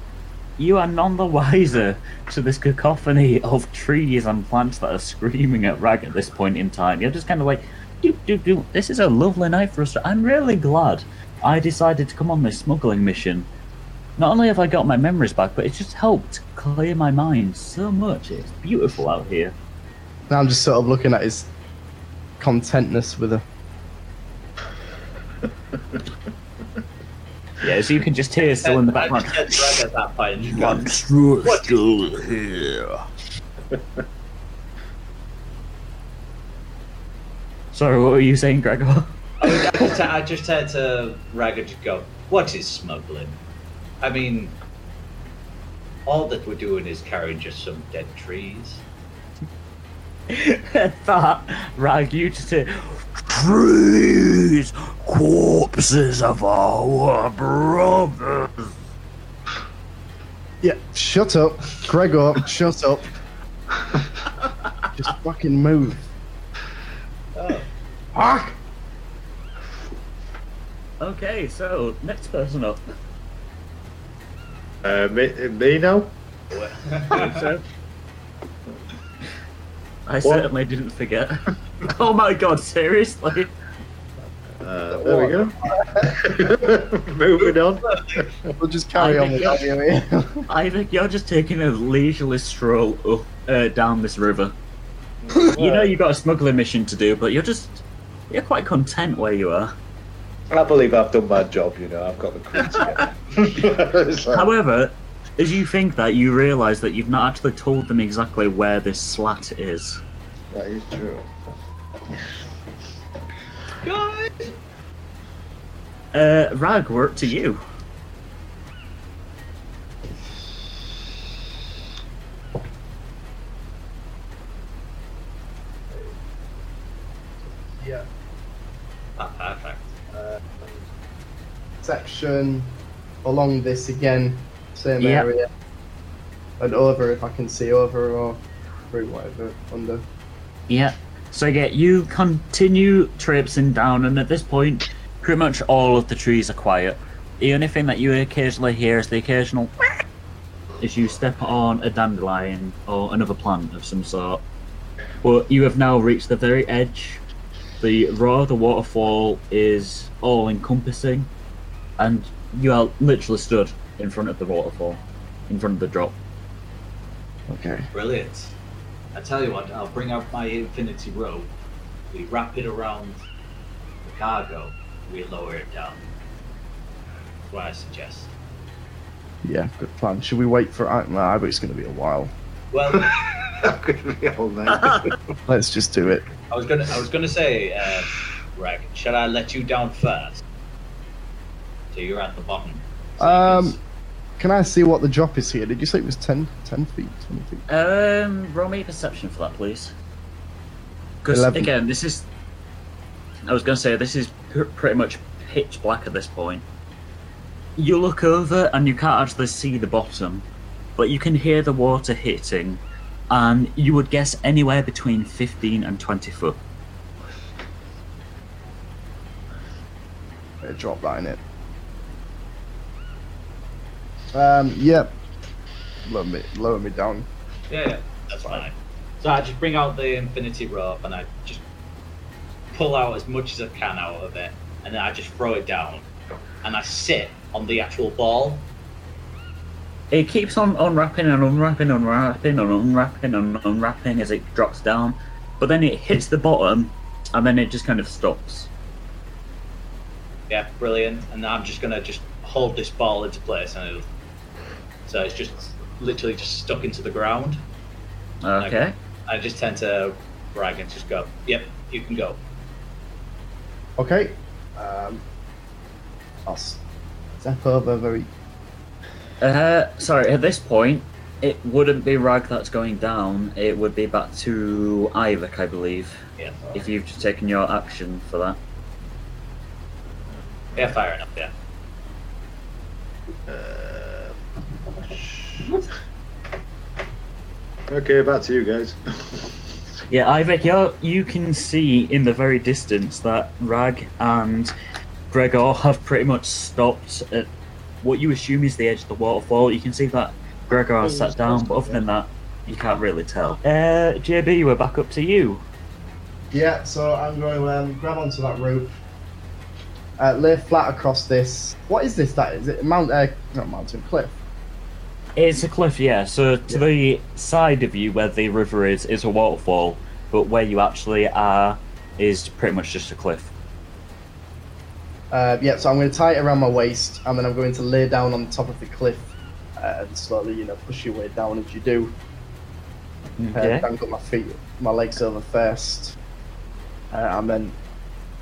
you are none the wiser to this cacophony of trees and plants that are screaming at Rag at this point in time. You're just kind of like, doop, doop, doop. this is a lovely night for us. I'm really glad I decided to come on this smuggling mission. Not only have I got my memories back, but it's just helped clear my mind so much. It's beautiful out here. Now I'm just sort of looking at his contentness with a. Yeah, so you can just hear still in the I background. just said Greg at that point and just go, Monster What? still here. Sorry, what were you saying, Gregor? I, mean, I, just, I just had to Rag and just go, what is smuggling? I mean, all that we're doing is carrying just some dead trees. that Rag, you just hear, Trees, corpses of our brothers. Yeah, shut up, Gregor. shut up. Just fucking move. Oh. Fuck. Okay, so next person up. Uh, me, me now? I certainly didn't forget. oh my god, seriously? Uh, there we go. Moving on. We'll just carry I on with think audio. I think you're just taking a leisurely stroll up, uh, down this river. You know you've got a smuggling mission to do, but you're just you're quite content where you are. I believe I've done my job, you know, I've got the crew together. It's However, as you think that, you realise that you've not actually told them exactly where this slat is. that is true. God! Uh, Rag, we're up to you. Section along this again, same Yeah. area, and over if I can see over or through whatever under. Yeah. So yeah, you continue traipsing down, and at this point, pretty much all of the trees are quiet. The only thing that you occasionally hear is the occasional as you step on a dandelion or another plant of some sort. But you have now reached the very edge. The roar of the waterfall is all encompassing, and you are literally stood in front of the waterfall, in front of the drop. Okay. Brilliant. I tell you what, I'll bring out my infinity rope. We wrap it around the cargo. We lower it down. That's what I suggest. Yeah, good plan. Should we wait for? I, nah, but it's going to be a while. Well, I'm going to be all night. Let's just do it. I was gonna, I was gonna say, uh, Rag, shall I let you down first? So you're at the bottom. So can Um, Can I see what the drop is here? Did you say it was 10, 10 feet, 20 feet? Um, roll me a perception for that, please. Because again, this is. I was going to say this is pr- pretty much pitch black at this point. You look over and you can't actually see the bottom, but you can hear the water hitting, and you would guess anywhere between fifteen and twenty foot. Uh, drop that in it. Um, yep. Lower me, lower me down. Yeah, yeah, that's fine. So I just bring out the infinity rope and I just pull out as much as I can out of it, and then I just throw it down, and I sit on the actual ball. It keeps on unwrapping and unwrapping, unwrapping and unwrapping and unwrapping as it drops down, but then it hits the bottom, and then it just kind of stops. Yeah, brilliant. And I'm just gonna just hold this ball into place, and it'll... so it's just literally just stuck into the ground. Okay. I just tend to brag and just go, "Yep, you can go." Okay. Um, I'll s- step over very. Uh, sorry, at this point, it wouldn't be Rag that's going down. It would be back to Iyvak, I believe, Yeah, if you've just taken your action for that. yeah, fair enough. Yeah. Okay, back to you guys. Yeah, Iyvak, you you can see in the very distance that Rag and Gregor have pretty much stopped at what you assume is the edge of the waterfall. You can see that Gregor has sat down, but other than that, you can't really tell. Uh, JB, we're back up to you. Yeah, so I'm going to um, grab onto that rope, uh, lay flat across this. What is this? That is it? Mount? Uh, not mountain, cliff. It's a cliff, yeah. So to the side of you where the river is, is a waterfall, but where you actually are is pretty much just a cliff. Uh, yeah, so I'm going to tie it around my waist, and then I'm going to lay down on the top of the cliff uh, and slowly, you know, push your way down as you do. Uh, Okay. dangle my feet, my legs over first, uh, and then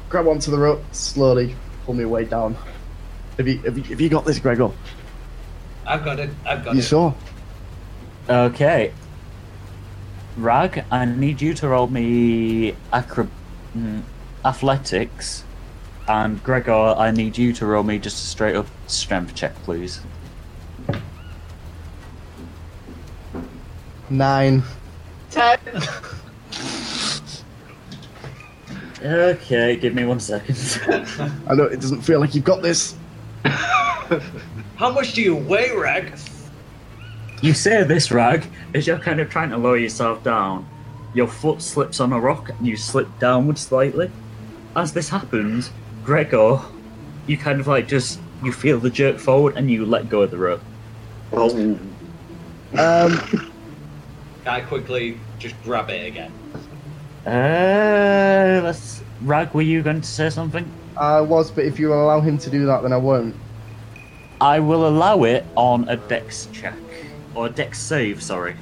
grab onto the rope, slowly pull me way down. Have you, have you, have you got this, Gregor? I've got it. I've got it. You it. sure? Okay. Rag, I need you to roll me acro- mm, athletics, and Gregor, I need you to roll me just a straight up strength check, please. Nine. Ten. Okay, give me one second. I know it doesn't feel like you've got this. How much do you weigh, Rag? You say this, Rag, as you're kind of trying to lower yourself down. Your foot slips on a rock and you slip downwards slightly. As this happens, Gregor, you kind of like just you feel the jerk forward and you let go of the rope. Oh, Um, I quickly just grab it again. Uh, let's. Rag, were you going to say something? I was, but if you allow him to do that, then I won't. I will allow it on a dex check or a dex save. Sorry.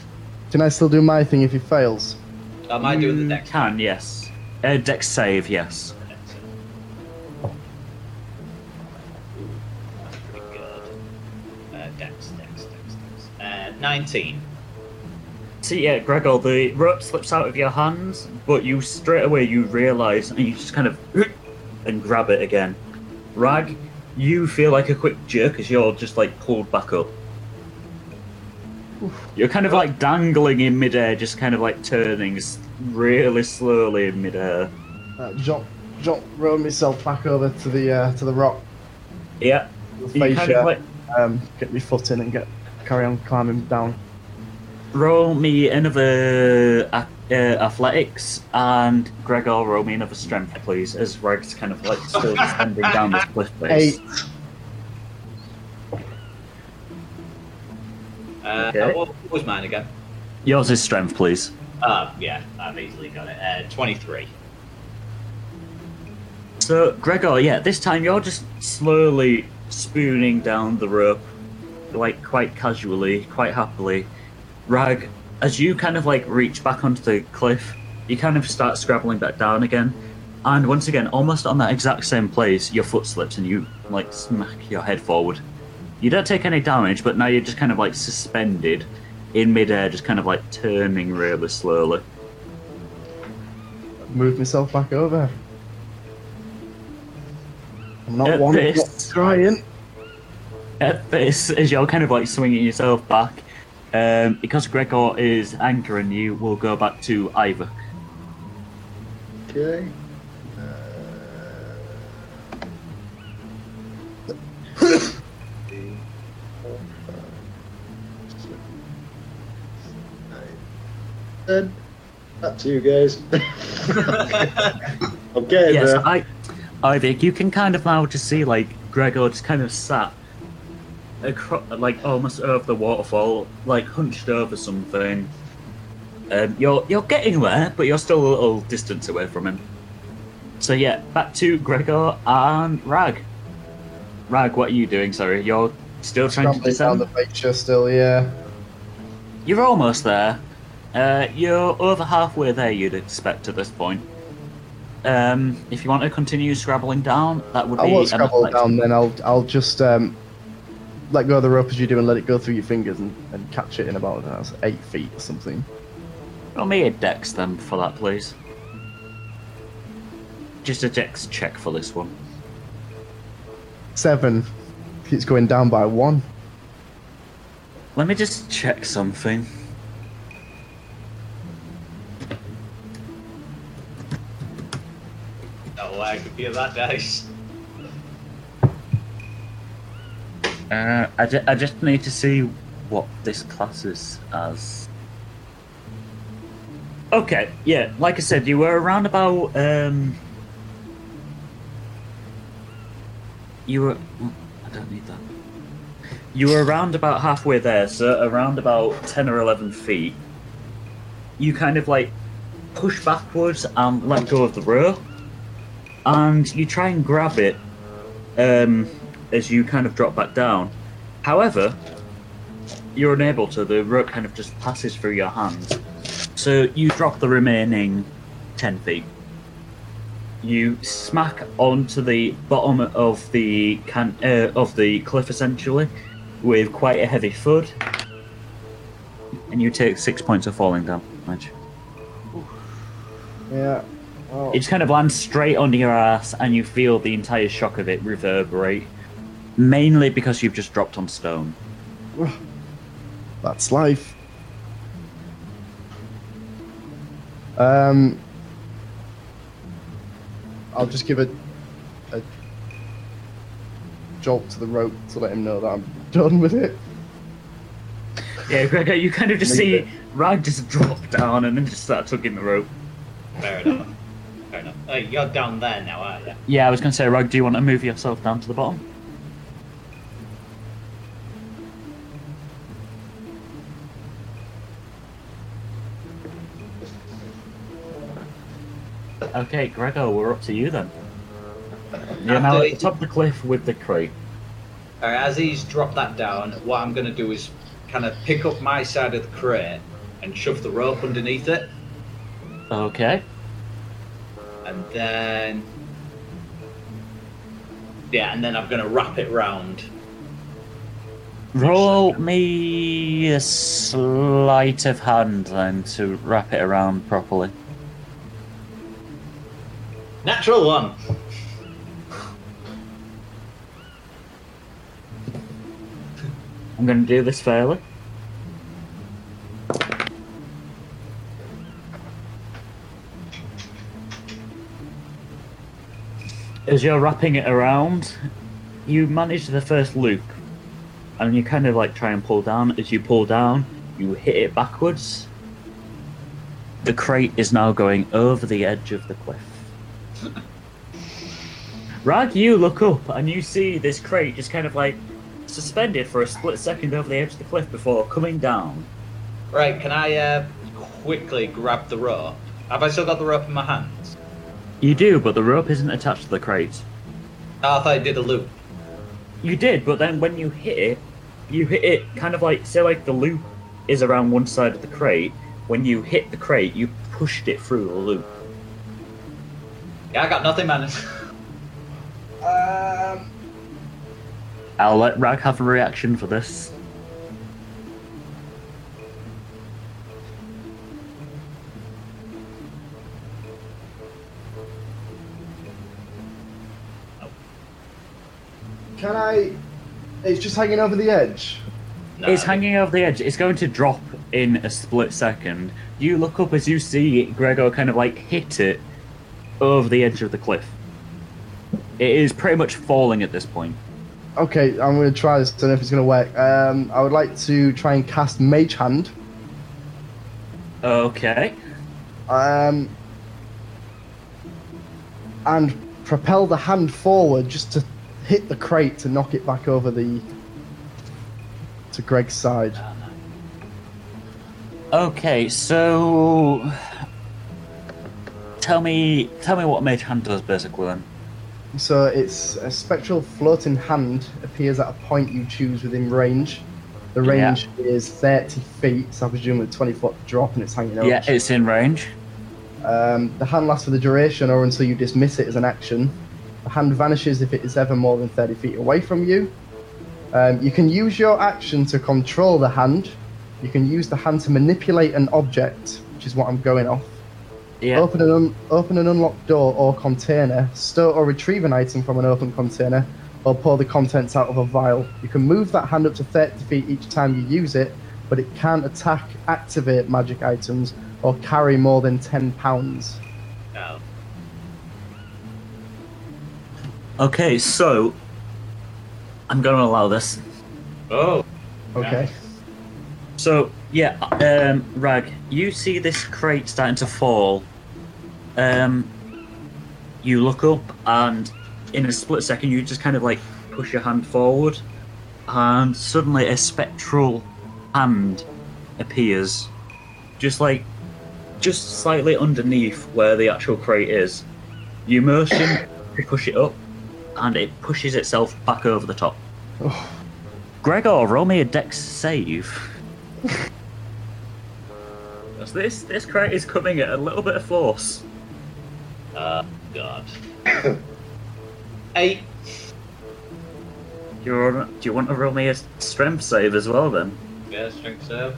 Can I still do my thing if he fails? Am I doing the You next? Can yes. A dex save, yes. Pretty good. Uh, dex, dex, dex, dex. Uh, 19. So yeah, Gregor, the rope slips out of your hands, but you straight away you realise and you just kind of and grab it again. Rag, you feel like a quick jerk as you're just like pulled back up. You're kind of like dangling in midair, just kind of like turning really slowly in midair. Uh, jump, jump, roll myself back over to the uh, to the rock, Yeah, the you kind fascia, of like um, get my foot in and get carry on climbing down. roll me another a- uh, athletics and Gregor roll me another strength, please, as Rag's kind of like still descending down this cliff face. Eight. Uh, Okay. what, what was mine again? Yours is strength, please. Ah, yeah, I've easily got it. Uh, 23. So, Gregor, yeah, this time you're just slowly spooning down the rope, like quite casually, quite happily. Rag, as you kind of like reach back onto the cliff, you kind of start scrabbling back down again. And once again, almost on that exact same place, your foot slips and you like smack your head forward. You don't take any damage, but now you're just kind of like suspended in midair, just kind of like turning really slowly. Move myself back over. I'm not At one this- trying. At this, as you're kind of like swinging yourself back, um, because Gregor is anchoring you, we'll go back to Iyvak. okay. Then up to you guys. I'm Yes, there. I, Iyvak, you can kind of now just see like Gregor just kind of sat, acro- like almost over the waterfall, like hunched over something. Um, you're you're getting there, but you're still a little distance away from him. So yeah, back to Gregor and Rag. Rag, what are you doing? Sorry, you're still trying to Scrambling down descend. the fascia still, yeah. You're almost there. Uh, you're over halfway there, you'd expect at this point. Um, if you want to continue scrabbling down, that would I be. won't scrabble down then. I'll I'll just um, let go of the rope as you do and let it go through your fingers and, and catch it in about uh, eight feet or something. Roll me a dex then for that, please. Just a dex check for this one. Seven. It's going down by one. Let me just check something. Oh, I could feel that dice. Uh, I, ju- I just need to see what this class is as. Okay, yeah, like I said, you were around about um. You were. oh, I don't need that. You were around about halfway there, so around about ten or eleven feet. You kind of like push backwards and let go of the rope, and you try and grab it um, as you kind of drop back down. However, you're unable to. The rope kind of just passes through your hands. So you drop the remaining 10 feet. You smack onto the bottom of the can uh, of the cliff essentially with quite a heavy thud, and you take six points of falling damage. Yeah. It just kind of lands straight onto your ass, and you feel the entire shock of it reverberate. Mainly because you've just dropped on stone. That's life. Um, I'll just give a, a jolt to the rope to let him know that I'm done with it. Yeah, Gregor, you kind of just Leave see Rag just drop down and then just start tugging the rope. Fair enough. Fair enough. You're down there now, aren't you? Yeah, I was going to say, Rag, do you want to move yourself down to the bottom? Okay, Gregor, we're up to you then. You're now at the top of the cliff with the crate. Alright, as he's dropped that down, what I'm going to do is kind of pick up my side of the crate and shove the rope underneath it, Okay. and then. Yeah, and then I'm going to wrap it round. Roll me a sleight of hand then to wrap it around properly. Natural one! I'm going to do this fairly. As you're wrapping it around, you manage the first loop, and you kind of like try and pull down. As you pull down, you hit it backwards. The crate is now going over the edge of the cliff. Rag, you look up and you see this crate just kind of like suspended for a split second over the edge of the cliff before coming down. Right, can I uh, quickly grab the rope? Have I still got the rope in my hands? You do, but the rope isn't attached to the crate. Oh, I thought I did a loop. You did, but then when you hit it, you hit it kind of like say like the loop is around one side of the crate. When you hit the crate, you pushed it through the loop. Yeah, I got nothing, man. Um, I'll let Rag have a reaction for this. can I? It's just hanging over the edge. No, It's hanging over the edge. It's going to drop in a split second. You look up as you see Gregor kind of like hit it over the edge of the cliff. It is pretty much falling at this point. Okay, I'm going to try this. Don't know if it's going to work. Um, I would like to try and cast Mage Hand. Okay. Um, and propel the hand forward just to hit the crate to knock it back over the to Greg's side. Okay, so tell me tell me what Mage Hand does basically then. So it's a spectral floating hand appears at a point you choose within range. The Yeah. range is 30 feet, so I presume a 20 foot drop and it's hanging over. Yeah, it's in range. Um, the hand lasts for the duration or until you dismiss it as an action. The hand vanishes if it is ever more than 30 feet away from you. Um, you can use your action to control the hand. You can use the hand to manipulate an object, which is what I'm going off. Yeah. Open an un- open an unlocked door or container, store or retrieve an item from an open container, or pour the contents out of a vial. You can move that hand up to 30 feet each time you use it, but it can't attack, activate magic items, or carry more than 10 pounds. No. Okay, so I'm going to allow this. Oh. Okay. So yeah, um, Rag, you see this crate starting to fall. Um, you look up, and in a split second, you just kind of like push your hand forward, and suddenly a spectral hand appears, just like just slightly underneath where the actual crate is. You motion to push it up, and it pushes itself back over the top. Gregor, roll me a dex save. 'Cause this this crate is coming at a little bit of force. Uh, God. Eight. Do you, want, do you want to roll me a strength save as well then? Yeah, strength save.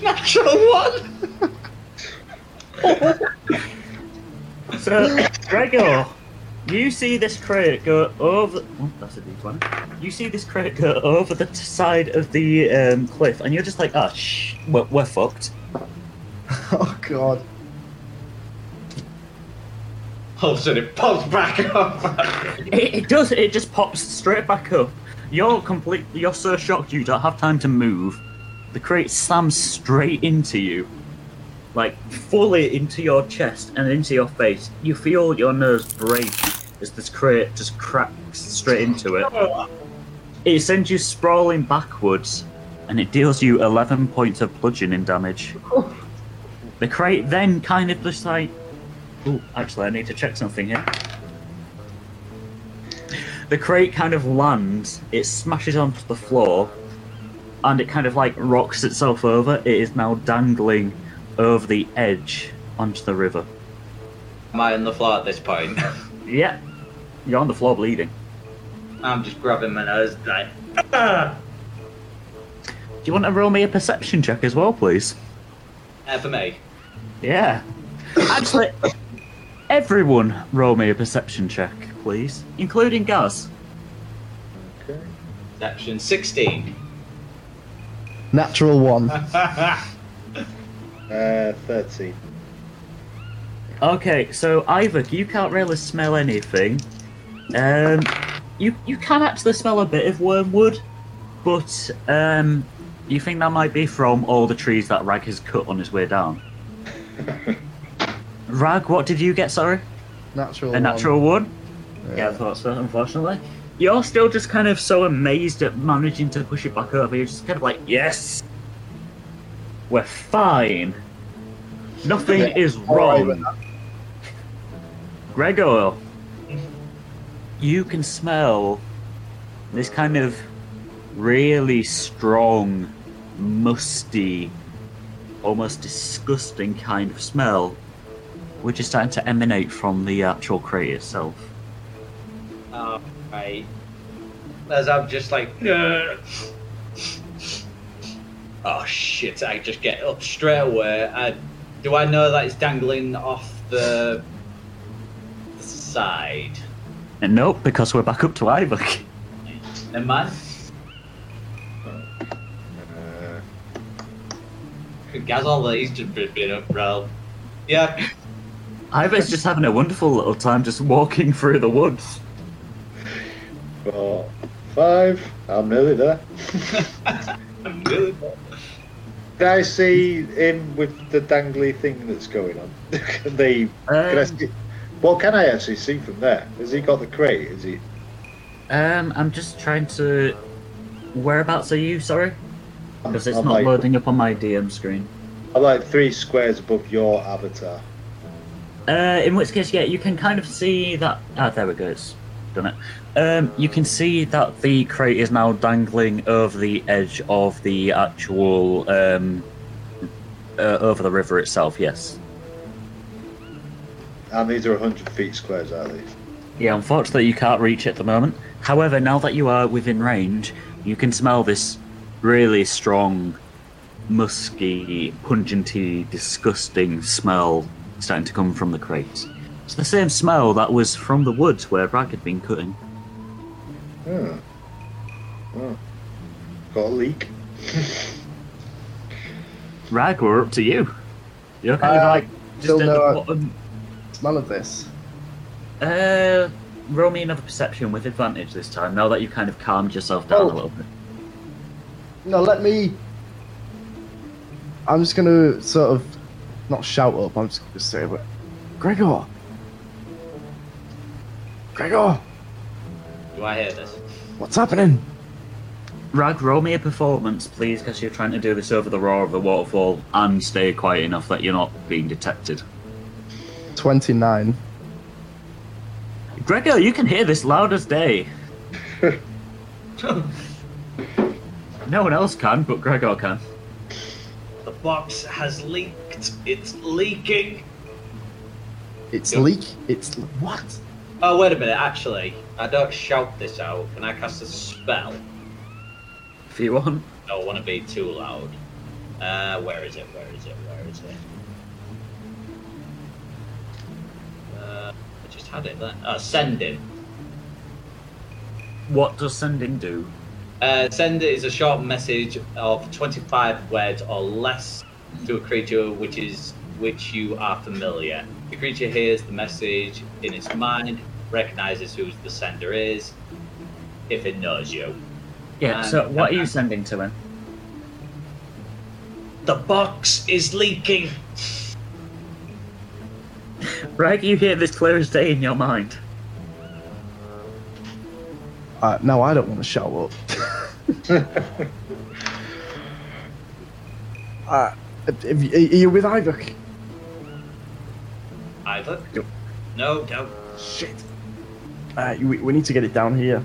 Natural one. So, Gregor, you see this crate go over. Oh, that's a d20. You see this crate go over the t- side of the um, cliff, and you're just like, oh, shh, we're, we're fucked. Oh god. All of a sudden, it pops back up. It, it does. It just pops straight back up. You're complete. You're so shocked you don't have time to move. The crate slams straight into you, like fully into your chest and into your face. You feel your nose break as this crate just cracks straight into it. It sends you sprawling backwards, and it deals you 11 points of bludgeoning damage. The crate then kind of just like. Oh, actually, I need to check something here. The crate kind of lands, it smashes onto the floor, and it kind of like rocks itself over. It is now dangling over the edge onto the river. Am I on the floor at this point? Yeah, you're on the floor bleeding. I'm just grabbing my nose, like. "Ah!" Do you want to roll me a perception check as well, please? Uh, for me. Yeah. Actually, everyone roll me a perception check, please, including Gaz. Section 16. Natural one. Uh, 13. Okay, so Iyvak, you can't really smell anything. Um, you you can actually smell a bit of wormwood, but um, you think that might be from all the trees that Rag has cut on his way down. Rag, what did you get? Sorry, Natural a natural one. Yeah, I thought so. Unfortunately, you're still just kind of so amazed at managing to push it back over. You're just kind of like, yes, we're fine. Nothing is wrong. Gregor, you can smell this kind of really strong, musty, almost disgusting kind of smell, which is starting to emanate from the actual crate itself. Oh, right. As I'm just like. "Ugh." Oh shit! I just get up straight away. I, do I know that it's dangling off the, the side? And nope, because we're back up to Iyvak. Never mind. Uh, Could gas all these just been up, bro. Yeah. Iyvak's just having a wonderful little time just walking through the woods. four, five. I'm nearly there. I'm really. Can I see him with the dangly thing that's going on? can they? Can I Um, see? What can I actually see from there? Has he got the crate? Is he? Um, I'm just trying to. Whereabouts are you? Sorry, because it's I'm not like, loading up on my DM screen. I'm like three squares above your avatar. Uh, in which case, yeah, you can kind of see that. Ah, there we go. It's done it. Um, you can see that the crate is now dangling over the edge of the actual um, uh, over the river itself. Yes. And these are 100 feet squares, are these? Yeah, unfortunately, you can't reach it at the moment. However, now that you are within range, you can smell this really strong, musky, pungenty, disgusting smell starting to come from the crate. It's the same smell that was from the woods where Bragg had been cutting. Hmm. Oh. Got a leak. Rag, we're up to you. You're kind Uh, of like just still at no- the bottom. Smell of this. Uh, roll me another perception with advantage this time. Now that you've kind of calmed yourself down Oh. a little bit. No, let me. I'm just gonna sort of not shout up. I'm just gonna say, but Gregor, Gregor, Do I hear this? what's happening? Rag, roll me a performance, please, because you're trying to do this over the roar of the waterfall and stay quiet enough that you're not being detected. Twenty-nine. Gregor, you can hear this loud as day. no one else can, but Gregor can. The box has leaked. It's leaking. It's Yep. leak. It's what? Oh, wait a minute. Actually, I don't shout this out. Can I cast a spell? If you want. I don't want to be too loud. Uh, where is it? Where is it? Where is it? Uh, I just had it then. Uh, sending. What does sending do? Uh, send is a short message of 25 words or less to a creature which is which you are familiar. The creature hears the message in its mind, recognizes who the sender is, if it knows you. Yeah, Um, so what are you sending to him? The box is leaking. Rag, you hear this clear as day in your mind. Uh, no, I don't want to show up. uh, if, if, are you with Iyvak? Either? No, no. Shit. Uh, we, we need to get it down here.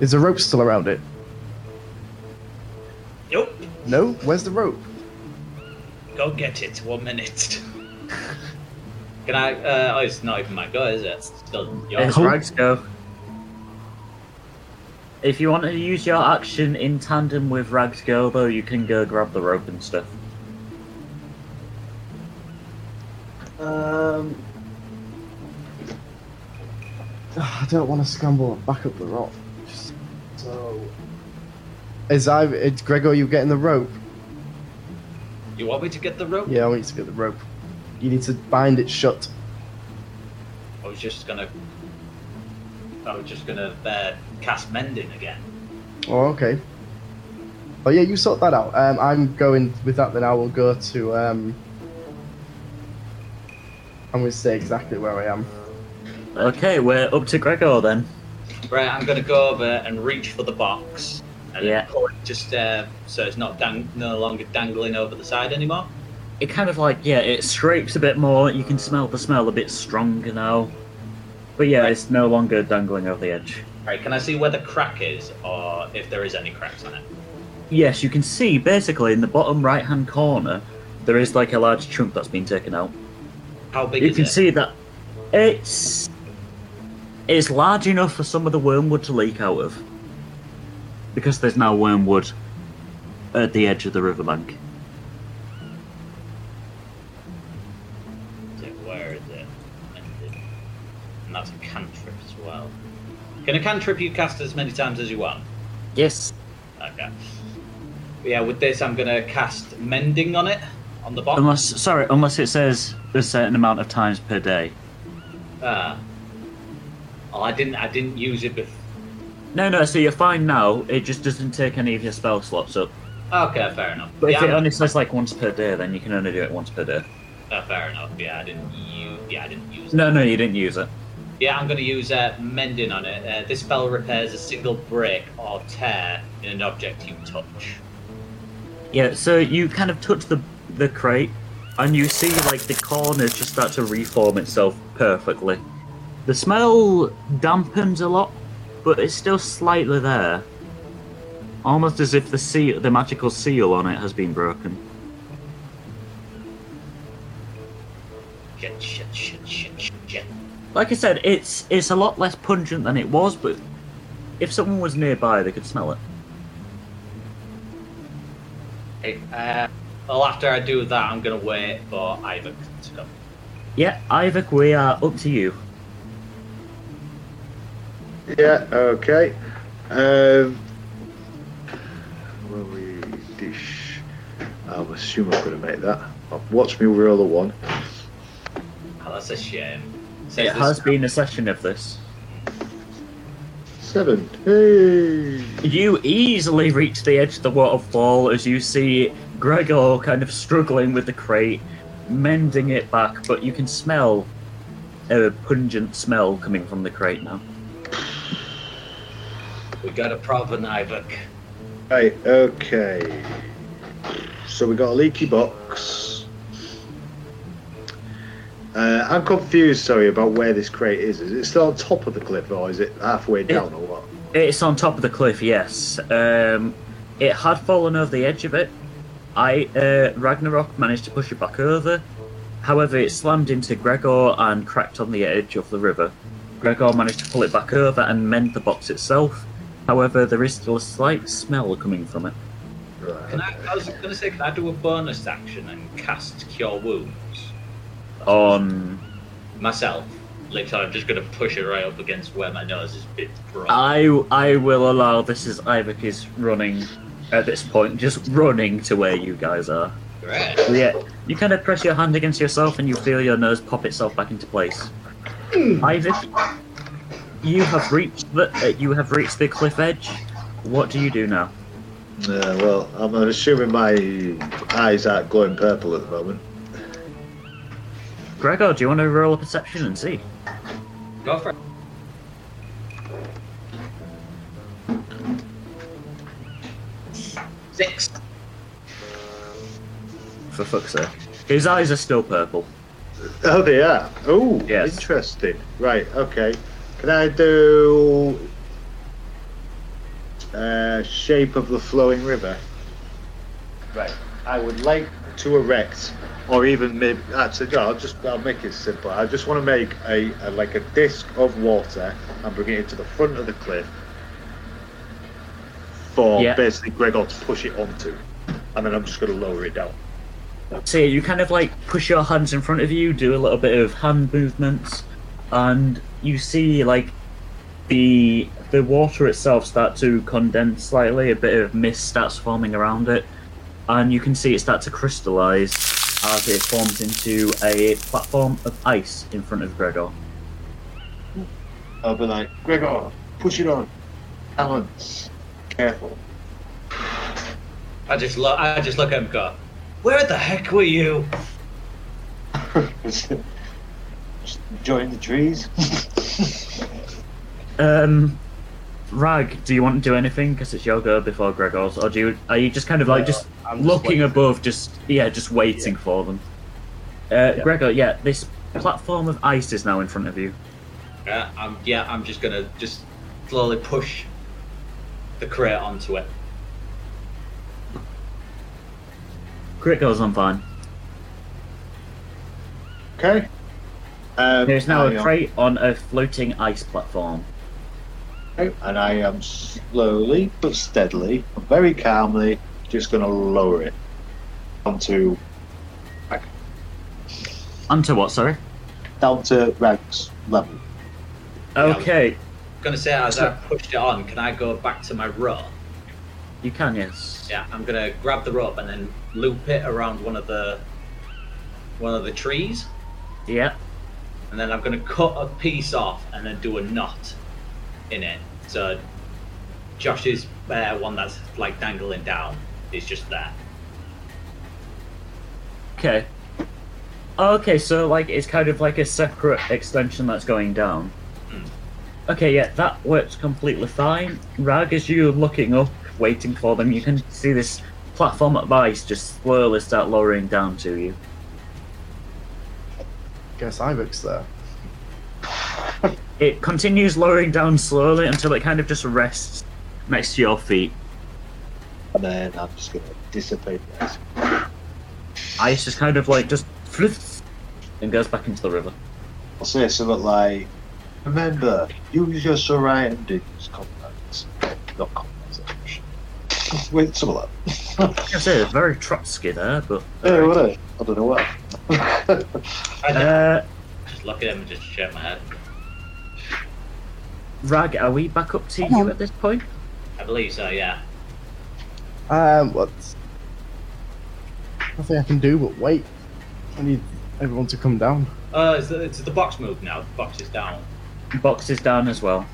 Is the rope still around it? Nope. No? Where's the rope? Go get it. One minute. Can I? Uh, oh, it's not even my go, is it? It's still yours. It's Rag's go. If you want to use your action in tandem with Rag's go, though, you can go grab the rope and stuff. Um. I don't want to scramble back up the rock. So. Is I? Is Gregor, you getting the rope? You want me to get the rope? Yeah, I need to get the rope. You need to bind it shut. I was just gonna. I was just gonna uh, cast mending again. Oh, okay. Oh yeah, you sort that out. Um, I'm going with that. Then I will go to. Um, I'm going to say exactly where I am. Okay, we're up to Gregor then. Right, I'm gonna go over and reach for the box. And Yeah. pull it just uh, so it's not dang- no longer dangling over the side anymore. It kind of like, yeah, it scrapes a bit more. You can smell the smell a bit stronger now. But yeah, it's no longer dangling over the edge. Right, can I see where the crack is, or if there is any cracks on it? Yes, you can see basically in the bottom right hand corner, there is like a large chunk that's been taken out. How big You is can it? see that it's it's large enough for some of the wormwood to leak out of. Because there's now wormwood at the edge of the riverbank. Can a cantrip you cast as many times as you want? Yes. Okay. Yeah, with this, I'm gonna cast mending on it on the box. Unless sorry, unless it says a certain amount of times per day. Ah. oh, I didn't. I didn't use it before. No, no, so you're fine now. It just doesn't take any of your spell slots up. Okay, fair enough. But yeah, if it I'm- only says like once per day, then you can only do it once per day. uh, fair enough. Yeah, I didn't use. Yeah, I didn't use. It. No, no, you didn't use it. Yeah, I'm going to use uh, mending on it. Uh, this spell repairs a single break or tear in an object you touch. Yeah, so you kind of touch the the crate, and you see like the corners just start to reform itself perfectly. The smell dampens a lot, but it's still slightly there, almost as if the seal, the magical seal on it, has been broken. Shit, shit, shit. Like I said, it's it's a lot less pungent than it was, but if someone was nearby, they could smell it. Hey, uh, well, after I do that, I'm going to wait for Iyvak to come. Yeah, Iyvak, we are up to you. Yeah, okay. Um, will we dish? I'll assume I'm going to make that. Watch me roll a one. Oh, that's a shame. It has been a session of this. Seven. Hey. You easily reach the edge of the waterfall as you see Gregor kind of struggling with the crate, mending it back, but you can smell a pungent smell coming from the crate now. We got a problem, Iyvak. Right, okay. So we got a leaky box. Uh, I'm confused, sorry, about where this crate is. Is it still on top of the cliff or is it halfway down or what? It's on top of the cliff, yes. Um, it had fallen over the edge of it. I uh, Ragnarok managed to push it back over. However, it slammed into Gregor and cracked on the edge of the river. Gregor managed to pull it back over and mend the box itself. However, there is still a slight smell coming from it. Can I, I was going to say, can I do a bonus action and cast Cure Wounds On myself? Like, so I'm just going to push it right up against where my nose is bit broad. I I will allow this as Iyvak is running at this point, just running to where you guys are. Great. Yeah, you kind of press your hand against yourself and you feel your nose pop itself back into place. Iyvak, you have reached the uh, you have reached the cliff edge. What do you do now? Uh, well, I'm assuming my eyes aren't glowing purple at the moment. Gregor, do you want to roll a perception and see? Go for it. Six. For fuck's sake. His eyes are still purple. Oh, they are. Oh, Yes. interesting. Right. Okay. Can I do uh, shape of the flowing river? Right. I would like to erect, or even maybe actually, no, I'll just I'll make it simple. I just want to make a, a like a disc of water and bring it into the front of the cliff for Yeah. basically Gregor to push it onto, and then I'm just going to lower it down. So you kind of like push your hands in front of you, do a little bit of hand movements, and you see like the the water itself start to condense slightly. A bit of mist starts forming around it, and you can see it start to crystallize as it forms into a platform of ice in front of Gregor. I'll be like, Gregor, push it on. Balance. Careful. I just look. I just look at him. and Go. Where the heck were you? Just enjoying the trees. Um, Rag, do you want to do anything? Because it's your go before Gregor's, or do you? Are you just kind of like just I'm just looking waiting. above, just yeah, just waiting for them? Uh, Gregor, yeah, this platform of ice is now in front of you. Yeah, I'm. Yeah, I'm just gonna just slowly push the crate onto it. Gregor's on fine. Okay. Um, There's now a am- crate on a floating ice platform. And I am slowly but steadily, very calmly, just going to lower it onto Onto what? Sorry. down to Rag's level. Okay, Yeah, I'm gonna say as I pushed it on, can I go back to my rope? you can. Yes. Yeah, I'm gonna grab the rope and then loop it around one of the one of the trees, Yeah. and then I'm gonna cut a piece off and then do a knot in it. So Josh's uh, one that's like dangling down is just there. Okay. Okay, so like it's kind of like a separate extension that's going down. Okay, yeah, that works completely fine. Rag, as you're looking up, waiting for them, you can see this platform of ice just slowly start lowering down to you. Guess Iyvak's there. It continues lowering down slowly until it kind of just rests next to your feet. And then I'm just going to dissipate this. Ice just kind of like just flips and goes back into the river. I'll say something like, remember, you use your surroundings, comrades. Not comrades, actually. Wait, some of that. I say, very Trotsky there, but. Hey, what I don't know what. I Uh, just look at him and just shake my head. Rag, are we back up to you at this point? I believe so. Yeah. Um, what? Nothing I can do but wait. I need everyone to come down. Uh, it's the, it's the box move now. The box is down. Box is down as well.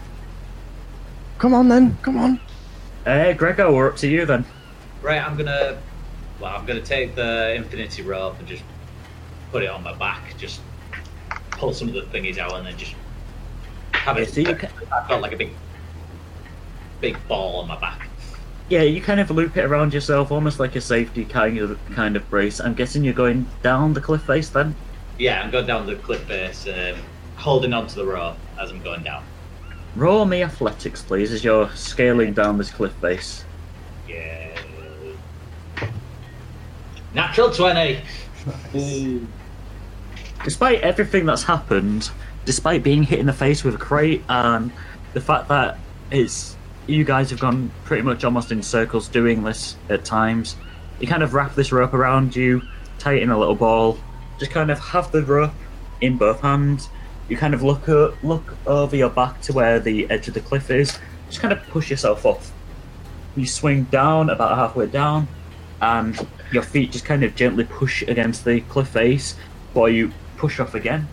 Come on then, come on. Uh, Gregor, we're up to you then. Right, I'm gonna. Well, I'm gonna take the infinity rope and just put it on my back. Just pull some of the thingies out and then just have it. so you ca- I've got like a big, big ball on my back. Yeah, you kind of loop it around yourself, almost like a safety kind of kind of brace. I'm guessing you're going down the cliff face then. Yeah, I'm going down the cliff face, um, holding onto the rope as I'm going down. Roll me athletics, please, as you're scaling down this cliff face. Yeah. Natural twenty. Nice. Despite everything that's happened, despite being hit in the face with a crate and the fact that it's you guys have gone pretty much almost in circles doing this at times, you kind of wrap this rope around you, tie it in a little ball, just kind of have the rope in both hands. You kind of look o- look over your back to where the edge of the cliff is. Just kind of push yourself off. You swing down about halfway down, and your feet just kind of gently push against the cliff face while you push off again.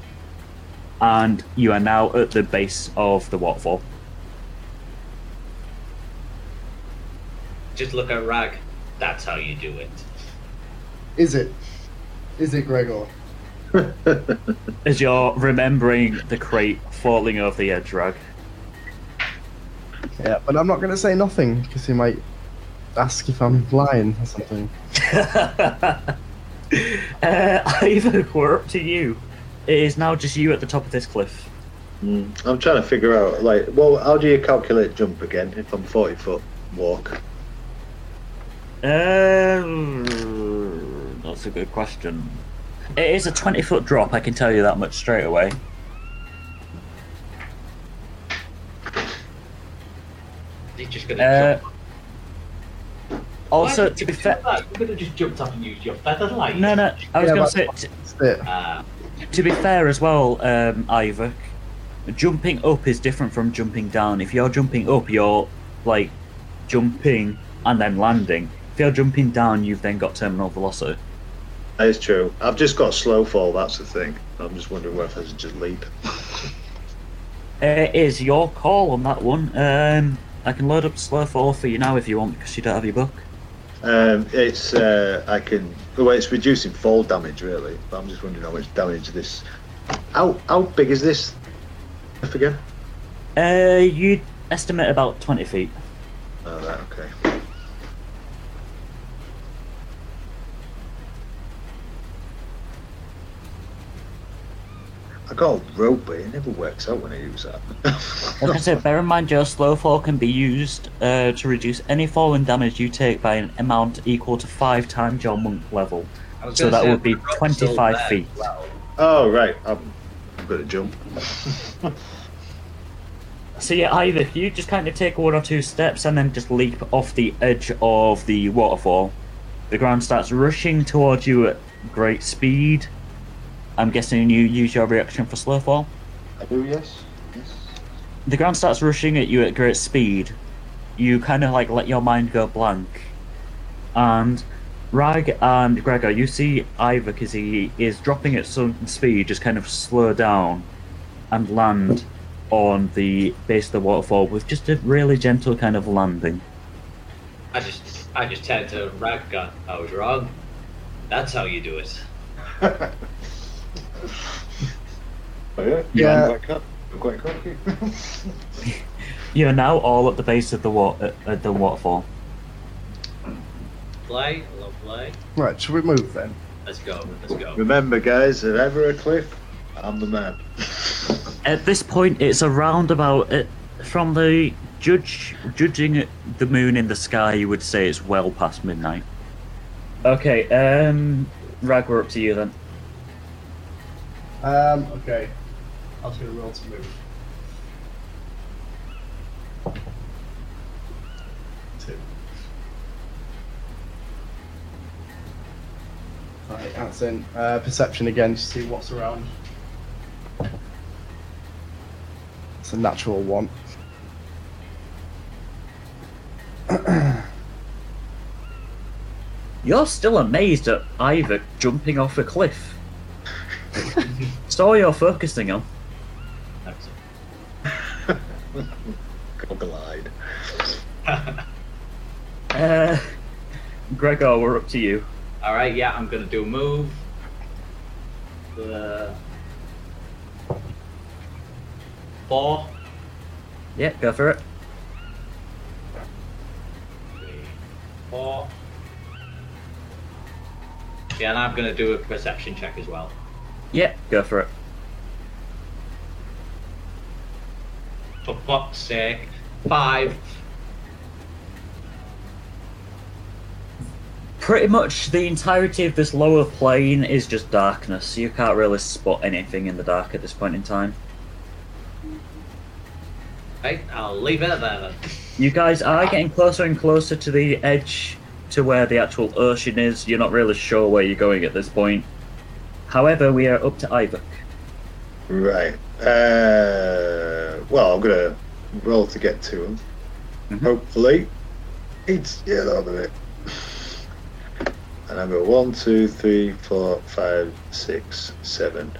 And you are now at the base of the waterfall. Just look at Rag. That's how you do it. Is it? Is it, Gregor? As you're remembering the crate falling over the edge, Rag. Yeah, but I'm not going to say nothing because he might ask if I'm lying or something. uh, Ivan, we're up to you. It is now just you at the top of this cliff. Mm, I'm trying to figure out, like, well, how do you calculate jump again if I'm 40 foot walk? Um, that's a good question. It is a 20 foot drop, I can tell you that much straight away. He's just gonna Uh, jump. also, to be you do fair. You could have just jumped up and used your feather light. no, no, I was Yeah, gonna say, t- it. Uh, to be fair as well, um, Iyvak, jumping up is different from jumping down. If you're jumping up, you're like jumping and then landing. If you're jumping down, you've then got terminal velocity. That is true. I've just got slow fall, that's the thing. I'm just wondering whether I should just leap. Uh, It is your call on that one. Um, I can load up slow fall for you now if you want, because you don't have your book. Um, it's, uh, I can, well, it's reducing fall damage, really. But I'm just wondering how much damage this. How, how big is this? I forget. Uh, you'd estimate about 20 feet. Oh, right, okay. I got a rope, but it never works out when I use that. Like I said, bear in mind your slow fall can be used uh, to reduce any falling damage you take by an amount equal to five times your monk level. So that would be the rope's still 25 feet. as well. oh, right. I'm, I'm going to jump. So yeah, either you just kind of take one or two steps and then just leap off the edge of the waterfall. The ground starts rushing towards you at great speed. I'm guessing you use your reaction for slow fall. I do, yes. Yes. The ground starts rushing at you at great speed. You kind of like let your mind go blank. And Rag and Gregor, you see Iyvak because he is dropping at some speed, just kind of slow down and land on the base of the waterfall with just a really gentle kind of landing. I just, I just turned to Rag. Gun. I was wrong. That's how you do it. Oh, yeah? Yeah. I'm quite, co- I'm quite cocky. You're now all at the base of the water, at the waterfall. Play, love play. Right, should we move then? Let's go. Let's go. Remember, guys, if ever a cliff, I'm the man. At this point, it's around about uh, from the judge judging the moon in the sky. You would say it's well past midnight. Okay, um, Rag, we're up to you then. Um, okay. I was going to roll to move. Two. Right, that's in. Uh, perception again, just see what's around. It's a natural one. You're still amazed at Iyvak jumping off a cliff. It's all you're focusing on. Excellent. Go glide. Uh, Gregor, we're up to you. All right, yeah, I'm gonna do a move. Uh, four, Yeah, go for it. three, four. Yeah, and I'm gonna do a perception check as well. Yeah, go for it. For fuck's sake, five. Pretty much the entirety of this lower plane is just darkness. You can't really spot anything in the dark at this point in time. Right, I'll leave it there then. You guys are getting closer and closer to the edge to where the actual ocean is. You're not really sure where you're going at this point. However, we are up to Iyvak. Right. Uh, well, I'm gonna roll to get to him. Mhm. Hopefully, it's yeah, out of it. And I go one, two, three, four, five, six, seven,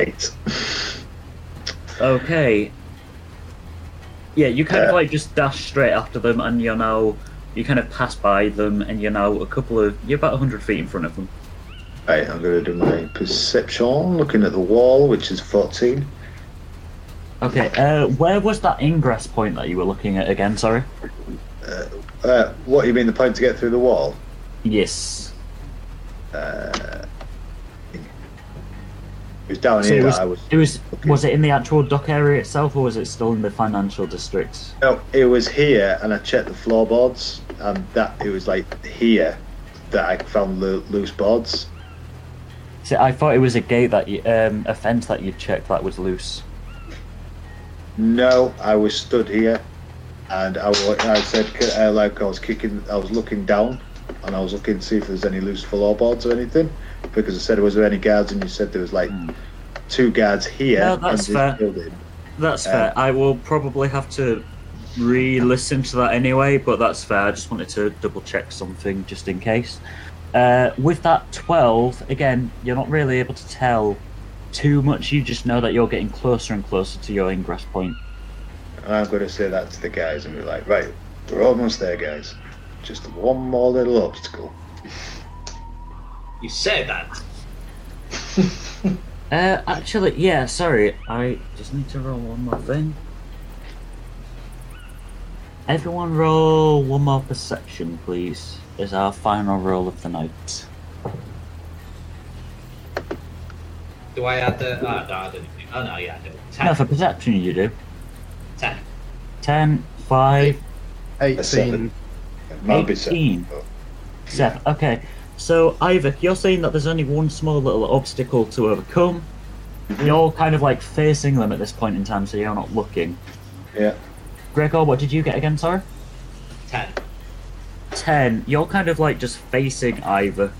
eight. Okay. Yeah, you kind of Uh, like just dash straight after them, and you're now you kind of pass by them, and you're now a couple of you're about hundred feet in front of them. Right, I'm gonna do my perception, looking at the wall, which is fourteen. Okay, uh, where was that ingress point that you were looking at again? Sorry. Uh, what you mean the point to get through the wall? Yes. Uh, it was down So here it was, I was. it was was it in the actual dock area itself, or was it still in the financial district? No, it was here, and I checked the floorboards, and that it was like here that I found lo- loose boards. See, I thought it was a gate that you, um, a fence that you checked that was loose. No, I was stood here, and I, I said uh, like I was kicking, I was looking down, and I was looking to see if there's any loose floorboards or anything, because I said was there any guards, and you said there was like two guards here. No, that's fair. building. That's Um, fair. I will probably have to re-listen to that anyway, but that's fair. I just wanted to double check something just in case. Uh, with that twelve, again, you're not really able to tell too much. You just know that you're getting closer and closer to your ingress point. And I'm going to say that to the guys and be like, right, we're almost there, guys. Just one more little obstacle. You said that. Uh, actually, yeah. Sorry, I just need to roll one more thing. Everyone, roll one more perception, please. Is our final roll of the night. Do I add the? Oh, no, I didn't. Oh no, yeah, I do. Ten. No, for perception you do. Ten. 10, 5, A seven. 18. It seven. 18. 7. Okay, so Iyvak, you're saying that there's only one small little obstacle to overcome. You're kind of like facing them at this point in time, so you're not looking. Yeah. Gregor, what did you get again, sorry? Ten. 10. You're kind of like just facing Iyvak,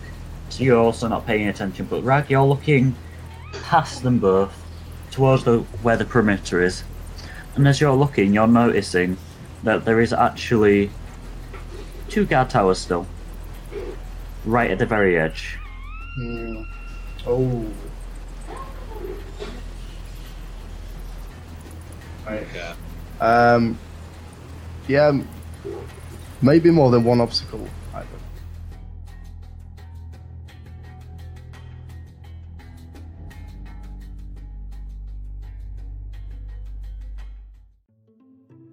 so you're also not paying attention. But Rag, you're looking past them both towards the where the perimeter is. And as you're looking, you're noticing that there is actually two guard towers still, right at the very edge. Hmm. Oh. Right. Yeah. Um. Yeah. Maybe more than one obstacle. Either.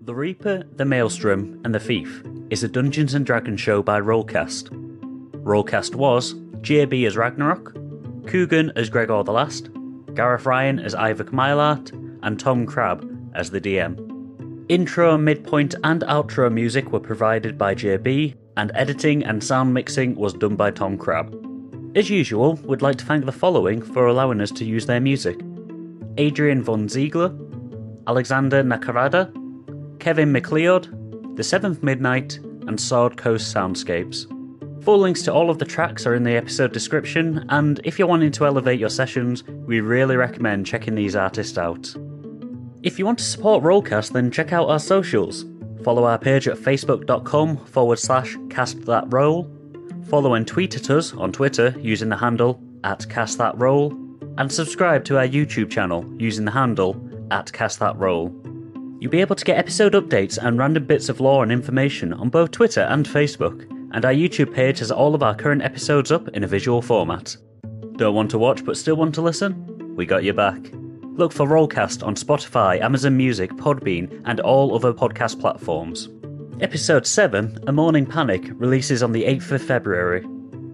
The Reaper, the Maelstrom, and the Thief is a Dungeons and Dragons show by Rollcast. Rollcast was JB as Ragnarok, Coogan as Gregor the Last, Gareth Ryan as Iyvak Mileart, and Tom Crabbe as the DM. Intro, midpoint, and outro music were provided by JB, and editing and sound mixing was done by Tom Crabbe. As usual, we'd like to thank the following for allowing us to use their music Adrian von Ziegler, Alexander Nakarada, Kevin MacLeod, The Seventh Midnight, and Sword Coast Soundscapes. Full links to all of the tracks are in the episode description, and if you're wanting to elevate your sessions, we really recommend checking these artists out. If you want to support Rollcast, then check out our socials. Follow our page at facebook.com forward slash cast that roll. Follow and tweet at us on Twitter using the handle at cast that roll. And subscribe to our YouTube channel using the handle at cast that roll. You'll be able to get episode updates and random bits of lore and information on both Twitter and Facebook, and our YouTube page has all of our current episodes up in a visual format. Don't want to watch but still want to listen? We got your back. Look for Rollcast on Spotify, Amazon Music, Podbean, and all other podcast platforms. Episode 7, A Morning Panic, releases on the 8th of February.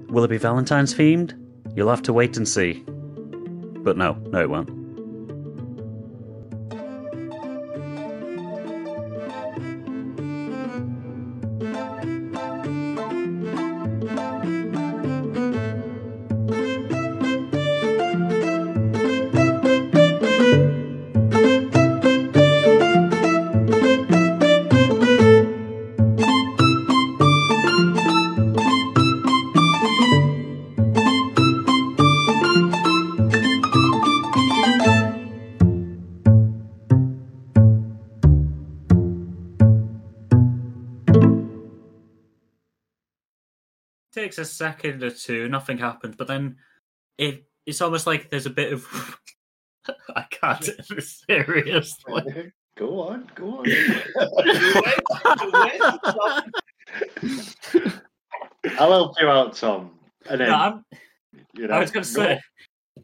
Will it be Valentine's themed? You'll have to wait and see. But no, no, it won't. Takes a second or two, nothing happens, but then it it's almost like there's a bit of I can't take this seriously. Go on, go on. I'll help you out, Tom. And then, No, I'm- you know, I was going to say,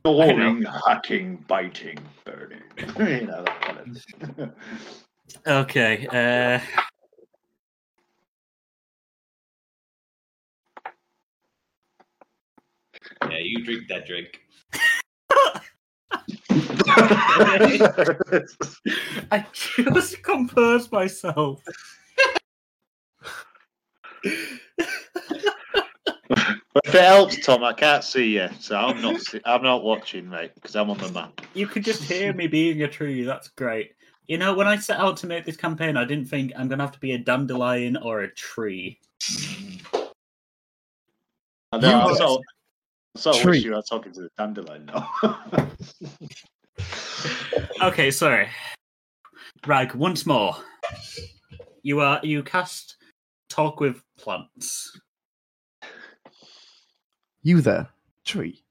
Gnawing, hacking, biting, burning. you know, that kind of. okay. Uh, Yeah, you drink that drink. I just composed myself. If it helps, Tom, I can't see you, so I'm not. See- I'm not watching, mate, because I'm on the map. You could just hear me being a tree. That's great. You know, when I set out to make this campaign, I didn't think I'm going to have to be a dandelion or a tree. I know. I You- sort of, I sort of Tree. wish you were talking to the dandelion now. Okay, sorry. Rag, once more. You are you cast talk with plants. You there, tree?